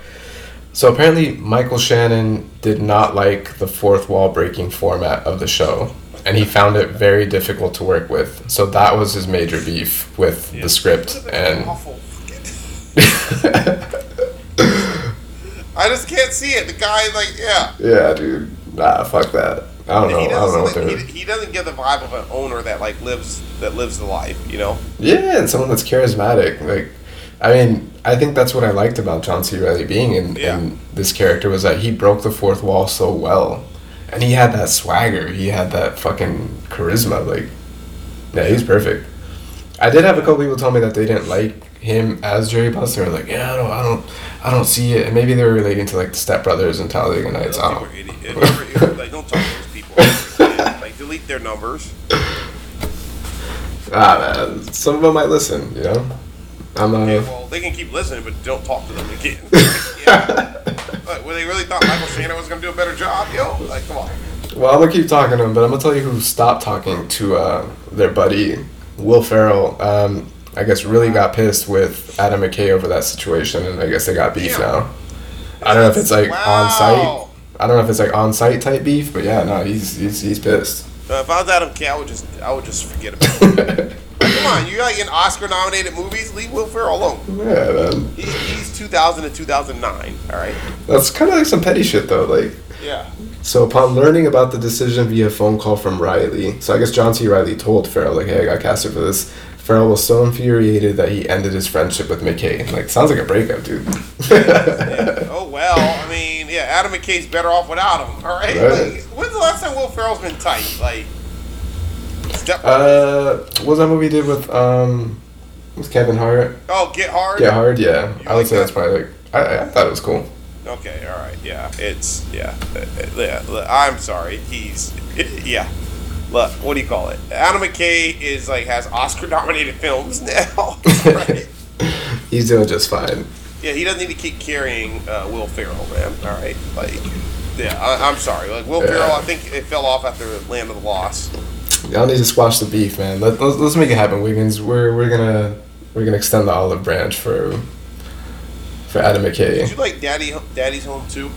So apparently, Michael Shannon did not like the fourth wall breaking format of the show, and he found it very difficult to work with. So that was his major beef with the script, and Awful. I just can't see it. The guy, like, yeah. yeah, dude, nah, fuck that. I don't know. He I don't know what they're. He, he doesn't get the vibe of an owner that like lives that lives the life. You know. Yeah, and someone that's charismatic. Like, I mean, I think that's what I liked about John C. Reilly being in, Yeah. in this character was that he broke the fourth wall so well, and he had that swagger. He had that fucking charisma. Like, yeah, he's perfect. I did have a couple people tell me that they didn't like him as Jerry Buss. They were like, yeah, I don't, I don't, I don't see it. And maybe they were relating to like the Step Brothers and Talladega Nights. I don't. people are idiots. If you ever- like, don't talk to those people. like, delete their numbers. Ah man, some of them might listen. You know, I'm uh, Yeah, well, they can keep listening, but don't talk to them again. yeah. But, well, they really thought Michael Shannon was going to do a better job, yo. Like, come on. Well, I'm gonna keep talking to him, but I'm gonna tell you who stopped talking to uh, their buddy Will Ferrell. Um, I guess really got pissed with Adam McKay over that situation, and I guess they got beef Yeah. now. I don't know if it's like on site. I don't know if it's like on site type beef, but yeah, no, he's he's, he's pissed. Uh, if I was Adam McKay, I would just I would just forget about it. Come on, you're like in Oscar nominated movies, leave Will Ferrell alone. Yeah, man. He, he's 2000 to 2009. All right. That's kind of like some petty shit though. Like, Yeah. so upon learning about the decision via phone call from Reilly, so I guess John C. Reilly told Ferrell like, "Hey, I got casted for this." Ferrell was so infuriated that he ended his friendship with McKay. Like, sounds like a breakup, dude. Oh well, I mean, yeah, Adam McKay's better off without him. All right. Right. Like, when's the last time Will Ferrell's been tight? Like, step. uh, what was that movie did with um, with Kevin Hart? oh, Get Hard. Get Hard, yeah. You I would like say that's probably like I, I thought it was cool. Okay. All right. Yeah. It's yeah. Uh, uh, yeah. I'm sorry. He's yeah. Look, what do you call it? Adam McKay is like has Oscar nominated films now. right? He's doing just fine. Yeah, he doesn't need to keep carrying uh, Will Ferrell, man. All right, like, yeah, I, I'm sorry. Like Will Yeah. Ferrell, I think it fell off after Land of the Lost. Y'all need to squash the beef, man. Let, let's, let's make it happen, Wiggins. We're we're gonna we're gonna extend the olive branch for for Adam Did McKay. you like Daddy Daddy's Home too?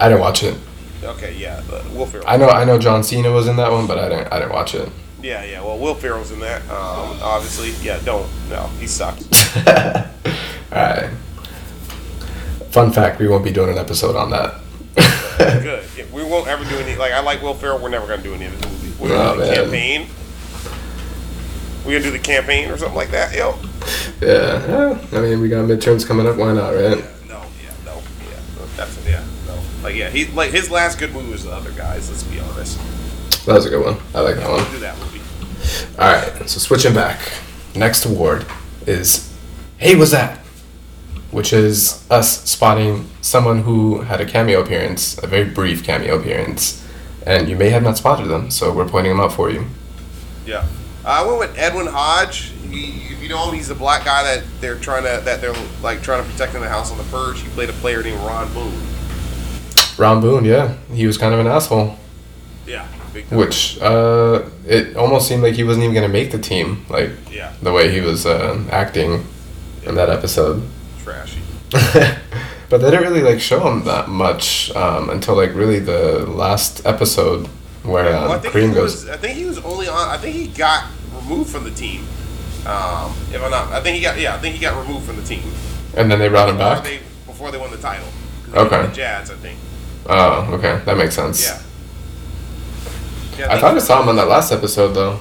I didn't watch it. Okay, yeah, but Will Ferrell. I know I know John Cena was in that one, but I didn't I didn't watch it. yeah, yeah. Well, Will Ferrell's in that. Um, obviously, yeah. Don't no, he sucks. All right. Fun fact: We won't be doing an episode on that. Good. Yeah, we won't ever do any. Like I like Will Ferrell. We're never gonna do any of his movies. We're gonna do the man. campaign. We're gonna do the campaign or something like that. Yo. yeah, yeah. I mean, we got midterms coming up. Why not, right? Yeah, no, yeah, no, yeah, no, that's yeah, no. Like yeah, he like his last good movie was the other guys. Let's be honest. That was a good one. I like that We'll one. do that movie. All right, so switching back. Next award is Hey Was That? Which is us spotting someone who had a cameo appearance, a very brief cameo appearance, and you may have not spotted them, so we're pointing them out for you. Yeah. I went with Edwin Hodge. He, if you know him, he's the black guy that they're trying to that they're like trying to protect in the house on the purge. He played a player named Ron Boone. Ron Boone, yeah, he was kind of an asshole, Yeah. Which uh, it almost seemed like he wasn't even going to make the team, like Yeah. the way he was uh, acting in that episode. Trashy. but they didn't really like show him that much um, until like really the last episode where Well, I um, think Kareem he goes. was. I think he was only on. I think he got removed from the team. Um, if I'm not, I think he got. Yeah, I think he got removed from the team. And then they brought him back. They, before they won the title. Okay. The Jazz, I think. Oh, okay, that makes sense. Yeah. Yeah, I think- thought I saw him on that last episode though.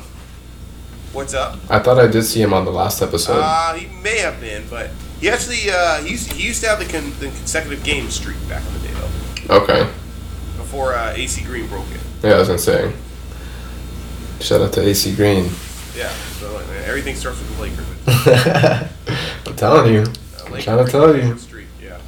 What's up? I thought I did see him on the last episode. Uh, he may have been, but he actually uh, he, used, he used to have the, con- the consecutive game streak back in the day though, okay. before uh, AC Green broke it. Yeah, I was gonna say. Shout out to AC Green. Yeah, so uh, everything starts with the Lakers. I'm telling you. Uh, I'm trying to tell you. Streak, yeah.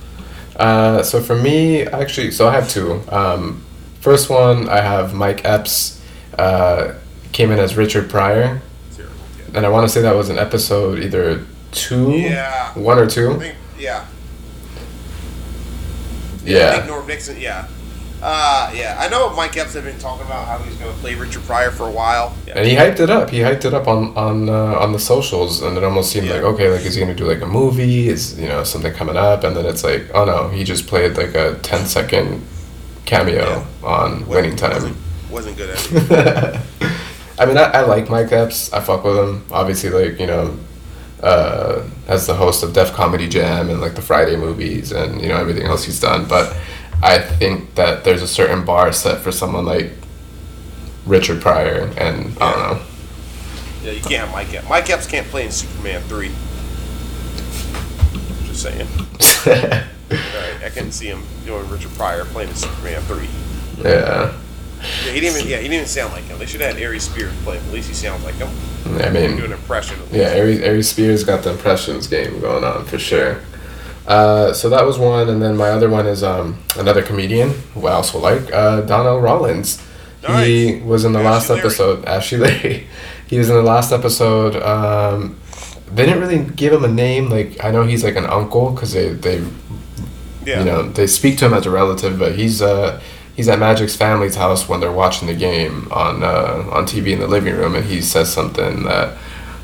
Uh, so for me, actually, so I have two. Um, first one, I have Mike Epps. Uh, came in as Richard Pryor, Terrible. and I want to say that was an episode either two, Yeah. one or I two. think, yeah. I Yeah. think Norm Nixon, yeah. Uh, yeah, I know Mike Epps had been talking about how he's going to play Richard Pryor for a while. Yeah. And he hyped it up. He hyped it up on on uh, on the socials, and it almost seemed Yeah. like okay, like is he gonna do like a movie? Is you know something coming up? And then it's like, oh no, he just played like a 10 second cameo on Winning Time. Wasn't, wasn't good at it. I mean, I, I like Mike Epps. I fuck with him. Obviously, like you know, uh, as the host of Def Comedy Jam and like the Friday movies and you know everything else he's done. But I think that there's a certain bar set for someone like Richard Pryor, and I don't know. yeah, you can't have Mike Epps. Mike Epps can't play in Superman 3. Just saying. Right, I couldn't see him doing Richard Pryor playing in Superman 3. yeah. Yeah, he didn't even. Yeah, he didn't even sound like him. They should have had Aries Spears play him. At least he sounds like him. I Do mean, an impression. Yeah, Aries, Aries Spears got the impressions game going on for sure. Uh, so that was one, and then my other one is um, another comedian who I also like, uh, Donnell Rawlings. He was in the Ashley last Larry. episode. Ashy Larry. he was in the last episode. Um, they didn't really give him a name. Like I know he's like an uncle because they they Yeah. you know they speak to him as a relative, but he's uh he's at Magic's family's house when they're watching the game on uh, on TV in the living room, and he says something that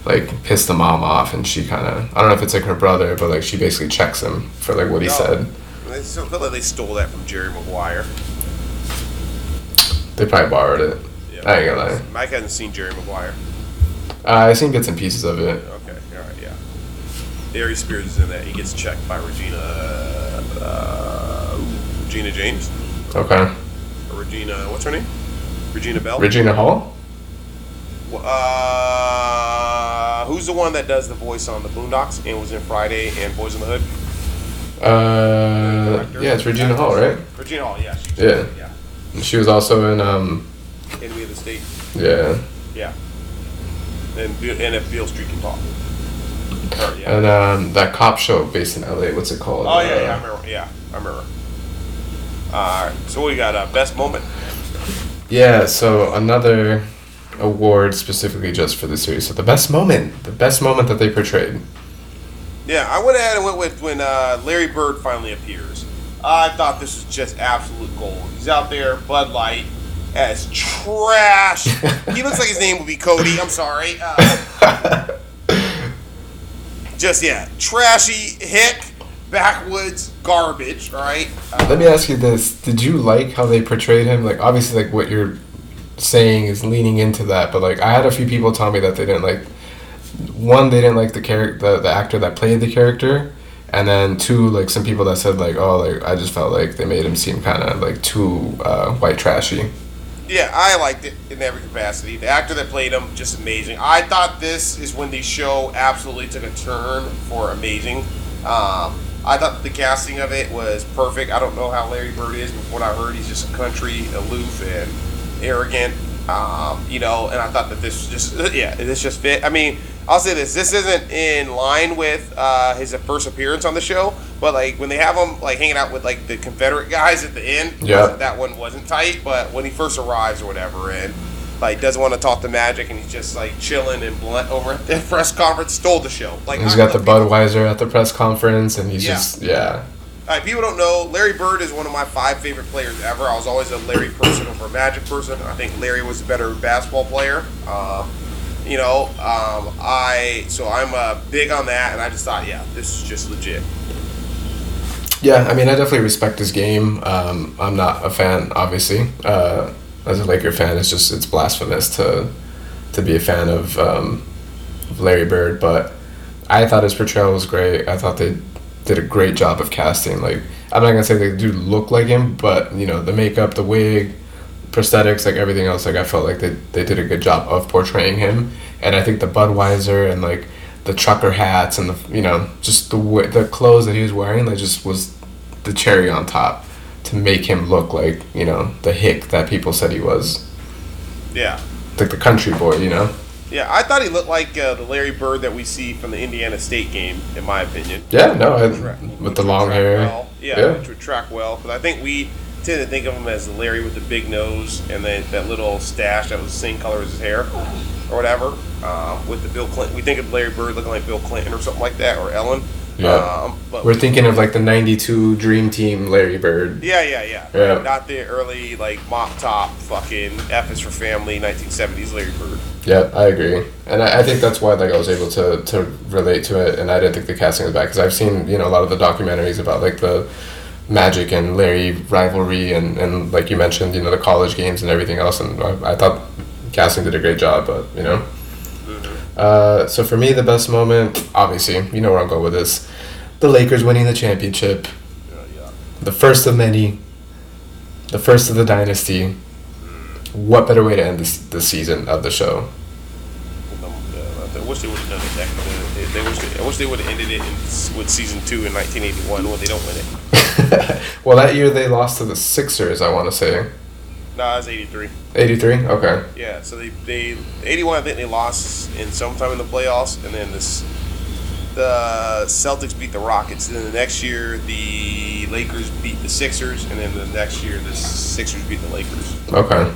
like piss the mom off, and she kind of I don't know if it's like her brother, but like she basically checks him for like what he No. said. They still feel like they stole that from Jerry Maguire. They probably borrowed it. Yeah, I ain't gonna lie. Mike hasn't seen Jerry Maguire. Uh, I seen bits and pieces of it. Okay, all right, yeah. Ari Spears is in that. He gets checked by Regina, uh, Regina James, Okay. Regina. What's her name? Regina Bell. Regina Hall. Uh, who's the one that does the voice on the Boondocks and was in Friday and Boyz n the Hood? Uh, Director? yeah, it's Regina Hall, right? Regina Hall, yeah. Yeah. yeah. She was also in um, Enemy of the State, yeah, yeah. And and if Beale Street can talk. Her, yeah. and um, that cop show based in LA. What's it called? Oh yeah, yeah, I Uh, remember. Yeah, I remember. All right, so we got uh, best moment. Yeah, so another award specifically just for the series. So the best moment, the best moment that they portrayed. Yeah, I went ahead and went with when uh, Larry Bird finally appears. I thought this was just absolute gold. He's out there, Bud Light, as trash. he looks like his name would be Cody. I'm sorry. Uh, just yeah, trashy, hick, backwoods, garbage. Right? Uh, Let me ask you this: Did you like how they portrayed him? Like, obviously, like what you're saying is leaning into that, but like I had a few people tell me that they didn't like. One, they didn't like the character, the, the actor that played the character, and then two, like some people that said like, oh, like I just felt like they made him seem kind of like too uh, white trashy. Yeah, I liked it in every capacity. The actor that played him, just amazing. I thought this is when the show absolutely took a turn for amazing. Um, I thought the casting of it was perfect. I don't know how Larry Bird is, but from what I heard, he's just a country, aloof, and arrogant. Um, you know, and I thought that this just, yeah, this just fit. I mean, I'll say this: this isn't in line with uh, his first appearance on the show, but like when they have him like hanging out with like the Confederate guys at the end, Yeah. that one wasn't tight. But when he first arrives or whatever, and like he doesn't want to talk the magic, and he's just like chilling and blunt over at the press conference, stole the show. Like He's I got the people- Budweiser at the press conference, and he's Yeah. just yeah. All right, people don't know Larry Bird is one of my five favorite players ever. I was always a Larry person over a Magic person. I think Larry was a better basketball player. Um, you know, um, I so I'm uh, big on that, and I just thought, yeah, this is just legit. Yeah, I mean, I definitely respect his game. Um, I'm not a fan, obviously. Uh, as a Laker fan, it's just it's blasphemous to to be a fan of, um, Larry Bird. But I thought his portrayal was great. I thought they did a great job of casting. Like, I'm not gonna say they do look like him, but you know, the makeup, the wig, prosthetics, like everything else. Like, I felt like they they did a good job of portraying him. And I think the Budweiser and like the trucker hats and the you know just the the clothes that he was wearing like just was the cherry on top to make him look like you know the hick that people said he was Yeah, like the country boy you know yeah. I thought he looked like uh, the Larry Bird that we see from the Indiana State game, in my opinion. yeah no I, with the which would long hair Well. Yeah, Yeah. which would track well. But I think we tend to think of him as the Larry with the big nose and then that little stash that was the same color as his hair, or whatever. Uh, with the Bill Clinton, we think of Larry Bird looking like Bill Clinton or something like that, or Ellen. Yeah. Um, but we're thinking of like the 92 dream team larry bird yeah, yeah, yeah, Yeah. Not the early like mop top fucking F is for family 1970s Larry Bird. yeah i agree and I, I think that's why like i was able to to relate to it and i didn't think the casting was bad because i've seen you know a lot of the documentaries about like the magic and larry rivalry and and like you mentioned you know the college games and everything else and i, I thought casting did a great job but you know Uh, so for me, the best moment, obviously, you know where I'm going with this, the Lakers winning the championship, the first of many, the first of the dynasty. What better way to end this the season of the show? I wish they would have done it back. They, they wish they, I wish they would have ended it in, with season two in 1981 when they don't win it. well, that year they lost to the Sixers. I want to say Nah, it's 83. '83. Okay. Yeah, so they they 81. I think they lost in sometime in the playoffs, and then this the Celtics beat the Rockets. And then the next year the Lakers beat the Sixers, and then the next year the Sixers beat the Lakers. Okay.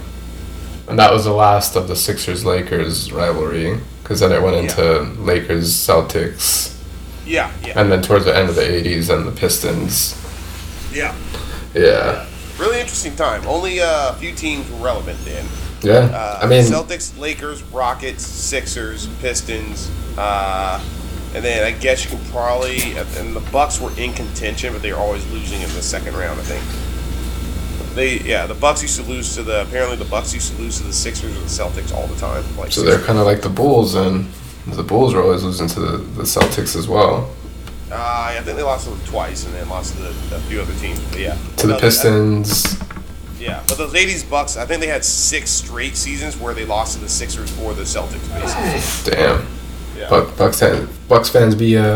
And that was the last of the Sixers Lakers rivalry because then it went into Lakers Celtics, Yeah, yeah, and then towards the end of the '80s and the Pistons. yeah. Yeah. Really interesting time. Only uh, a few teams were relevant then. Yeah, Uh, I mean, Celtics, Lakers, Rockets, Sixers, Pistons, uh, and then I guess you can probably and the Bucks were in contention, but they were always losing in the second round. I think they yeah the Bucks used to lose to the apparently the Bucks used to lose to the Sixers or the Celtics all the time. Like so they're kind of like the Bulls, and the Bulls are always losing to the, the Celtics as well. Uh, I think they lost them twice and then lost to the, a few other teams. But yeah, To the Pistons. Yeah, but those '80s Bucks, I think they had six straight seasons where they lost to the Sixers or the Celtics, basically. Damn. Yeah. Buck, Bucks, Bucks fans be uh,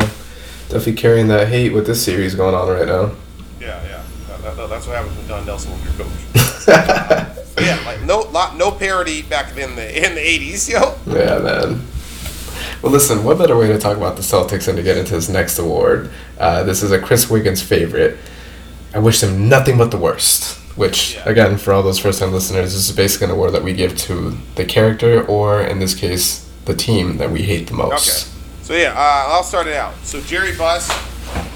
definitely carrying that hate with this series going on right now. Yeah, yeah. That- that- that's what happens when Don Nelson was your coach. yeah, like no, lot, no parity back in the in the '80s, yo. Yeah, man. Well, listen, what better way to talk about the Celtics than to get into this next award? Uh, this is a Chris Wiggins favorite. I wish them nothing but the worst. Which, Yeah. again, for all those first time listeners, this is basically an award that we give to the character, or in this case, the team that we hate the Okay. most. So yeah, uh, I'll start it out. So Jerry Buss,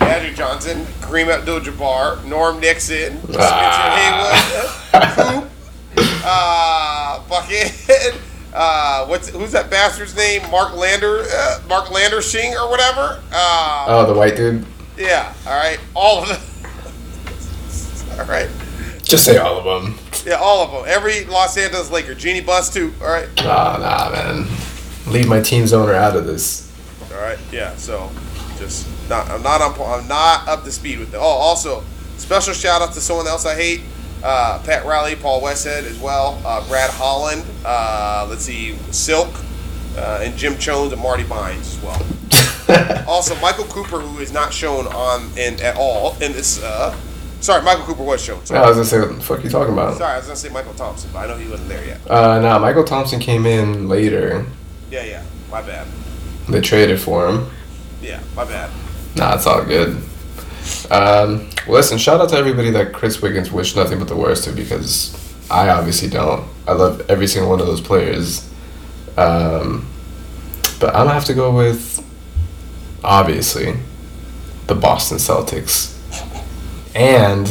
Andrew Johnson, Kareem Abdul-Jabbar, Norm Nixon, Ah. Spencer Haywood, Coop, uh, fucking, uh, what's who's that bastard's name? Mark Lander, uh, Mark Landershing or whatever. Uh, Oh, the white dude? Yeah. All right. All of them. all right. Just say all of them. Yeah, all of them. Every Los Angeles Laker. Jeanie Buss too. All right. Ah, nah, man. Leave my team's owner out of this. All right. Yeah. So, just not. I'm not on. I'm not up to speed with it. Oh, also, special shout out to someone else I hate. Uh, Pat Riley, Paul Westhead as well. Uh, Brad Holland. Uh, let's see, Silk, uh, and Jim Chones and Marty Byrnes as well. also, Michael Cooper, who is not shown on in at all in this. Uh, sorry, Michael Cooper was shown. Sorry. I was gonna say, what the fuck you talking about? Sorry, I was gonna say Mychal Thompson, but I know he wasn't there yet. Uh, nah, Mychal Thompson came in later. Yeah, yeah, my bad. They traded for him. Yeah, my bad. Nah, it's all good. Um, listen, shout out to everybody that Chris Wiggins wished nothing but the worst to because I obviously don't. I love every single one of those players. Um, but I'm gonna have to go with, obviously, the Boston Celtics. And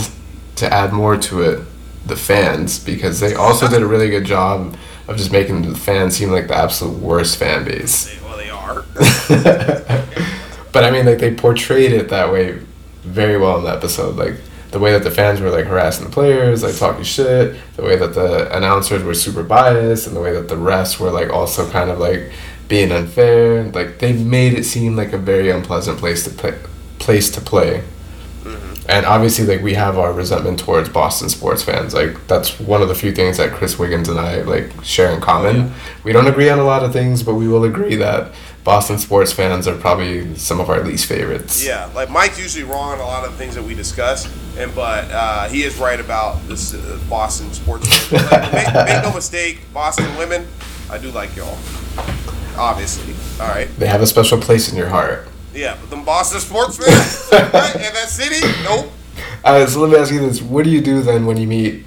to add more to it, the fans, because they also did a really good job of just making the fans seem like the absolute worst fan base. Well, they are. but I mean, like they portrayed it that way very well in the episode. Like the way that the fans were like harassing the players, like talking shit. The way that the announcers were super biased, and the way that the refs were like also kind of like being unfair. Like they made it seem like a very unpleasant place to play. Place to play. Mm-hmm. And obviously, like we have our resentment towards Boston sports fans. Like that's one of the few things that Chris Wiggins and I like share in common. We don't agree on a lot of things, but we will agree that Boston sports fans are probably some of our least favorites. Yeah, like Mike's usually wrong on a lot of the things that we discuss, and but uh, he is right about this uh, Boston sports. like, make, make no mistake, Boston women, I do like y'all. Obviously, all right. They have a special place in your heart. Yeah, but them Boston sports fans, right? In that city, nope. Uh, so let me ask you this: What do you do then when you meet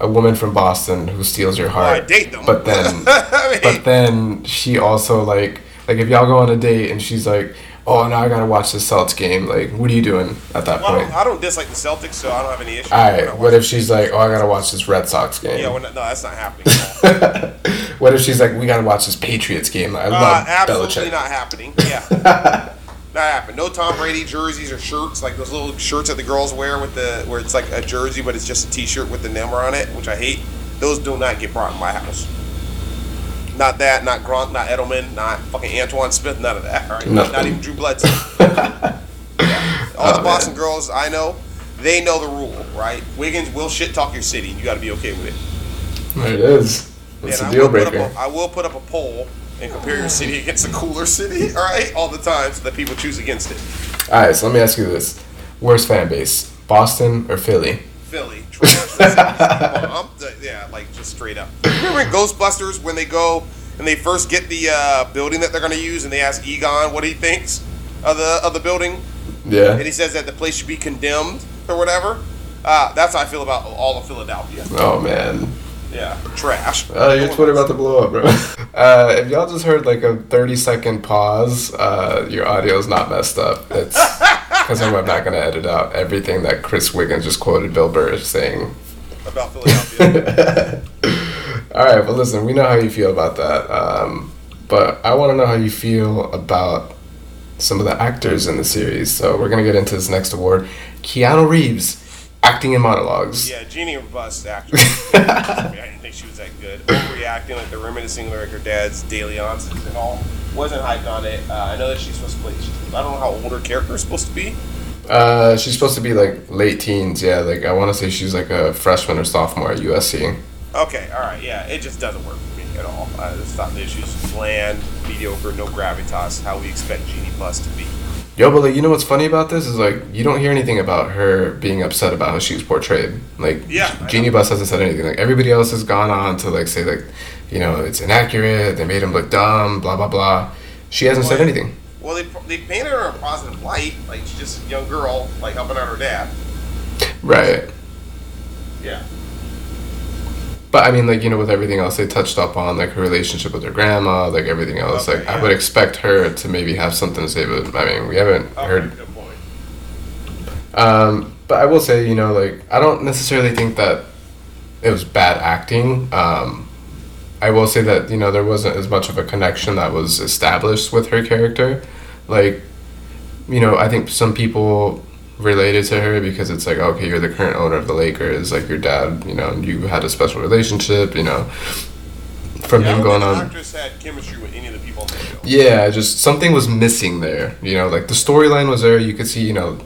a woman from Boston who steals your Well, I heart? date them. But then, I mean, but then she also like like if y'all go on a date and she's like, "Oh, now I gotta watch the Celtics game." Like, what are you doing at that well, I, point? don't, I don't dislike the Celtics, so I don't have any issue. All right. What if she's like, "Oh, I gotta watch this Red Sox game"? Yeah, we're no, that's not happening. what if she's like, "We gotta watch this Patriots game"? I Uh, love absolutely Belichick. not happening. Yeah. Not happen. No Tom Brady jerseys or shirts like those little shirts that the girls wear with the where it's like a jersey but it's just a T-shirt with the number on it, which I hate. Those do not get brought in my house. Not that, not Grunt, not Edelman, not fucking Antowain Smith, none of that. All right, Nothing. not even Drew Bledsoe. yeah. All oh, the Oh, Boston man. girls I know, they know the rule, right? Wiggins will shit talk your city. You got to be okay with it. There it is. It's And a I deal will put up breaker. a- I will put up a poll and compare your city against a cooler city, all right, all the time, so that people choose against it. All right, so let me ask you this: Worst fan base, Boston or Philly? Philly. Well, yeah, like just straight up. Remember in Ghostbusters when they go and they first get the uh, building that they're going to use, and they ask Egon what he thinks of the of the building, Yeah. and he says that the place should be condemned or whatever. Uh, that's how I feel about all of Philadelphia. Oh man. Yeah, trash. Uh, your Twitter about to blow up, bro. Uh, if y'all just heard like a 30 second pause, uh, your audio is not messed up. It's because I'm not going to edit out everything that Chris Wiggins just quoted Bill Burr as saying. about Philadelphia. All right, but listen, we know how you feel about that. Um, but I want to know how you feel about some of the actors in the series. So we're gonna get into this next award. Keanu Reeves acting in monologues. Yeah, Jeanie Buss actress. I didn't think she was that good. Overreacting, like the reminiscing like her dad's daily answers and all. Wasn't hyped on it. Uh, I know that she's supposed to play. I don't know how old her character is supposed to be. Uh, she's supposed to be like late teens. Yeah, like I want to say she's like a freshman or sophomore at USC. Okay, all right, yeah, it just doesn't work for me at all. I just thought the issues bland, mediocre, no gravitas, how we expect Jeanie Buss to be. Yo, but like you know what's funny about this is like you don't hear anything about her being upset about how she was portrayed. Like Yeah, I Jeanie Buss hasn't said anything. Like everybody else has gone on to like say like, you know, it's inaccurate. They made him look dumb. Blah blah blah. She hasn't said anything. Well, they, they painted her in a positive light, like she's just a young girl, like helping out her dad. Right. Yeah. But I mean, like you know, with everything else they touched up on, like her relationship with her grandma, like everything else. Okay, like I would expect her to maybe have something to say, but I mean, we haven't Okay, heard good point. Um, but I will say, you know, like I don't necessarily think that it was bad acting. Um, I will say that you know there wasn't as much of a connection that was established with her character. Like, you know, I think some people related to her because it's like, okay, you're the current owner of the Lakers, like your dad, you know, you had a special relationship, you know, from Yeah, him going on. Actress had chemistry with any of the people on the show. Yeah, just something was missing there. You know, like the storyline was there. You could see, you know,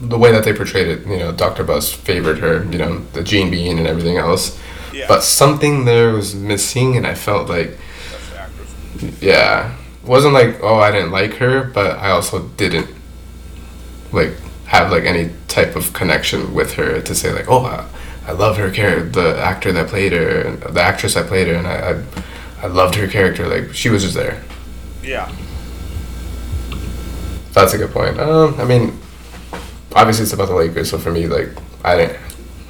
the way that they portrayed it. You know, Doctor Buss favored her. You know, the Gene Bean and everything else. Yeah. But something there was missing, and I felt like, That's the actress. yeah, wasn't like, oh, I didn't like her, but I also didn't like have like any type of connection with her to say like, oh, I, I love her character, the actor that played her, and the actress that played her, and I, I, I loved her character. Like she was just there. Yeah. That's a good point. Um, I mean, obviously it's about the Lakers, so for me, like, I didn't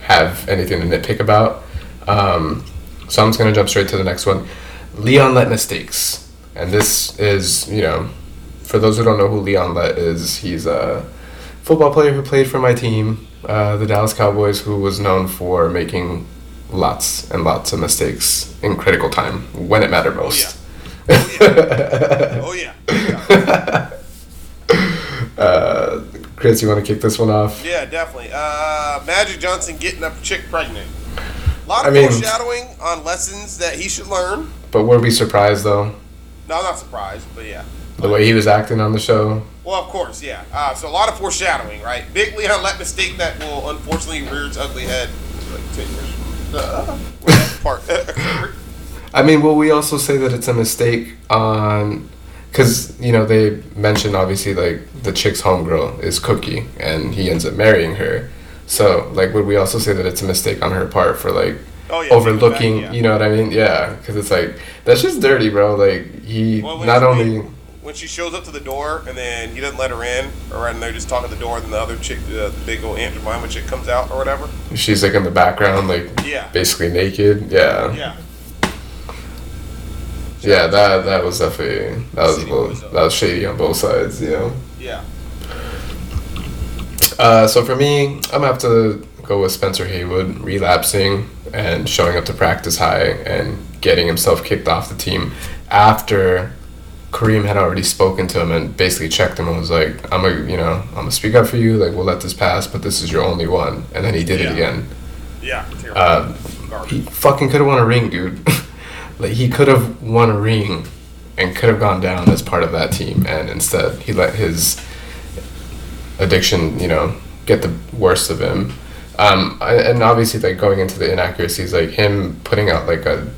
have anything to nitpick about. Um, so I'm just gonna jump straight to the next one. Leon Lett mistakes, and this is, you know, for those who don't know who Leon Lett is, he's a football player who played for my team, uh, the Dallas Cowboys, who was known for making lots and lots of mistakes in critical time when it mattered most. Oh yeah. Oh yeah. uh, Chris, you want to kick this one off? Yeah, definitely. Uh, Magic Johnson getting a chick pregnant. A lot I of mean- foreshadowing on lessons that he should learn. But were we surprised though? No, I'm not surprised, but yeah. The way he was acting on the show? Well, of course, yeah. Uh, so a lot of foreshadowing, right? Big Leon Lett mistake that will unfortunately rear its ugly head like ten years from uh, part. I mean, will we also say that it's a mistake on. Because, you know, they mentioned obviously, like, the chick's homegirl is Cookie, and he ends up marrying her. So, like, would we also say that it's a mistake on her part for, like, Oh, yeah, overlooking, back, yeah. you know what I mean? Yeah, because it's like, that's just dirty, bro. Like, he Well, not only. When she shows up to the door and then he doesn't let her in, or right, and they're just talking at the door, and then the other chick, the, the big old Aunt Jemima chick, comes out or whatever. She's, like, in the background, like, Yeah. basically naked. Yeah. Yeah. Yeah, that that was definitely that was little, boys, that was shady on both sides, you know. Yeah. Uh, so for me, I'm gonna have to go with Spencer Haywood relapsing and showing up to practice high and getting himself kicked off the team after Kareem had already spoken to him and basically checked him and was like, "I'm a you know I'm gonna speak up for you. Like we'll let this pass, but this is your only one." And then he did it again. Yeah. Uh, he fucking could have won a ring, dude. like he could have won a ring and could have gone down as part of that team, and instead he let his addiction, you know, get the worst of him. Um, and obviously, like going into the inaccuracies, like him putting out like a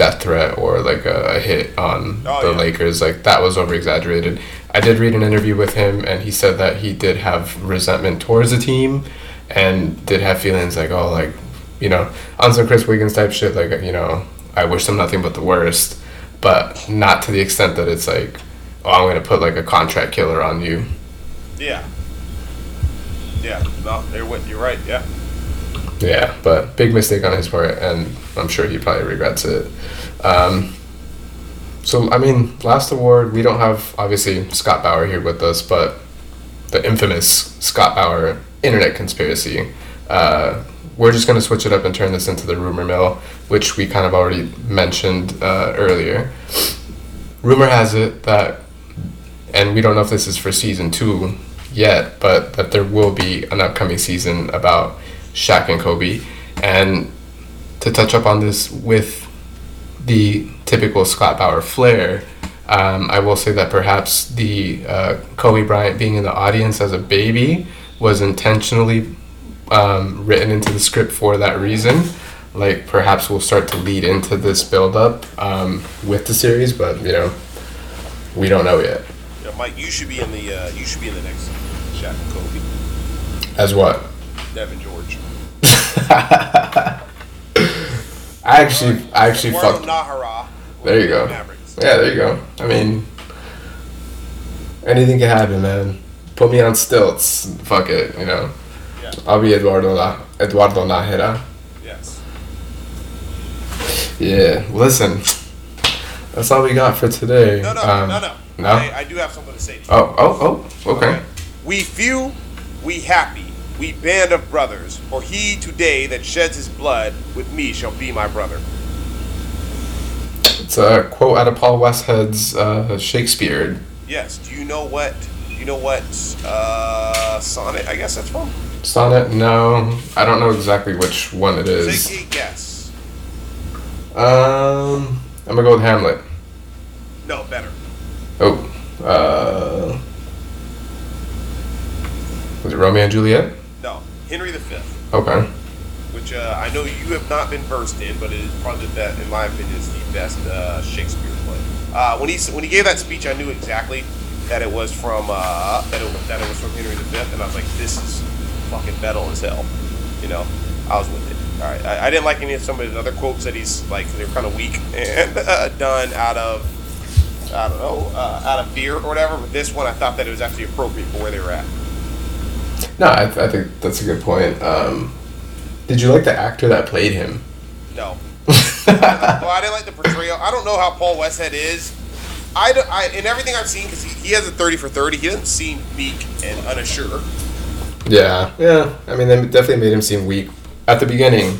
death threat or like a, a hit on Oh, the yeah. Lakers, like that was over exaggerated. I did read an interview with him, and he said that he did have resentment towards the team, and did have feelings like, oh, like you know, on some Chris Wiggins type shit, like you know, I wish them nothing but the worst, but not to the extent that it's like, oh, I'm gonna put like a contract killer on you. Yeah. Yeah. No, you're right. Yeah. Yeah, but big mistake on his part, and I'm sure he probably regrets it. Um, so, I mean, last award, we don't have obviously Scott Bauer here with us, but the infamous Scott Bauer internet conspiracy. Uh, we're just gonna switch it up and turn this into the rumor mill, which we kind of already mentioned uh, earlier. Rumor has it that, and we don't know if this is for season two yet, but that there will be an upcoming season about Shaq and Kobe, and to touch up on this with the typical Scott Bauer flair. Um, I will say that perhaps the uh, Kobe Bryant being in the audience as a baby was intentionally um, written into the script for that reason. Like perhaps we'll start to lead into this build up um, with the series, but you know, we don't know yet. Yeah, Mike, you should be in the uh, you should be in the next and Kobe. As what? Devean George. I actually, I actually Warren fucked. Nahara. There you go. Mavericks. Yeah, there you go. I mean, anything can happen, man. Put me on stilts. Fuck it, you know. Yeah. I'll be Eduardo La- Eduardo Nájera. Yes. Yeah, listen. That's all we got for today. No, no, Um, no, no. no? I, I do have something to say to you. Oh, oh, oh. Okay. We few, we happy, we band of brothers. For he today that sheds his blood with me shall be my brother. It's a quote out of Paul Westhead's uh, Shakespeare. Yes. Do you know what? Do you know what uh, sonnet? I guess that's from. Sonnet? No, I don't know exactly which one it is. Take a guess. Um, I'm gonna go with Hamlet. No, better. Oh, uh, was it Romeo and Juliet? Henry V, Okay. which uh, I know you have not been versed in, but it is probably the best, in my opinion, is the best uh, Shakespeare play. Uh, when he when he gave that speech, I knew exactly that it was from uh, that it, that it was from Henry V, and I was like, this is fucking metal as hell. You know, I was with it. All right, I, I didn't like any of some of his other quotes that he's like they're kind of weak and uh, done out of I don't know uh, out of fear or whatever. But this one, I thought that it was actually appropriate for where they were at. No, I, I think that's a good point. Um, did you like the actor that played him? No. well, I didn't like the portrayal. I don't know how Paul Westhead is. I, don't- I in everything I've seen because he, he has a thirty for thirty. He doesn't seem meek and unassured. Yeah, yeah. I mean, they definitely made him seem weak at the beginning,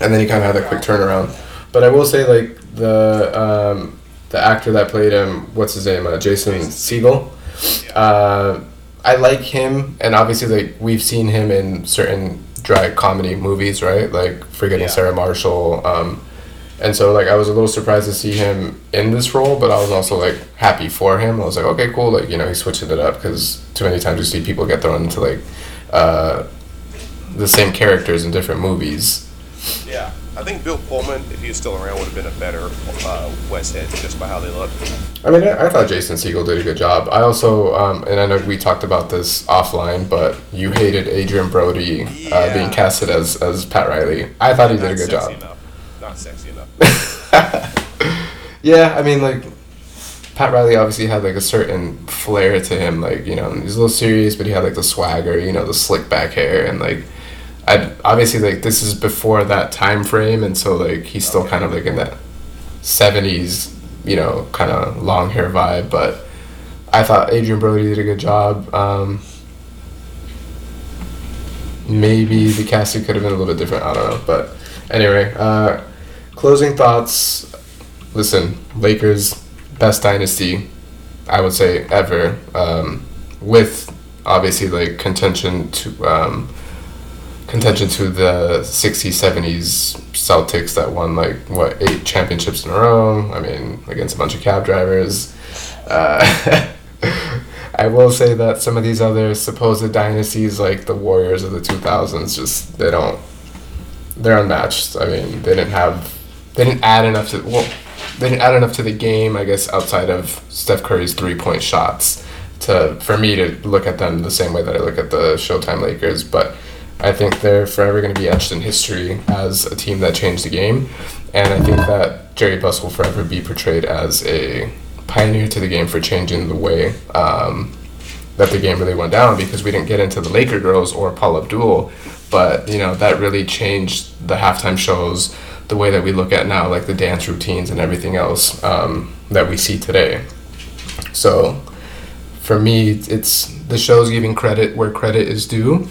and then he kind of had a quick turnaround. But I will say, like the um, the actor that played him, what's his name? Uh, Jason Segel. Uh, I like him, and obviously, like we've seen him in certain drag comedy movies, right? Like Forgetting Yeah. Sarah Marshall. Um, and so, like, I was a little surprised to see him in this role, but I was also like happy for him. I was like, okay, cool. Like, you know, he's switching it up because too many times you see people get thrown into like uh, the same characters in different movies. Yeah, I think Bill Pullman, if he was still around, would have been a better uh, Westhead just by how they look. I mean, I, I thought Jason Segel did a good job. I also, um, and I know we talked about this offline, but you hated Adrien Brody uh, being casted as, as Pat Riley. I thought he did a good job. Enough. Not sexy enough. Yeah, I mean, like Pat Riley obviously had like a certain flair to him. Like you know, he's a little serious, but he had like the swagger, you know, the slick back hair, and like I obviously like this is before that time frame, and so like he's still Okay. kind of like in that seventies, you know, kind of long hair vibe. But I thought Adrien Brody did a good job. Um, maybe the casting could have been a little bit different. I don't know, but anyway, uh, closing thoughts. Listen, Lakers best dynasty, I would say ever. Um, with obviously like contention to um, contention to the 60s 70s celtics that won like what eight championships in a row? I mean against a bunch of cab drivers. Uh, i will say that some of these other supposed dynasties like the warriors of the 2000s just they don't they're unmatched. I mean they didn't have they didn't add enough to well they didn't add enough to the game i guess outside of steph curry's three point shots to for me to look at them the same way that i look at the showtime lakers but I think they're forever going to be etched in history as a team that changed the game. And I think that Jerry Buss will forever be portrayed as a pioneer to the game for changing the way um, that the game really went down because we didn't get into the Laker girls or Paula Abdul. But, you know, that really changed the halftime shows, the way that we look at now, like the dance routines and everything else um, that we see today. So for me, it's the show's giving credit where credit is due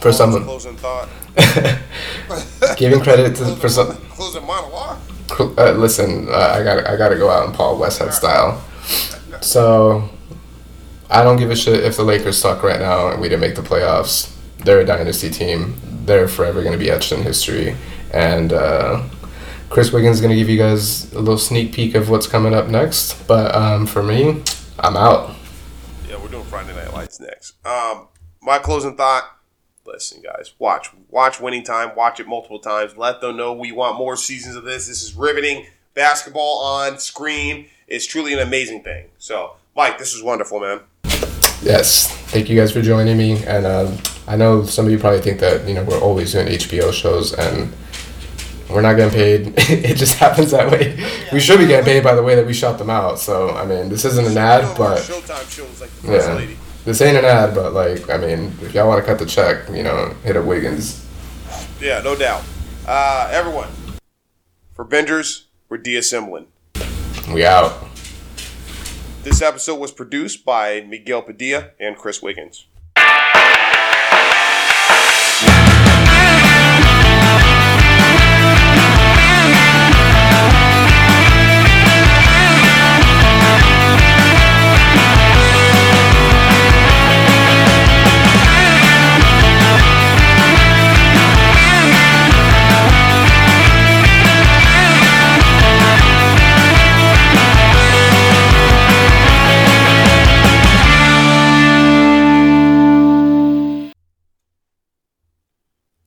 For someone- closing thought, Giving credit to, for some. closing monologue. Uh, listen, uh, I got I got to go out in Paul Westhead style. So I don't give a shit if the Lakers suck right now and we didn't make the playoffs. They're a dynasty team. They're forever going to be etched in history. And uh, Chris Wiggins is going to give you guys a little sneak peek of what's coming up next. But um, for me, I'm out. Yeah, we're doing Friday Night Lights next. Um, my closing thought. Listen, guys, watch, watch Winning Time. Watch it multiple times. Let them know we want more seasons of this. This is riveting basketball on screen. It's truly an amazing thing. So, Mike, this was wonderful, man. Yes, thank you guys for joining me. And um, I know some of you probably think that you know we're always doing HBO shows, and we're not getting paid. it just happens that way. We should be getting paid by the way that we shot them out. So I mean, this isn't an ad, but Showtime shows like the First yeah, Lady. This ain't an ad. But like, I mean, if y'all want to cut the check, you know, hit up Wiggins. Yeah, no doubt. Uh, everyone, for Bingers, we're deassembling. We out. This episode was produced by Miguel Padilla and Chris Wiggins.